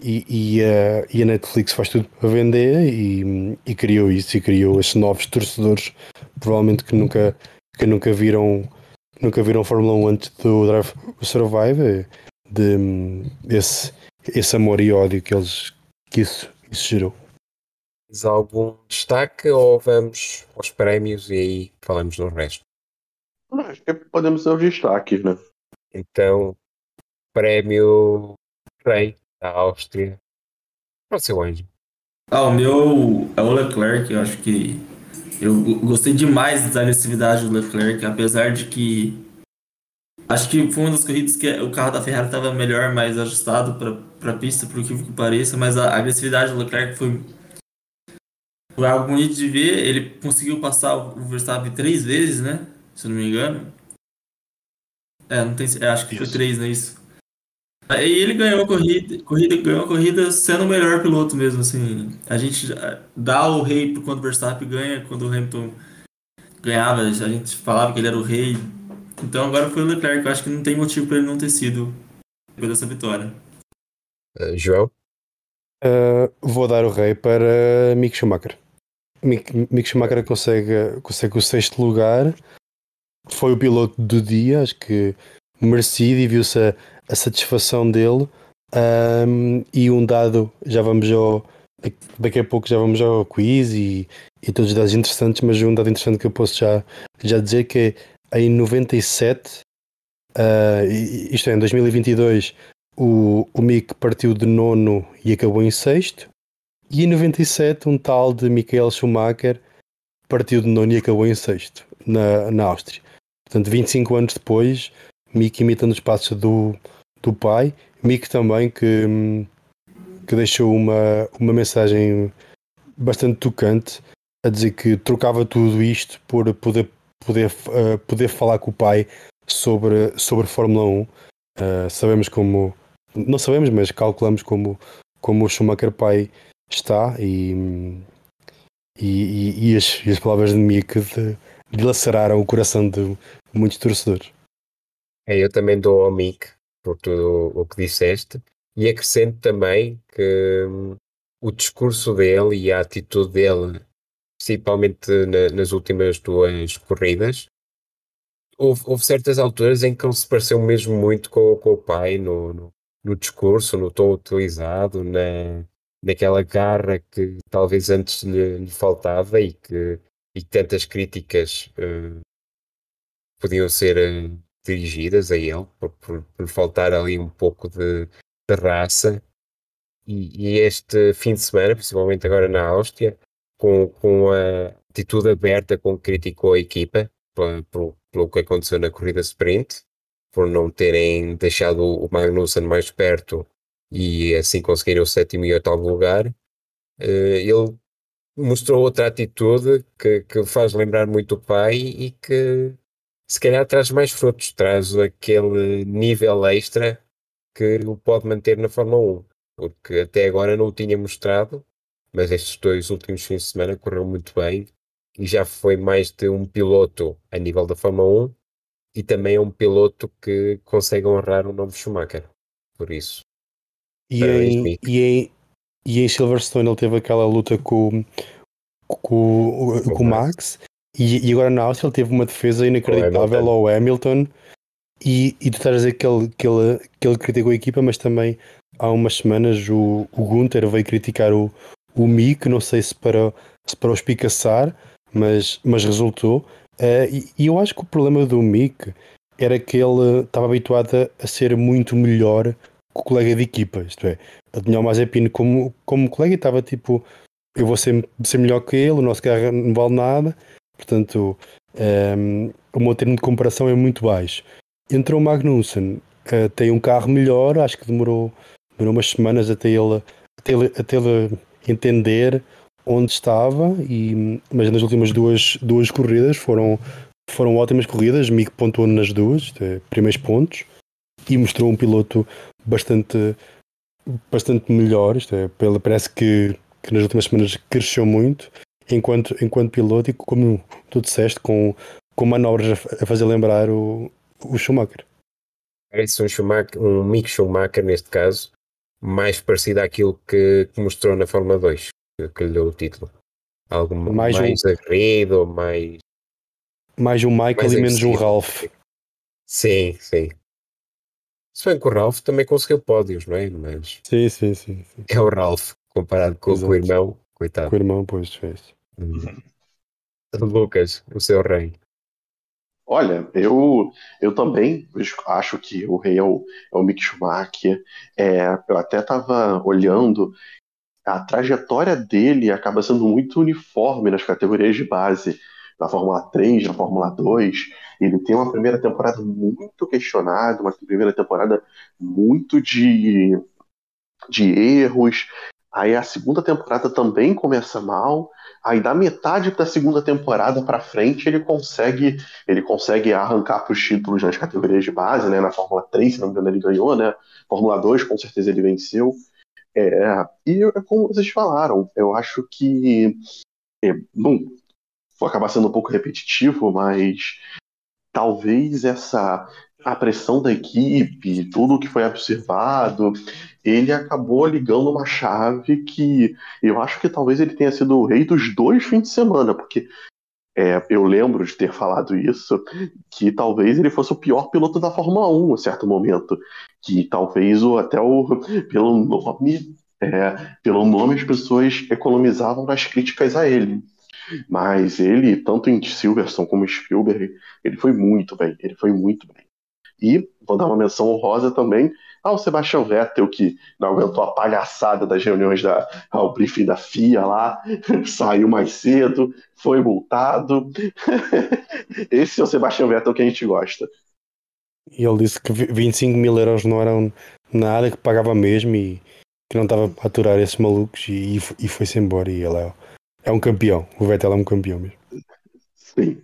e, e, a, e a Netflix faz tudo para vender e, e criou isso e criou esses novos torcedores provavelmente que nunca que nunca viram nunca viram Fórmula 1 antes do Drive to Survive de esse, esse amor e ódio que eles que isso, isso gerou. Tens algum destaque ou vamos aos prémios e aí falamos do resto? Acho que podemos ser os destaques, né? Então, prémio Rei da Áustria para o seu anjo. Ah, o meu é o Leclerc, eu acho que eu gostei demais da agressividade do Leclerc, apesar de que acho que foi uma das corridas que o carro da Ferrari estava melhor, mais ajustado para a pista, por que que pareça, mas a agressividade do Leclerc foi, foi algo bonito de ver. Ele conseguiu passar o Verstappen três vezes, né? Se eu não me engano. É, não tem, é, acho que foi Isso. três, não é isso? Aí ele ganhou a corrida, corrida, ganhou a corrida sendo o melhor piloto mesmo, assim. A gente dá o rei quando o Verstappen ganha, quando o Hamilton ganhava, a gente falava que ele era o rei. Então agora foi o Leclerc, eu acho que não tem motivo para ele não ter sido depois dessa vitória. Uh, João? Uh, vou dar o rei para Mick Schumacher. Mick, Mick Schumacher consegue, consegue o sexto lugar. Foi o piloto do dia, acho que merecido e viu-se a, a satisfação dele. Um, e um dado, já vamos ao. Daqui a pouco já vamos ao quiz e, e todos os dados interessantes, mas um dado interessante que eu posso já, já dizer que em 97, uh, isto é, em 2022, o, o Mick partiu de nono e acabou em sexto. E em 97, um tal de Michael Schumacher partiu de nono e acabou em sexto, na, na Áustria. Portanto, 25 anos depois, Mick imitando os passos do, do pai. Mick também, que, que deixou uma, uma mensagem bastante tocante a dizer que trocava tudo isto por poder, poder, uh, poder falar com o pai sobre, sobre Fórmula 1. Uh, sabemos como não sabemos, mas calculamos como, como o Schumacher pai está e, e, e, as, e as, palavras de Mick de, dilaceraram o coração de muitos torcedores. É, eu também dou ao Mick por tudo o que disseste e acrescento também que hum, o discurso dele e a atitude dele, principalmente na, nas últimas duas corridas, houve, houve, certas alturas em que ele se pareceu mesmo muito com, com o pai no, no no discurso, no tom utilizado, na, naquela garra que talvez antes lhe, lhe faltava e que, e tantas críticas uh, podiam ser uh, dirigidas a ele, por, por, por, faltar ali um pouco de, de raça. E, e, este fim de semana, principalmente agora na Áustria, com, com a atitude aberta com que criticou a equipa pelo, pelo que aconteceu na corrida sprint, por não terem deixado o Magnussen mais perto e assim conseguirem o sétimo e oitavo lugar, ele mostrou outra atitude que, que faz lembrar muito o pai e que se calhar traz mais frutos, traz aquele nível extra que o pode manter na Fórmula 1, porque até agora não o tinha mostrado mas estes dois últimos fins de semana correu muito bem e já foi mais de um piloto a nível da Fórmula 1 e também é um piloto que consegue honrar o nome Schumacher. Por isso. E em, e, em, e em Silverstone ele teve aquela luta com, com, com, com o Max. E, e, agora na Áustria ele teve uma defesa inacreditável ao Hamilton. E, e tu estás a dizer que ele, que, ele, que ele criticou a equipa, mas também há umas semanas o, o Gunther veio criticar o, o Mick, não sei se para, se para o espicaçar, mas, mas resultou. Uh, e, e, eu acho que o problema do Mick era que ele estava habituado a, ser muito melhor colega de equipa, isto é, ele tinha o Mazepin como, como colega e estava tipo, eu vou ser, ser melhor que ele, o nosso carro não vale nada, portanto um, ehm, o meu termo de comparação é muito baixo. Entrou o Magnussen, uh, tem um carro melhor, acho que demorou, demorou umas semanas até ele, até ele, até ele entender onde estava, e, mas nas últimas duas, duas corridas foram, foram ótimas corridas. Mick pontuou nas duas, é, primeiros pontos, e mostrou um piloto bastante, bastante melhor. Isto é, parece que, que nas últimas semanas cresceu muito enquanto, enquanto piloto e, como tu disseste, com, com manobras a, fazer lembrar o, o Schumacher. Parece um, Schumacher, um Mick Schumacher, neste caso, mais parecido àquilo que, que mostrou na Fórmula 2 que lhe deu o título. Algo mais, mais um, aguerrido, mais. Mais um Michael mais e menos um Ralph. Sim, sim. Se bem que o Ralph também conseguiu pódios, não é? Mas. Sim, sim, sim. sim. É o Ralph, comparado com, com, o irmão, coitado. Com o irmão, pois fez. Hum. Lucas, o seu rei. Olha, eu, eu também acho que o rei é o, é o Mick Schumacher. É, eu até estava olhando a trajetória dele acaba sendo muito uniforme nas categorias de base, na Fórmula 3, na Fórmula 2. Ele tem uma primeira temporada muito questionada, uma primeira temporada muito de, de erros. Aí a segunda temporada também começa mal. Aí da metade da segunda temporada para frente ele consegue ele consegue arrancar para os títulos nas categorias de base, né? Na Fórmula 3, se não me engano, ele ganhou, né? Fórmula 2, com certeza ele venceu. É, e é como vocês falaram, eu acho que. É, bom, vou acabar sendo um pouco repetitivo, mas talvez essa a pressão da equipe, tudo que foi observado, ele acabou ligando uma chave que eu acho que talvez ele tenha sido o rei dos dois fins de semana, porque é, eu lembro de ter falado isso, que talvez ele fosse o pior piloto da Fórmula 1 em certo momento. Que talvez o, até o, pelo nome, é, pelo nome as pessoas economizavam nas críticas a ele. Mas ele, tanto em Silverstone como em Spielberg, ele foi muito bem, ele foi muito bem. E vou dar uma menção honrosa também ao Sebastian Vettel, que não aguentou a palhaçada das reuniões da, ao briefing da FIA lá, [laughs] saiu mais cedo, foi multado. [laughs] Esse é o Sebastian Vettel que a gente gosta. E ele disse que 25 mil euros não eram nada, que pagava mesmo e que não estava a aturar esses malucos e, e foi-se embora. E ele é, é um campeão. O Vettel é um campeão mesmo. Sim.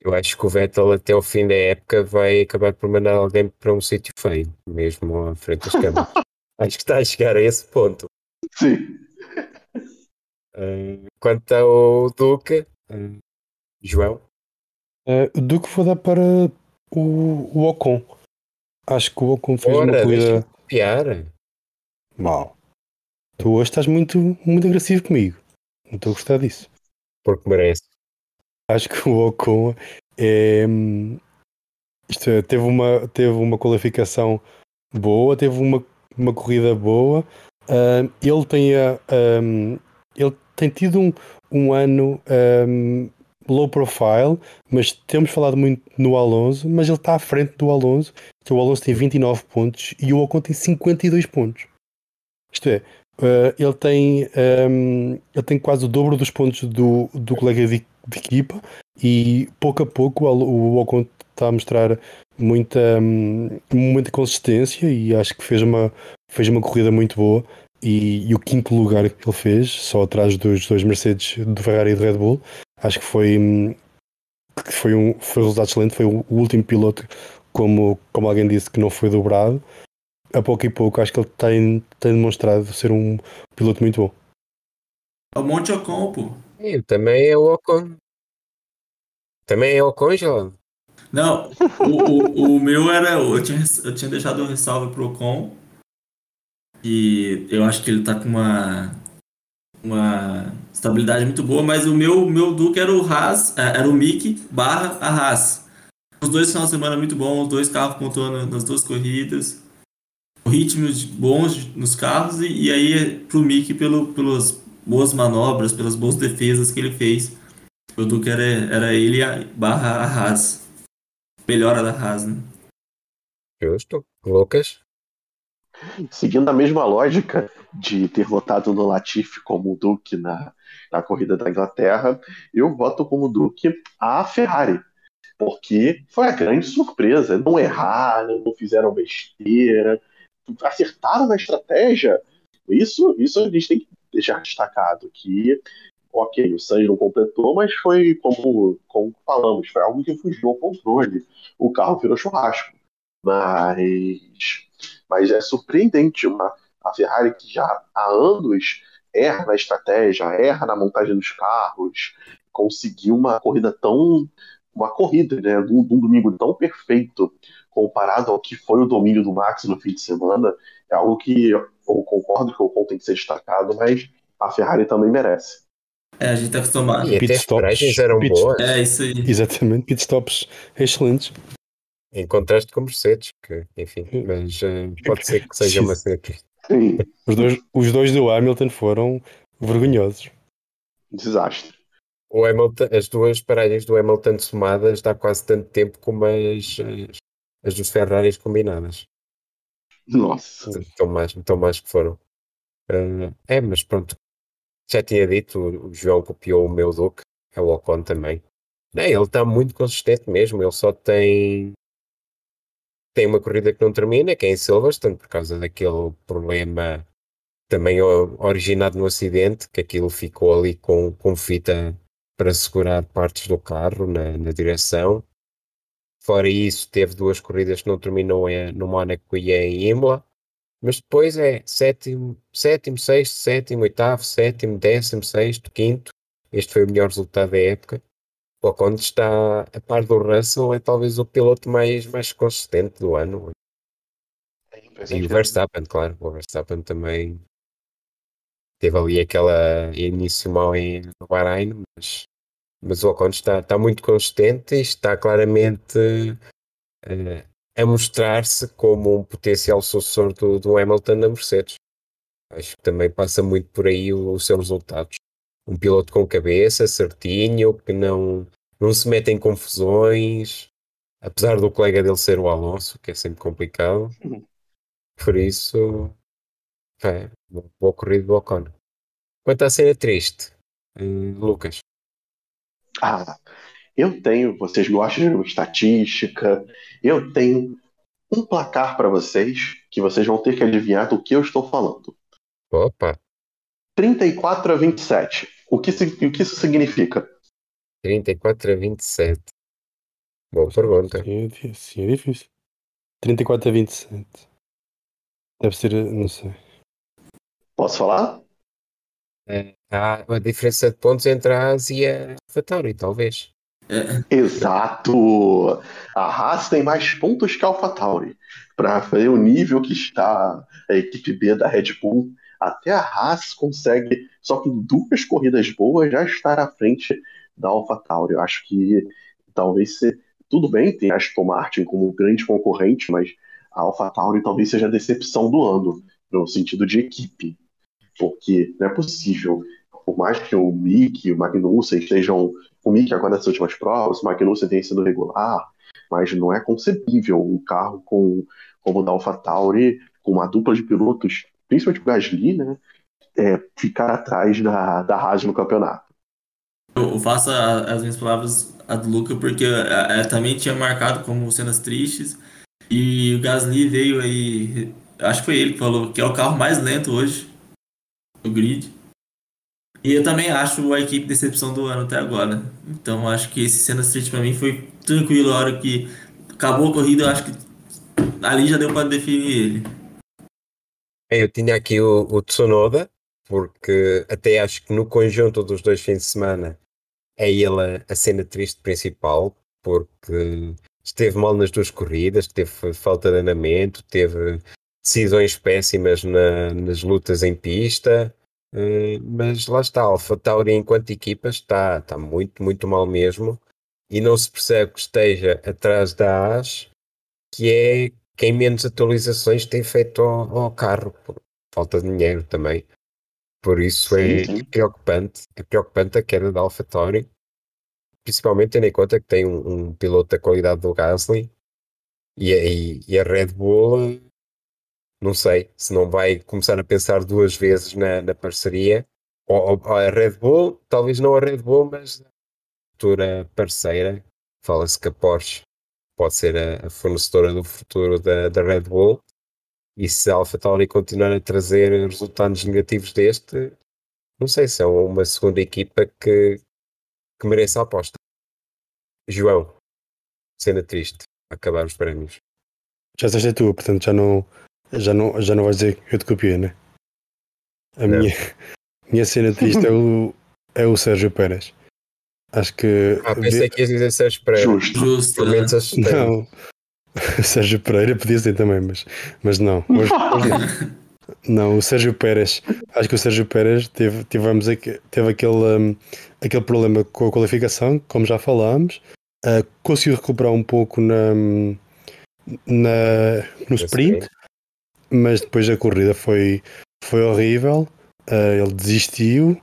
Eu acho que o Vettel até o fim da época vai acabar por mandar alguém para um sítio feio, mesmo à frente das câmaras. [laughs] acho que está a chegar a esse ponto. Sim. Uh, quanto ao Duque, uh, João? Uh, o Duque vou dar para o, o Ocon. Acho que o Ocon fez Ora, uma corrida. Piar. Mal. Tu hoje estás muito, muito agressivo comigo. Não estou a gostar disso. Porque merece. Acho que o Ocon é, isto é, teve, uma, teve uma qualificação boa, teve uma, uma corrida boa. Uh, ele, tem, um, ele tem tido um, um ano um, low profile, mas temos falado muito no Alonso, mas ele está à frente do Alonso. O Alonso tem 29 pontos e o Ocon tem 52 pontos. Isto é, uh, ele, tem, um, ele tem quase o dobro dos pontos do, do colega de, de equipa e pouco a pouco o Ocon está a mostrar muita, hum, muita consistência e acho que fez uma, fez uma corrida muito boa. E, e, o quinto lugar que ele fez, só atrás dos dois Mercedes do Ferrari e do Red Bull, acho que foi, foi, um, foi um resultado excelente. Foi o último piloto, como, como alguém disse, que não foi dobrado. A pouco e pouco, acho que ele tem, tem demonstrado ser um piloto muito bom. É o Monte Ocon, pô. E também é o Ocon. Também é o Ocon, Gelado. Não, o, o, o meu era. Eu tinha, eu tinha deixado o ressalva pro Ocon. E eu acho que ele tá com uma. Uma estabilidade muito boa, mas o meu, meu Duque era o Haas, é, era o Mickey barra a Haas. Os dois finais de semana muito bons, os dois carros pontuando nas duas corridas. Ritmos bons nos carros, e, e aí pro Mickey pelo, pelas boas manobras, pelas boas defesas que ele fez. O Duque era, era ele a- barra a Haas. Melhora da Haas, né? Justo. Lucas. Seguindo a mesma lógica de ter votado no Latifi como Duque na, na corrida da Inglaterra, eu voto como Duque a Ferrari. Porque foi a grande surpresa. Não erraram, não fizeram besteira, acertaram na estratégia. Isso, isso a gente tem que deixar destacado. Que, ok, o Sainz não completou, mas foi como, como falamos, foi algo que fugiu ao controle. O carro virou churrasco. Mas mas é surpreendente uma, a Ferrari que já há anos erra na estratégia, erra na montagem dos carros, conseguiu uma corrida tão. uma corrida, né? De um domingo tão perfeito comparado ao que foi o domínio do Max no fim de semana, é algo que eu concordo que o Ocon tem que ser destacado, mas a Ferrari também merece. É, a gente tá acostumado. E pitstops, eram pit- boas, É, isso aí. Exatamente, pitstops excelentes. em contraste com Mercedes, que, enfim, mas eh, pode ser que seja uma cena que Os dois, os dois do Hamilton foram vergonhosos. desastre. o Hamilton, as duas paragens do Hamilton somadas dá quase tanto tempo como as, as, dos Ferraris combinadas. Nossa. Tão mais, tão mais que foram. Eh, é, mas pronto. Já tinha dito, o João copiou o meu Duque, é o Ocon também. É, ele está muito consistente mesmo, ele só tem tem uma corrida que não termina, que é em Silverstone, por causa daquele problema também originado no acidente, que aquilo ficou ali com, com fita para segurar partes do carro na, na direção. Fora isso, teve duas corridas que não terminou em, no Mónaco e em Imola. Mas depois é sétimo, sétimo, sexto, sétimo, oitavo, sétimo, décimo, sexto, quinto. Este foi o melhor resultado da época. O Ocon está a par do Russell, é talvez o piloto mais, mais consistente do ano. E o Verstappen, claro, o Verstappen também teve ali aquela início mau em no Bahrein, mas, mas o Ocon está, está muito consistente e está claramente eh, a mostrar-se como um potencial sucessor do, do Hamilton na Mercedes. Acho que também passa muito por aí os seus resultados. Um piloto com cabeça, certinho, que não, não se mete em confusões, apesar do colega dele ser o Alonso, que é sempre complicado. Uhum. Por isso, é, boa corrida do Ocon. Quanto à cena triste, eh, Lucas, Ah, eu tenho, vocês gostam de uma estatística, eu tenho um placar para vocês que vocês vão ter que adivinhar do que eu estou falando. opa, 34 a 27. O que, o que isso significa? 34 a 27. Boa pergunta. Sim, é difícil. Sim, é difícil. 34 a 27. Deve ser, não sei. Posso falar? Eh, há a diferença de pontos entre a AS e a AlphaTauri, talvez. Exato! A Haas tem mais pontos que a AlphaTauri. Para ver o nível que está a equipe B da Red Bull, até a Haas consegue, só com duas corridas boas, já estar à frente da AlphaTauri. Eu acho que talvez se, tudo bem, tem a Aston Martin como grande concorrente, mas a AlphaTauri talvez seja a decepção do ano, no sentido de equipe. Porque não é possível, por mais que o Mick e o Magnussen estejam o Mick agora nas últimas provas, o Magnussen tem sido regular, mas não é concebível um carro com, como o da AlphaTauri, com uma dupla de pilotos, principalmente o Gasly, né, é, ficar atrás da, da Haas no campeonato. Eu eu faço as minhas palavras a do Luca, porque eh, eh, também tinha marcado como cenas tristes. E o Gasly veio aí. Acho que foi ele que falou que é o carro mais lento hoje no grid. E eu também acho a equipe decepção do ano até agora. Então acho que esse cenas tristes pra mim foi tranquilo. A hora que acabou a corrida, eu acho que ali já deu pra definir ele. Eu tinha aqui o, o Tsunoda, porque até acho que no conjunto dos dois fins de semana é ele a, a cena triste principal, porque esteve mal nas duas corridas, teve falta de andamento, teve decisões péssimas na, nas lutas em pista, eh, mas lá está, a Alpha Tauri enquanto equipa está, está muito, muito mal mesmo e não se percebe que esteja atrás da AS, que é quem menos atualizações tem feito ao, ao carro, por falta de dinheiro também. Por isso Sim, é sim. preocupante, é preocupante a queda da AlphaTauri, principalmente tendo em conta que tem um, um piloto da qualidade do Gasly e, a- e, e a Red Bull, não sei se não vai começar a pensar duas vezes na, na parceria, ou, ou a Red Bull, talvez não a Red Bull, mas a futura parceira, fala-se que a Porsche pode ser a, a fornecedora do futuro da, da Red Bull, e se a AlphaTauri continuar a trazer resultados negativos deste, não sei se é uma segunda equipa que, que mereça a aposta. João, cena triste, acabar os prémios. Já disseste a tua, portanto já não, já não, já não vais dizer que eu te copiei, né? A Não. minha, minha cena triste é o, é o Sérgio Pérez. Acho que. Ah, pensei que ias dizer Sérgio Pereira. Justo. Justo. Né? Não. [laughs] Sérgio Pereira podia ser também, mas, mas não. Hoje- hoje- não, o Sérgio Pérez. Acho que o Sérgio Pérez teve, tivemos teve aquele, hum, aquele problema com a qualificação, como já falámos. Ah, conseguiu recuperar um pouco na, na, no sprint, mas depois a corrida foi, foi horrível. Ah, ele desistiu,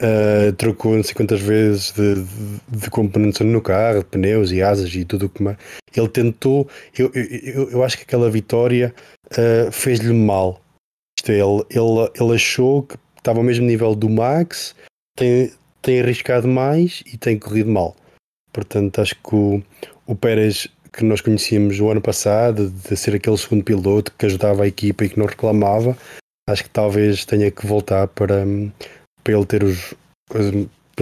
ah, trocou não sei quantas vezes de, de, de componentes no carro, pneus e asas e tudo o que mais. Ele tentou, eu, eu, eu, acho que aquela vitória ah, fez-lhe mal. Isto é, ele, ele, ele achou que estava ao mesmo nível do Max, tem, tem arriscado mais e tem corrido mal. Portanto, acho que o, o Pérez que nós conhecíamos o ano passado, de ser aquele segundo piloto que ajudava a equipa e que não reclamava, acho que talvez tenha que voltar para, hum, para ele ter os para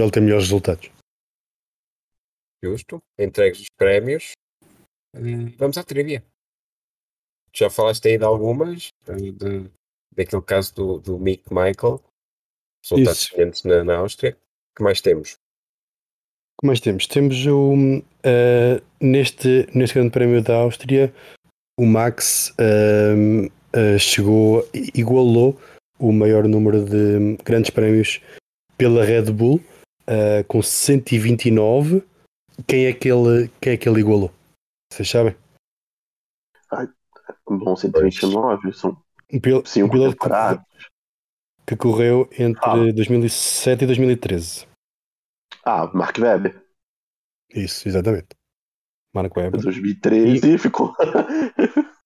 ele ter melhores resultados. Justo. Entregues os prémios. Hum, Vamos à trivia. Já falaste aí de algumas, de, daquele caso do, do Mick Michael, resultados na, na Áustria. O que mais temos? Que mais temos? Temos o, eh, neste, neste Grande Prémio da Áustria, o Max ehm, eh, chegou, igualou o maior número de grandes prémios pela Red Bull, com 129. Quem é, que ele, quem é que ele igualou? Vocês sabem? Bom, 129, são Um pil- um piloto que, que correu entre Ah. 2007 e 2013. Ah, Mark Webber, Isso, exatamente. Marco Webber. 2013 ficou. [laughs]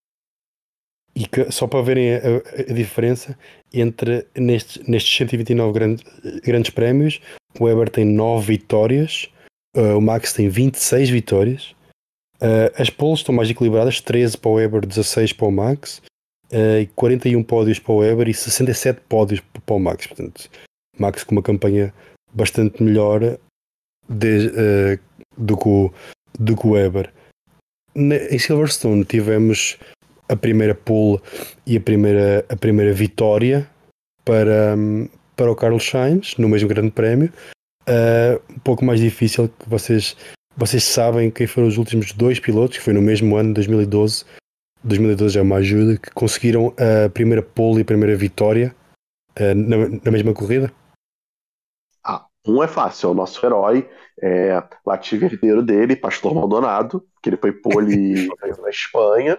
E que, só para verem a, a- diferença entre nestes, nestes 129 grandes, grandes prémios, o Weber tem 9 vitórias, uh, o Max tem 26 vitórias, Uh, as poles estão mais equilibradas, 13 para o Weber, 16 para o Max, uh, e 41 pódios para o Weber e 67 pódios para o Max. Portanto, Max com uma campanha bastante melhor de- uh, do, que o, do que o Weber. Na- em Silverstone tivemos a primeira pole e a primeira, a primeira vitória para, para o Carlos Sainz no mesmo grande prémio. Uh, um pouco mais difícil que vocês, vocês sabem quem foram os últimos dois pilotos, que foi no mesmo ano, 2012. 2012 é uma ajuda, que conseguiram a primeira pole e a primeira vitória uh, na, na mesma corrida. Um é fácil, é o nosso herói, é Latifi herdeiro dele, Pastor Maldonado, que ele foi pole [laughs] na Espanha,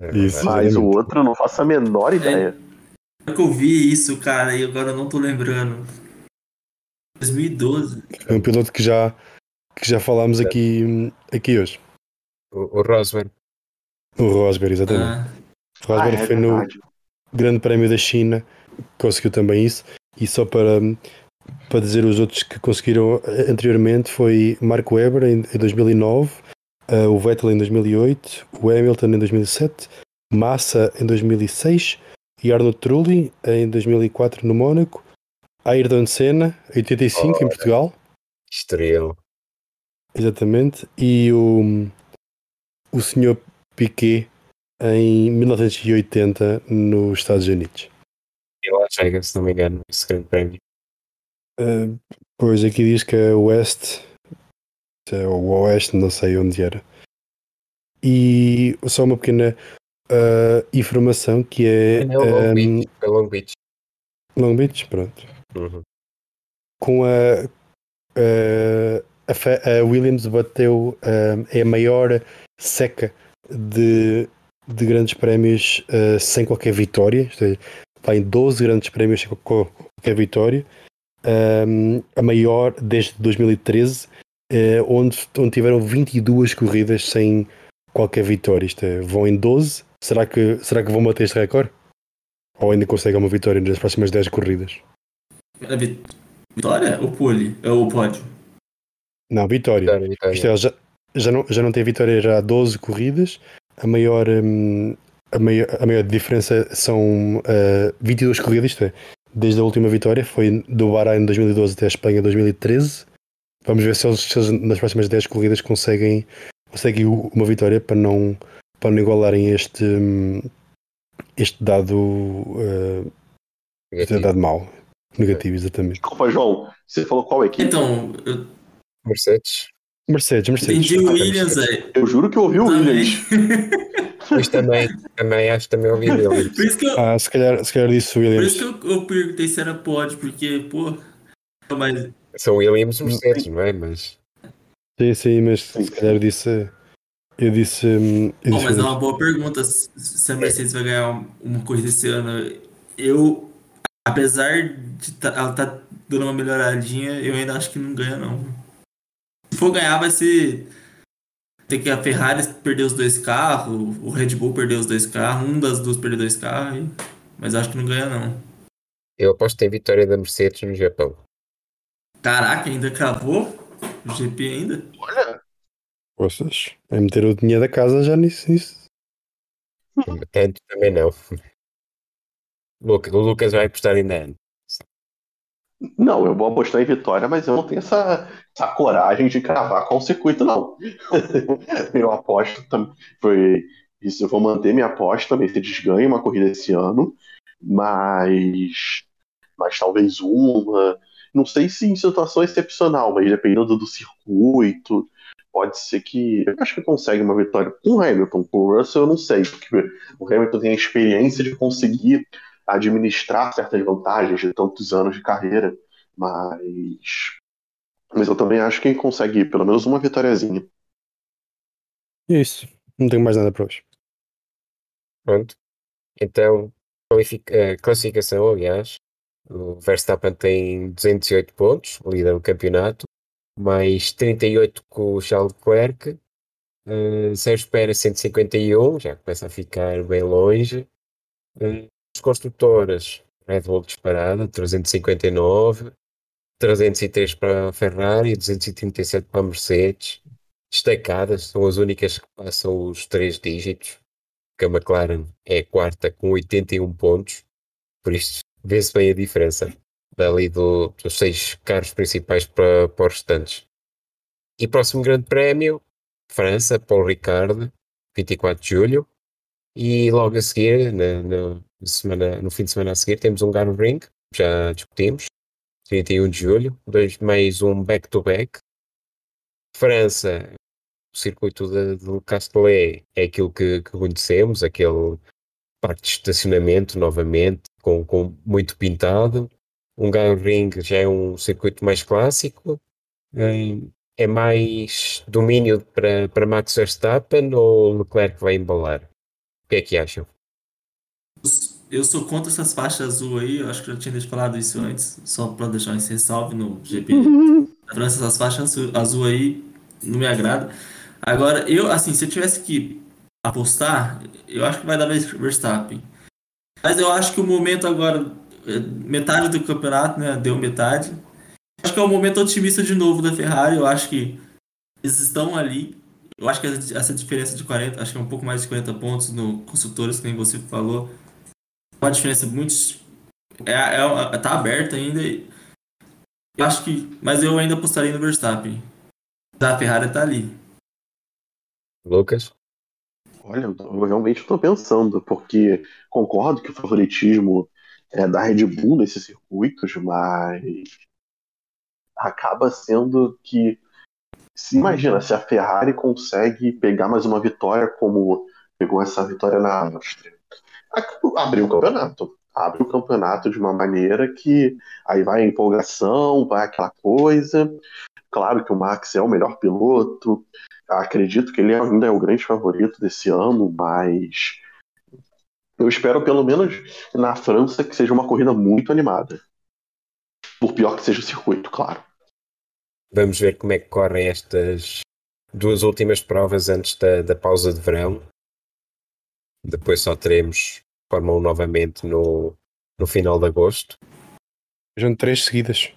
É Isso. mas o outro eu não faço a menor ideia. É que eu vi isso, cara, e agora eu não tô lembrando. 2012. É um piloto que já, que já falámos aqui, aqui hoje. O, o Rosberg. O Rosberg, exatamente. Ah, O Rosberg Ah, é foi no, verdade. Grande Prémio da China conseguiu também isso. E só para, para dizer os outros que conseguiram eh, anteriormente foi Marco Webber em, em 2009, eh, o Vettel em 2008, o Hamilton em 2007, Massa em 2006 e Arnold Trulli em 2004 no Mónaco, Ayrton Senna em 85 em Ora. Portugal, Estrela. exatamente, e o, o Sr. Piquet em 1980 nos Estados Unidos. E lá chega, se não me engano, esse grande prémio. Uh, pois aqui diz que é West, é Oeste, não sei onde era. E só uma pequena uh, informação que é. É Long um, Beach. É Long Beach. Long Beach, pronto. Uhum. Com a. a, a, a Williams bateu. é a maior seca de, de grandes prémios uh, sem qualquer vitória. Isto é, está em 12 grandes prémios sem qual- qualquer vitória. Um, a maior desde 2013, eh, onde, onde tiveram 22 corridas sem qualquer vitória. Isto é, vão em 12. Será que, será que vão bater este recorde? Ou ainda conseguem uma vitória nas próximas 10 corridas? A vi- Vitória ou pole? É o pódio? Não, vitória. Vitória, vitória. Isto é, já, já, não, já não tem vitória já há 12 corridas. A maior, hum, a maior, a maior diferença são uh, 22 corridas. Isto é, desde a última vitória foi do Bahrein em 2012 até a Espanha em 2013. Vamos ver se eles, se eles nas próximas 10 corridas conseguem, conseguem uma vitória para não, para não igualarem este, hum, este dado, uh, este Negativo. dado mau. Negativo, exatamente. Desculpa, João. Você falou qual equipe? Então, eu Mercedes. Mercedes, Mercedes. entendi o Williams, velho. Eu juro que eu ouvi o Também. Williams. [laughs] Pois também, também acho que também ouvi dele. Por isso que eu, Ah, se calhar, se calhar disse o por Williams. isso que eu, eu perguntei se era pódio, porque, pô. Mas São Williams e Mercedes, não é? Mas Sim, sim, mas se calhar disse. Eu disse. hum, Eu Bom, disse mas é uma boa pergunta se a Mercedes vai ganhar uma corrida esse ano. Eu, apesar de tá- ela tá dando uma melhoradinha, eu ainda acho que não ganha, não. Se for ganhar, vai ser. Tem que a Ferrari perder os dois carros, o Red Bull perder os dois carros, um das duas perder dois carros, e- mas acho que não ganha, não. eu aposto em vitória da Mercedes no Japão. Caraca, ainda cravou? O GP ainda? Olha, Poças, é meter o dinheiro da casa já nisso. nisso. Tanto também não. O Lucas vai apostar ainda antes. não, eu vou apostar em vitória, mas eu não tenho essa, essa coragem de cravar qual circuito, não. [laughs] eu aposto também. Foi isso, eu vou manter minha aposta. Mercedes ganha uma corrida esse ano, mas, mas talvez uma. Não sei se em situação excepcional, mas dependendo do circuito, pode ser que. Eu acho que consegue uma vitória com o Hamilton. Com o Russell, eu não sei, porque o Hamilton tem a experiência de conseguir administrar certas vantagens de tantos anos de carreira, mas. Mas eu também acho que ele consegue pelo menos uma vitóriazinha. É isso. Não tenho mais nada para hoje. Pronto. Então, eh, classificação, aliás. O Verstappen tem 208 pontos, líder do campeonato, mais 38 com o Charles Leclerc. Uh, Sérgio Pérez 151, já começa a ficar bem longe. Uh, os construtores, Red Bull disparada, 359, 303 para a Ferrari, 237 para a Mercedes. Destacadas, são as únicas que passam os três dígitos que a McLaren é a quarta com 81 pontos, por isto vê-se bem a diferença dali do- dos seis carros principais para, para os restantes. E próximo grande prémio, França, Paul Ricard, 24 de julho, e logo a seguir, na, na semana, no fim de semana a seguir, temos um Ring, já discutimos, 31 de julho, dois, mais um back-to-back. França, o circuito de, de Castellet é aquilo que, que conhecemos, aquele parque de estacionamento novamente, com, com muito pintado. Um Ring já é um circuito mais clássico. Hum, É mais domínio para, para Max Verstappen ou Leclerc vai embalar? O que é que acham? Eu sou contra essas faixas azul aí, eu acho que eu já tinha falado isso antes, só pra deixar esse ressalve no GP da França, essas faixas azul, aí não me agrada. Agora, eu, assim, se eu tivesse que apostar, eu acho que vai dar Verstappen. Mas eu acho que o momento agora, eh, metade do campeonato, né, deu metade. Acho que é o momento otimista de novo da Ferrari, eu acho que eles estão ali. Eu acho que essa essa diferença de 40, acho que é um pouco mais de 40 pontos no construtores, que nem você falou, uma diferença muito. É, é, tá aberta ainda. Eu acho que. Mas eu ainda apostaria no Verstappen. A Ferrari tá ali. Lucas? Olha, eu realmente estou pensando, porque concordo que o favoritismo é, da Red Bull nesses circuitos, mas acaba sendo que se imagina se a Ferrari consegue pegar mais uma vitória como pegou essa vitória na Áustria, abriu o campeonato, abre o campeonato de uma maneira que aí vai a empolgação, vai aquela coisa. Claro que o Max é o melhor piloto, acredito que ele ainda é o grande favorito desse ano, mas eu espero pelo menos na França que seja uma corrida muito animada. Por pior que seja o circuito, claro. Vamos ver como é que correm estas duas últimas provas antes da, da pausa de verão. Depois só teremos Fórmula 1 novamente no, no final de agosto. São três seguidas.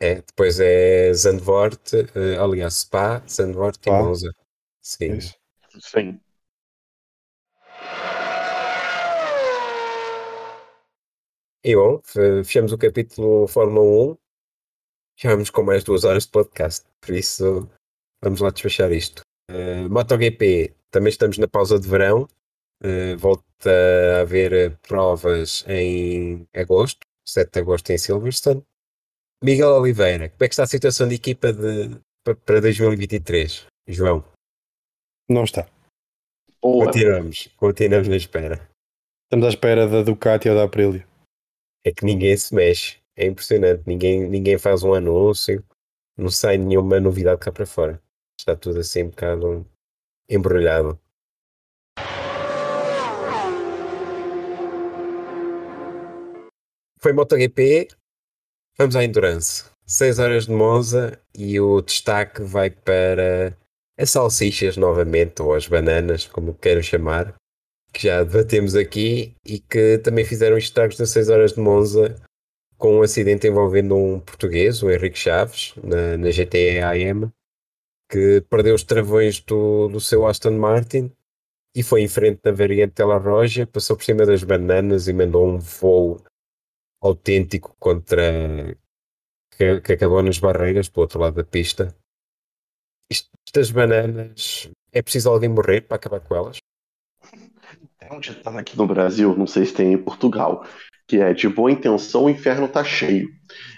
É, depois é Zandvoort, uh, aliás, Spa, Zandvoort e Monza. Sim. É. Sim. E bom, fechamos o capítulo Fórmula 1. Já vamos com mais duas horas de podcast, por isso vamos lá despachar isto. Uh, MotoGP, também estamos na pausa de verão. Uh, volta a haver provas em agosto, 7 de agosto em Silverstone. Miguel Oliveira, como é que está a situação de equipa de, para 2023? João? Não está. Boa. Continuamos, continuamos na espera. Estamos à espera da Ducati ou da Aprilia. É que ninguém se mexe, é impressionante. Ninguém, ninguém faz um anúncio, não sai nenhuma novidade cá para fora. Está tudo assim um bocado embrulhado. Foi MotoGP, vamos à Endurance. 6 horas de Monza e o destaque vai para as salsichas novamente, ou as bananas, como queiram chamar, que já debatemos aqui e que também fizeram estragos nas 6 horas de Monza com um acidente envolvendo um português, o Henrique Chaves, na, na GTE AM, que perdeu os travões do, do seu Aston Martin e foi em frente na variante Tela Roja, passou por cima das bananas e mandou um voo autêntico contra que, que acabou nas barreiras do outro lado da pista. Estas bananas é preciso alguém morrer para acabar com elas? Tem um ditado aqui no Brasil, não sei se tem em Portugal, que é de boa intenção o inferno tá cheio.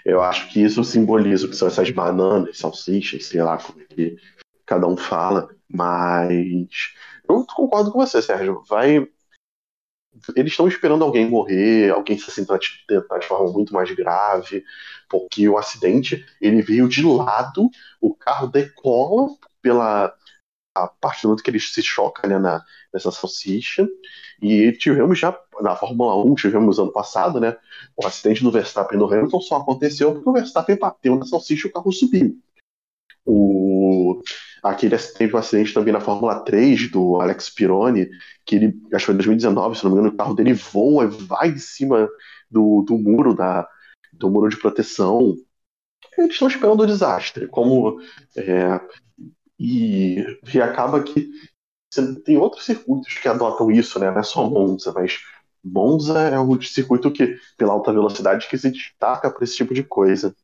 Eu acho que isso simboliza o que são essas bananas, salsichas, sei lá como é que cada um fala, mas eu concordo com você, Sérgio. Vai eles estão esperando alguém morrer, alguém se acidentar de forma muito mais grave, porque o acidente ele veio de lado, o carro decola pela a parte do que ele se choca né, na, nessa salsicha, e tivemos já na Fórmula 1, tivemos ano passado, né, o acidente do Verstappen no Hamilton só aconteceu porque o Verstappen bateu na salsicha e o carro subiu. O, aquele teve um acidente também na Fórmula 3 do Alex Pironi, que ele, acho que foi em 2019, se não me engano, o carro dele voa e vai em cima do, do muro da, do muro de proteção. Eles estão esperando o desastre, como é, e, e acaba que tem outros circuitos que adotam isso, né? Não é só Monza, mas Monza é o circuito que, pela alta velocidade, que se destaca por esse tipo de coisa.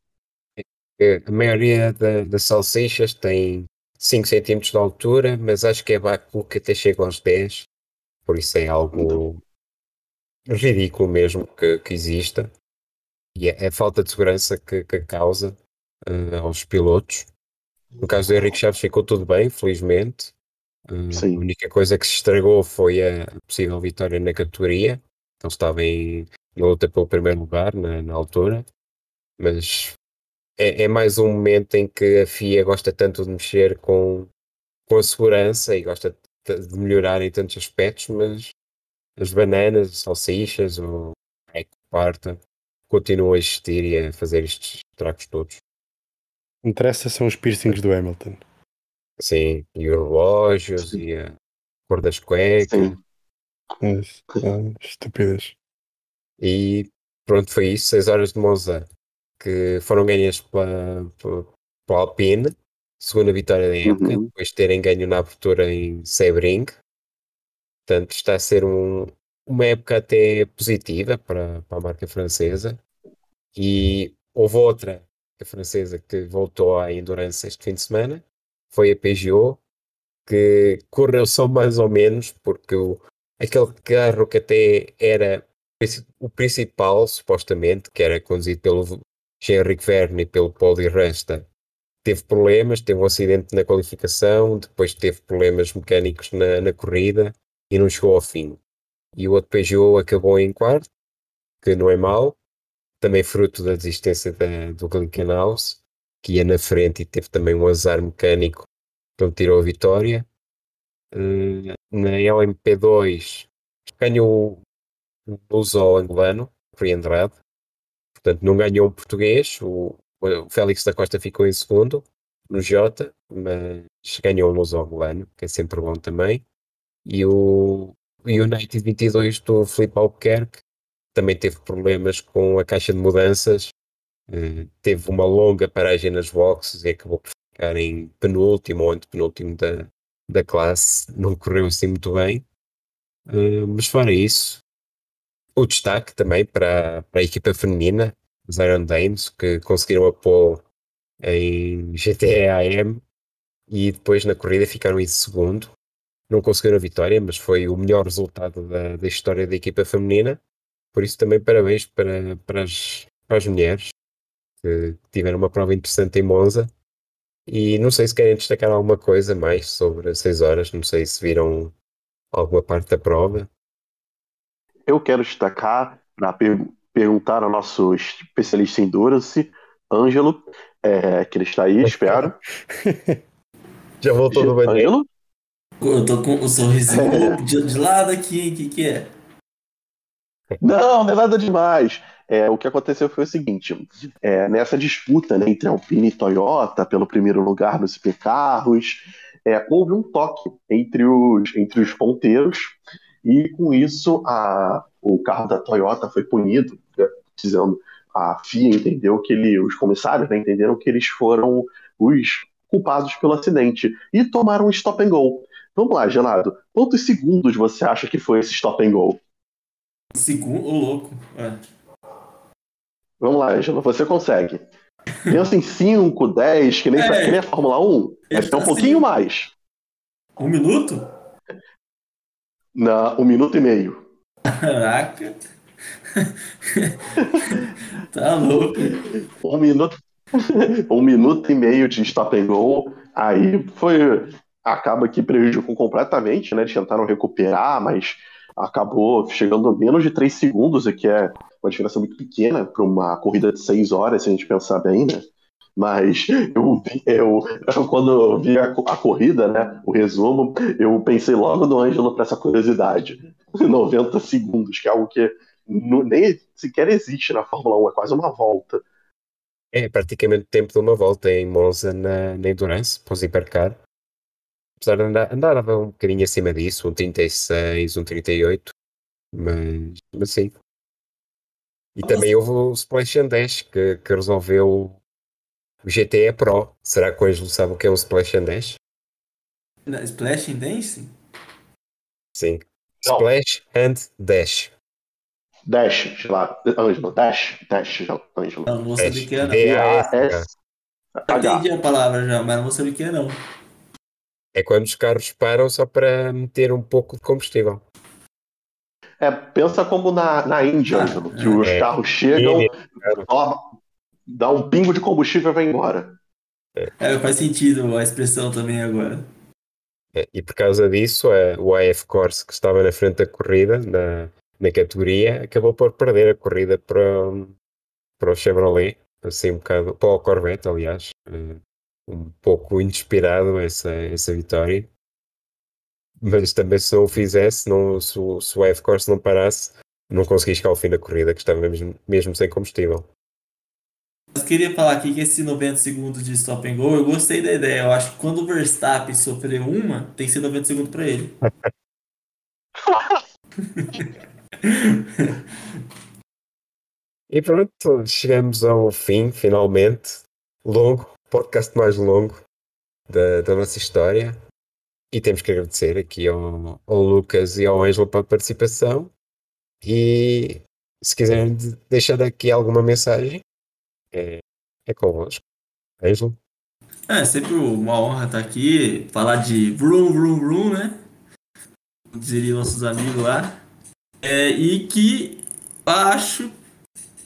É, a maioria da, das salsichas tem 5 cm de altura, mas acho que é Baku que até chega aos 10, por isso é algo ridículo mesmo que, que exista. E é a falta de segurança que, que causa uh, aos pilotos. No caso do Henrique Chaves ficou tudo bem, felizmente. Uh, a única coisa que se estragou foi a possível vitória na categoria. Então estava em, em luta pelo primeiro lugar na, na altura. Mas é, é, mais um momento em que a FIA gosta tanto de mexer com, com a segurança e gosta de, melhorar em tantos aspectos, mas as bananas, as salsichas, o eco parta continuam a existir e a fazer estes tracos todos. Interessa são os piercings do Hamilton. Sim, e os relógios Sim. e a cor das cuecas. Sim. É, estupidez. E pronto, foi isso. 6 horas de Monza que foram ganhas pela, pela, pela Alpine, segunda vitória da época, uhum. depois de terem ganho na abertura em Sebring. Portanto, está a ser um, uma época até positiva para, para a marca francesa. E houve outra a francesa que voltou à Endurance este fim de semana, foi a Peugeot, que correu só mais ou menos, porque o, aquele carro que até era o principal, supostamente, que era conduzido pelo Henrique Verne pelo Paul Di Resta, teve problemas, teve um acidente na qualificação, depois teve problemas mecânicos na, na corrida e não chegou ao fim. E o outro Peugeot acabou em quarto, que não é mau, também fruto da desistência da, do Glickenhaus, que ia na frente e teve também um azar mecânico que tirou a vitória. Eh, na LMP2 ganhou o Luso angolano, Rui Andrade, portanto não ganhou um português, o, o Félix da Costa ficou em segundo no Jota, mas ganhou um Luso angolano, que é sempre bom também, e o, o United 22 do Filipe Albuquerque também teve problemas com a caixa de mudanças, eh, teve uma longa paragem nas boxes e acabou por ficar em penúltimo ou antepenúltimo da, da classe, não correu assim muito bem. Eh, mas fora isso, o destaque também para, para a equipa feminina, os Iron Dames, que conseguiram a pole em GTE-AM e depois na corrida ficaram em segundo. Não conseguiram a vitória, mas foi o melhor resultado da, da história da equipa feminina. Por isso também parabéns para, para, as, para as mulheres que tiveram uma prova interessante em Monza. E não sei se querem destacar alguma coisa mais sobre as 6 horas, não sei se viram alguma parte da prova. Eu quero destacar, para per perguntar ao nosso especialista em Endurance, Ângelo, é, que ele está aí, espero. [laughs] Já voltou do banheiro? Ângelo? Eu tô com o sorrisinho [laughs] de, de lado aqui, o que, que é? Não, não é nada demais. É, o que aconteceu foi o seguinte: é, nessa disputa né, entre Alpine e Toyota pelo primeiro lugar nos hipercarros, é, houve um toque entre os, entre os ponteiros, e com isso a, o carro da Toyota foi punido, né, dizendo a FIA entendeu que ele, os comissários né, entenderam que eles foram os culpados pelo acidente e tomaram um stop and go. Vamos lá, Gelado. Quantos segundos você acha que foi esse stop and go? Segundo, ô louco. É. Vamos lá, Angela, você consegue. Pensa em 5, 10, que nem, É. que nem a Fórmula 1. Ele Vai ser um pouquinho assim. mais. Um minuto? Na, um minuto e meio. Caraca. [laughs] tá louco. Um minuto, [laughs] um minuto e meio de stop and go. Aí foi. Acaba que prejudicou completamente, né? Eles tentaram recuperar, mas acabou chegando a menos de 3 segundos, o que é uma diferença muito pequena para uma corrida de 6 horas, se a gente pensar bem, né? Mas eu, vi- eu quando eu vi a, a corrida, né, o resumo, eu pensei logo no Ângelo para essa curiosidade. [laughs] 90 segundos, que é algo que nem sequer existe na Fórmula 1, é quase uma volta. É praticamente o tempo de uma volta em Monza na, na Endurance, para os hipercar. Apesar de andar, andava um bocadinho acima disso, um 36, um 38, mas, mas sim. E também houve o Splash 10 que, que resolveu o GTE Pro. Será que o Ângelo sabe o que é um Splash 10? Na- Splash and Dance? Sim. Não. Splash and Dash. Dash, lá, Ângelo, Dash, Dash, Ângelo. Não, não vou Dash. saber o que é, não. D-A-S-H. Eu entendi a palavra já, mas não vou saber o que é, não. É quando os carros param só para meter um pouco de combustível. É, pensa como na, na Índia, Ah, Ângelo, que os é. carros chegam, dá um pingo de combustível e vai embora. É, faz sentido a expressão também agora. É, E por causa disso, a- o AF Corse, que estava na frente da corrida, na, na categoria, acabou por perder a corrida para, o- para o Chevrolet, assim um bocado, para o Corvette, aliás. Eh, Um pouco inspirado essa, essa vitória. Mas também se não o fizesse, não, se, o, se o AF Corse não parasse, não conseguia chegar ao fim da corrida, que estava mesmo, mesmo sem combustível. Mas queria falar aqui que esse 90 segundos de stop and go, eu gostei da ideia. Eu acho que quando o Verstappen sofrer uma, tem que ser 90 segundos pra ele. E pronto, chegamos ao fim, finalmente. Longo, podcast mais longo da, da nossa história. E temos que agradecer aqui ao, ao Lucas e ao Ângelo pela participação. E se quiserem de- deixar aqui alguma mensagem, é, é convosco. Ângelo? É sempre uma honra estar aqui, falar de vroom, vroom, vroom, né? Como diriam nossos amigos lá. É, e que acho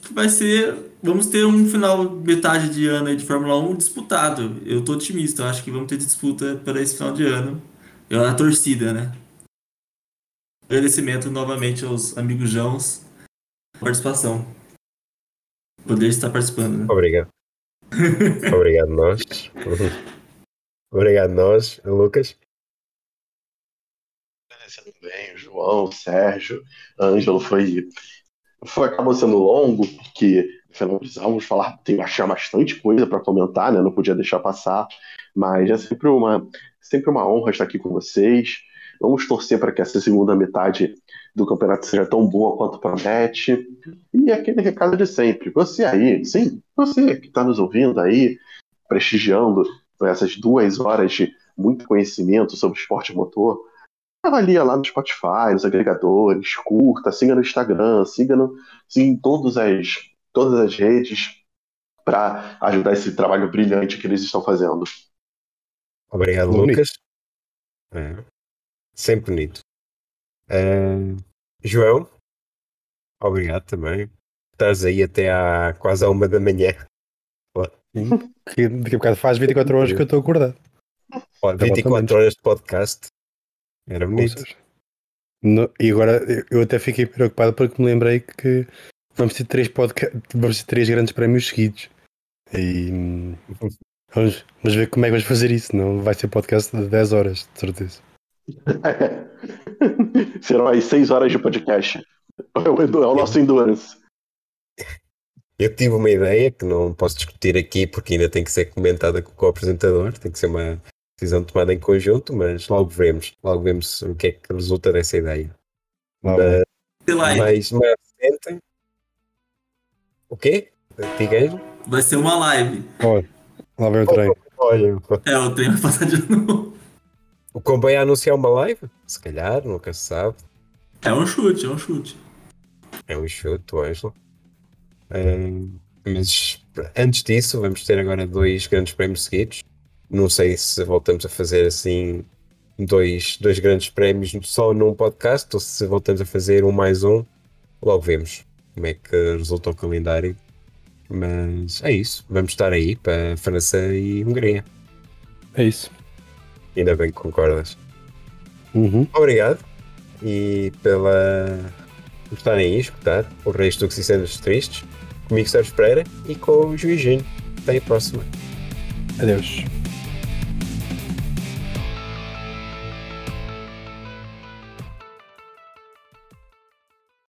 que vai ser. Vamos ter um final metade de ano de Fórmula 1 disputado. Eu tô otimista, eu acho que vamos ter disputa para esse final de ano. Eu na torcida, né? Agradecimento novamente aos amigos pela participação. Poder estar participando, né? Obrigado. [laughs] Obrigado, nós. Obrigado, nós, Lucas. Agradecendo bem, o João, o Sérgio, Ângelo, foi, foi acabou sendo longo, porque não precisávamos falar, tem achar bastante coisa para comentar, né? Não podia deixar passar, mas é sempre uma, sempre uma honra estar aqui com vocês. Vamos torcer para que essa segunda metade do campeonato seja tão boa quanto promete. E aquele recado de sempre: você aí, sim, você que está nos ouvindo aí, prestigiando essas duas horas de muito conhecimento sobre esporte motor, avalia lá no Spotify, nos agregadores, curta, siga no Instagram, siga, no, siga em todas as, todas as redes para ajudar esse trabalho brilhante que eles estão fazendo. Obrigado. Lucas. É. Sempre bonito. É, João, obrigado também. Estás aí até à quase à uma da manhã. Que daqui a bocado faz 24 horas que eu estou acordado. Ó, 24 horas de podcast. Era bonito. No- e agora eu- até fiquei preocupado porque me lembrei que vamos ter três, podca- vamos ter três grandes prémios seguidos. E [laughs] vamos, vamos ver como é que vamos fazer isso. Não vai ser podcast de 10 horas, de certeza. [laughs] Serão aí seis horas de podcast. É o, é o nosso endurance. Eu tive uma ideia que não posso discutir aqui porque ainda tem que ser comentada com o apresentador, tem que ser uma decisão tomada em conjunto, mas logo veremos, logo vemos o que é que resulta dessa ideia. Mas- mais, recente. O quê? Diga aí. vai ser uma live. Olha, lá vem o trem. Olha, É, o trem vai passar de novo. O comboio a anunciar uma live? Se calhar, nunca se sabe. É um chute, é um chute. É um chute, Ângelo. Ahm, mas antes disso, vamos ter agora dois grandes prémios seguidos. Não sei se voltamos a fazer assim dois, dois grandes prémios só num podcast ou se voltamos a fazer um mais um. Logo vemos como é que resulta o calendário. Mas é isso. Vamos estar aí para França e Hungria. É isso. Ainda bem que concordas. Uhum. Obrigado e pela por estarem aí a escutar o resto do que se cenas tristes comigo Sérgio Pereira e com o Juizinho. Até a próxima. Adeus.